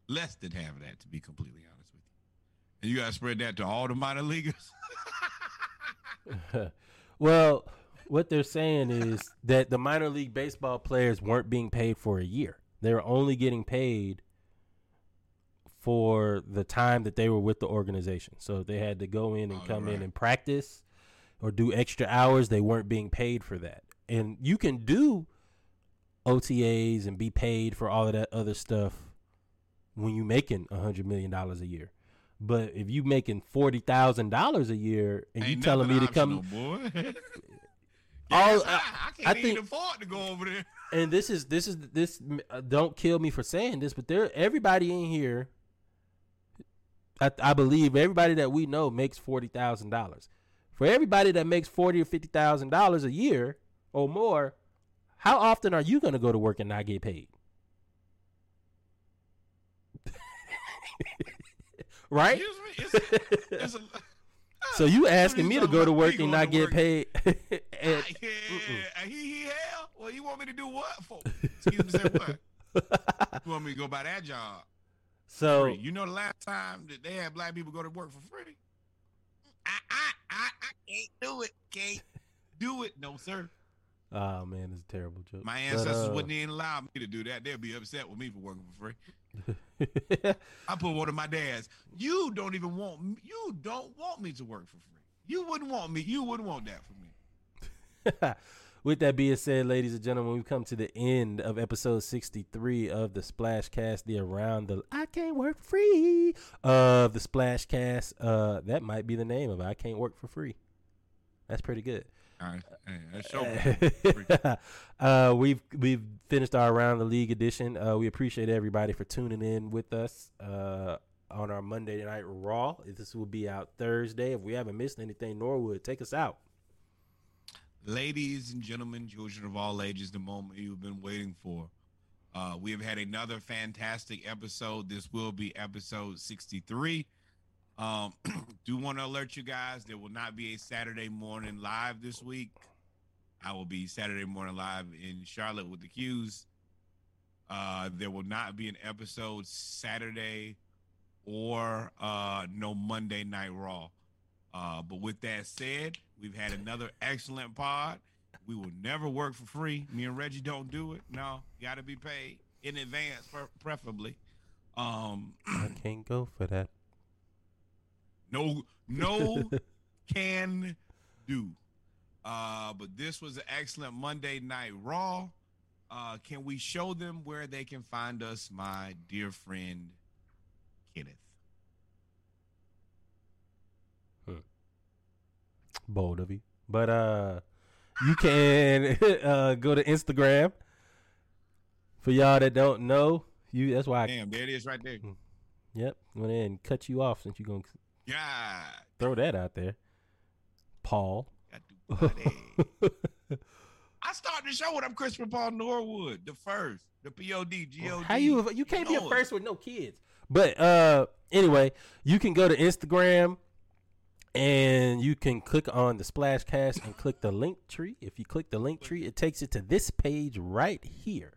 less than half of that, to be completely honest with you. And you got to spread that to all the minor leaguers. well, what they're saying is that the minor league baseball players weren't being paid for a year. They were only getting paid for the time that they were with the organization. So if they had to go in and Oh, come in and practice or do extra hours, they weren't being paid for that. And you can do OTAs and be paid for all of that other stuff when you're making a hundred million dollars a year. But if you're making forty thousand dollars a year and you Ain't telling me to come boy. All- Yes, I- I, I can't I even afford to go over there. and this is this is this uh, don't kill me for saying this but there everybody in here I, I believe everybody that we know makes forty thousand dollars for everybody that makes forty or fifty thousand dollars a year or more how often are you going to go to work and not get paid right Excuse me. It's, it's a, so you asking me to go to work and not get work? paid and, yeah, he, he hell. Well, you want me to do what for? Excuse me, say what? You want me to go by that job? So Free. You know the last time that they had black people go to work for free? I, I, I, I can't do it. Can't do it. No, sir. oh man it's a terrible joke My But, ancestors uh, wouldn't even allow me to do that. They'd be upset with me for working for free. I put one of my dads. You don't even want. m- You don't want me to work for free. You wouldn't want me. You wouldn't want that for me. With that being said, ladies and gentlemen, we've come to the end of episode 63 of the Splash Cast, the Around the I Can't Work Free of the Splash Cast. Uh, that might be the name of it. I Can't Work for Free. That's pretty good. All right. Hey, that's show. uh, we've we've finished our around the league edition. Uh, we appreciate everybody for tuning in with us uh, on our Monday night Raw. This will be out Thursday. If we haven't missed anything, Norwood, take us out. Ladies and gentlemen, children of all ages, the moment you've been waiting for. Uh, we have had another fantastic episode. This will be episode 63. Um, do want to alert you guys there will not be a Saturday morning live this week. I will be Saturday morning live in Charlotte with the Qs. Uh, there will not be an episode Saturday or uh, no Monday Night Raw. Uh, but with that said, we've had another excellent pod. We will never work for free. Me and Reggie don't do it. No, got to be paid in advance, preferably. Um, I can't go for that. no, no can do. Uh, but this was an excellent Monday Night Raw. Uh, can we show them where they can find us, my dear friend Kenneth? Bold of you. But uh you can uh go to Instagram. For y'all that don't know, you that's why I Damn, there it is right there. yep, went in and cut you off since you're gonna God, throw that out there. Paul. got to buddy. I started the show with I'm Christopher Paul Norwood, the first, the P-O-D, G-O-D. How you you can't be a first with no kids. But uh anyway, you can go to Instagram and you can click on the splash cast and click the link tree. If you click the link tree, it takes it to this page right here.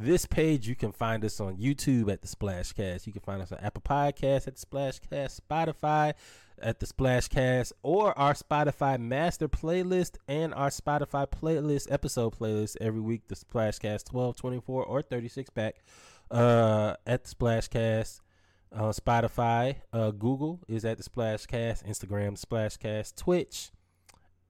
This page you can find us on YouTube at the Splash Cast. You can find us on Apple podcast at the Splash Cast, Spotify at the Splash Cast, or our Spotify master playlist and our Spotify playlist episode playlist every week. The Splash Cast 12, 24, or 36 pack uh, at the Splash Cast. Uh, Spotify, uh, Google is at the Splashcast, Instagram Splashcast, Twitch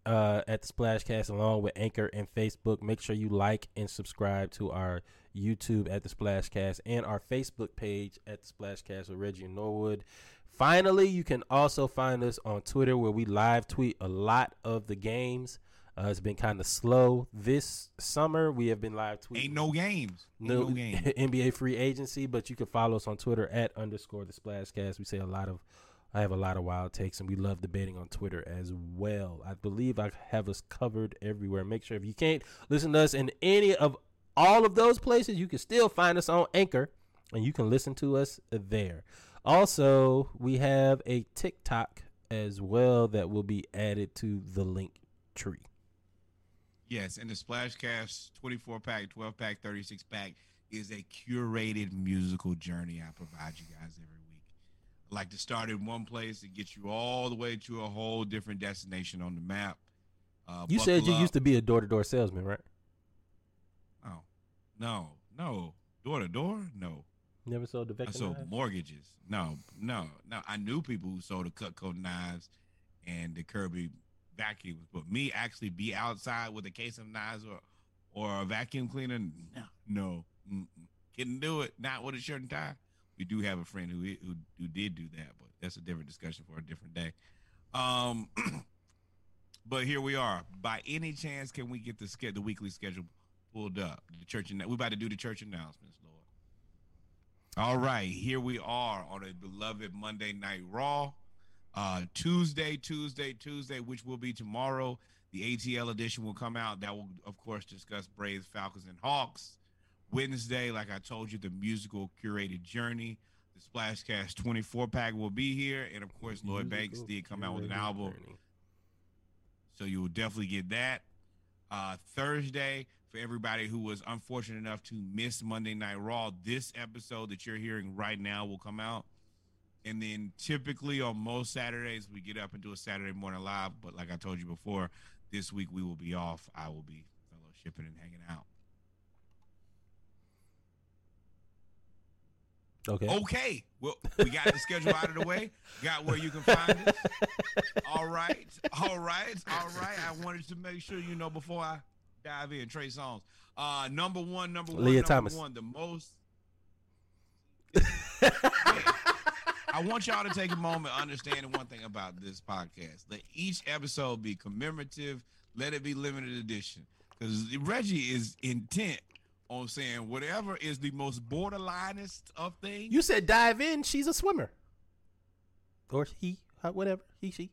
uh, at the Splashcast, along with Anchor and Facebook. Make sure you like and subscribe to our YouTube at the Splashcast and our Facebook page at the Splashcast with Reggie Norwood. Finally, you can also find us on Twitter where we live tweet a lot of the games. Uh, it's been kind of slow this summer. We have been live tweeting Ain't no games. Ain't no, no games. NBA free agency, but you can follow us on Twitter at underscore the splashcast. We say a lot of I have a lot of wild takes and we love debating on Twitter as well. I believe I have us covered everywhere. Make sure if you can't listen to us in any of all of those places, you can still find us on Anchor and you can listen to us there. Also, we have a TikTok as well that will be added to the link tree. Yes, and the Splashcast 24 pack, 12 pack, 36 pack is a curated musical journey I provide you guys every week. I like to start in one place and get you all the way to a whole different destination on the map. Uh, You said you buckle used to be a door to door salesman, right? Oh, no, no. Door to door? No. Never sold the I sold knives? mortgages. No, no, no. I knew people who sold the Cutco knives and the Kirby vacuums, but me actually be outside with a case of knives or or a vacuum cleaner, no, no, mm-mm. couldn't do it. Not with a shirt and tie. We do have a friend who who who did do that, but that's a different discussion for a different day. Um, but here we are. By any chance, can we get the ske- the weekly schedule pulled up? The church and we about to do the church announcements, Lord. All right, here we are on a beloved Monday Night Raw. Uh, Tuesday, Tuesday, Tuesday, which will be tomorrow. The ATL edition will come out. That will, of course, discuss Braves, Falcons, and Hawks. Wednesday, like I told you, the musical curated journey. The Splashcast 24 pack will be here. And of course, Lloyd Banks did come out with an album. journey. So you will definitely get that. Uh, Thursday, for everybody who was unfortunate enough to miss Monday Night Raw, this episode that you're hearing right now will come out. And then typically on most Saturdays, we get up and do a Saturday morning live. But like I told you before, this week we will be off. I will be fellowshipping and hanging out. Okay. Okay. Well, we got the schedule out of the way. Got where you can find us. All right. All right. All right. I wanted to make sure you know before I dive in. Trey Songz. Uh, number one, number one, Lia number Thomas. one, the most. I want y'all to take a moment understanding one thing about this podcast. Let each episode be commemorative. Let it be limited edition. Because Reggie is intent on saying whatever is the most borderlinest of things. You said dive in. She's a swimmer, or he, uh, whatever he, she.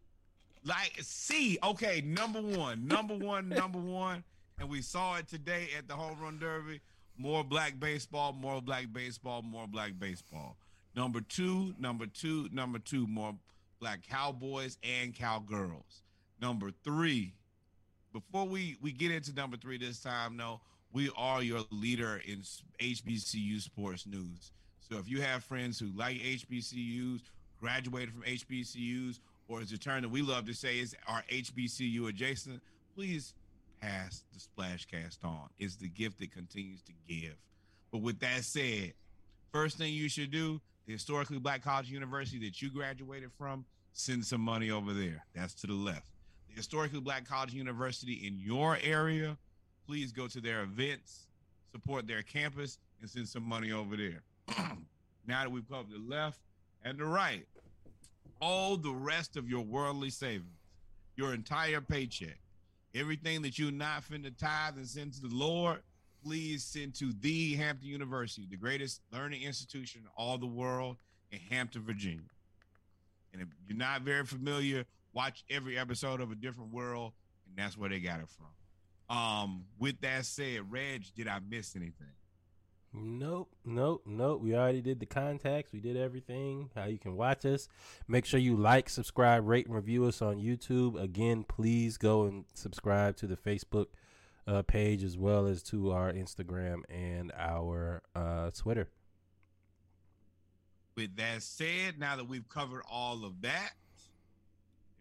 Like, see, okay, number one, number one, number one, and we saw it today at the Home Run Derby. More black baseball, more black baseball, more black baseball. Number two, number two, number two, more black cowboys and cowgirls. Number three, before we we get into number three this time, no, we are your leader in HBCU sports news. So if you have friends who like HBCUs, graduated from HBCUs, or as a term that we love to say is our HBCU adjacent, please pass the splashcast on. It's the gift that continues to give. But with that said, first thing you should do, the historically black college university that you graduated from, send some money over there. That's to the left. The historically black college university in your area, please go to their events, support their campus, and send some money over there. now that we've covered the left and the right, all the rest of your worldly savings, your entire paycheck, everything that you're not finna tithe and send to the Lord, please send to the Hampton University, the greatest learning institution in all the world in Hampton, Virginia. And if you're not very familiar, watch every episode of A Different World, and that's where they got it from. Um, with that said, Reg, did I miss anything? Nope, nope, nope. We already did the contacts. We did everything. How you can watch us. Make sure you like, subscribe, rate, and review us on YouTube. Again, please go and subscribe to the Facebook uh, page as well as to our Instagram and our uh, Twitter. With that said, now that we've covered all of that,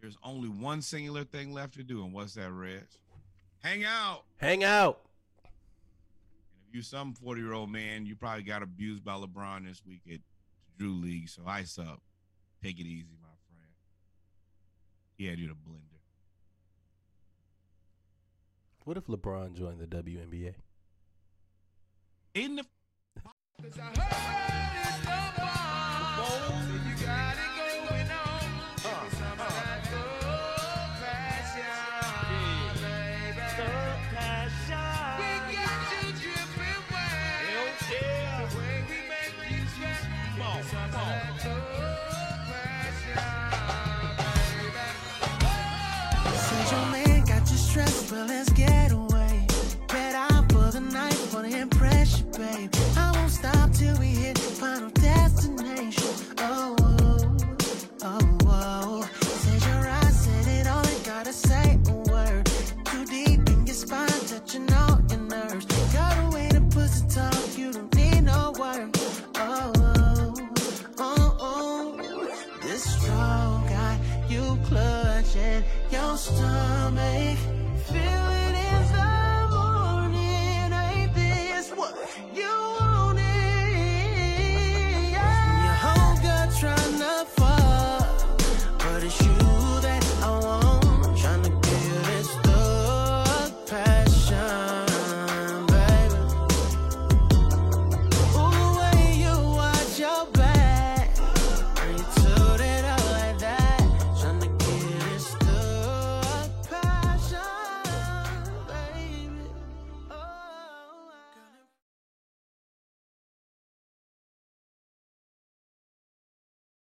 there's only one singular thing left to do, and what's that, Reg? Hang out. Hang out. And if you're some 40 year old man, you probably got abused by LeBron this week at Drew League. So ice up. Take it easy, my friend. He had you to blender. What if LeBron joined the WNBA? In the but let's get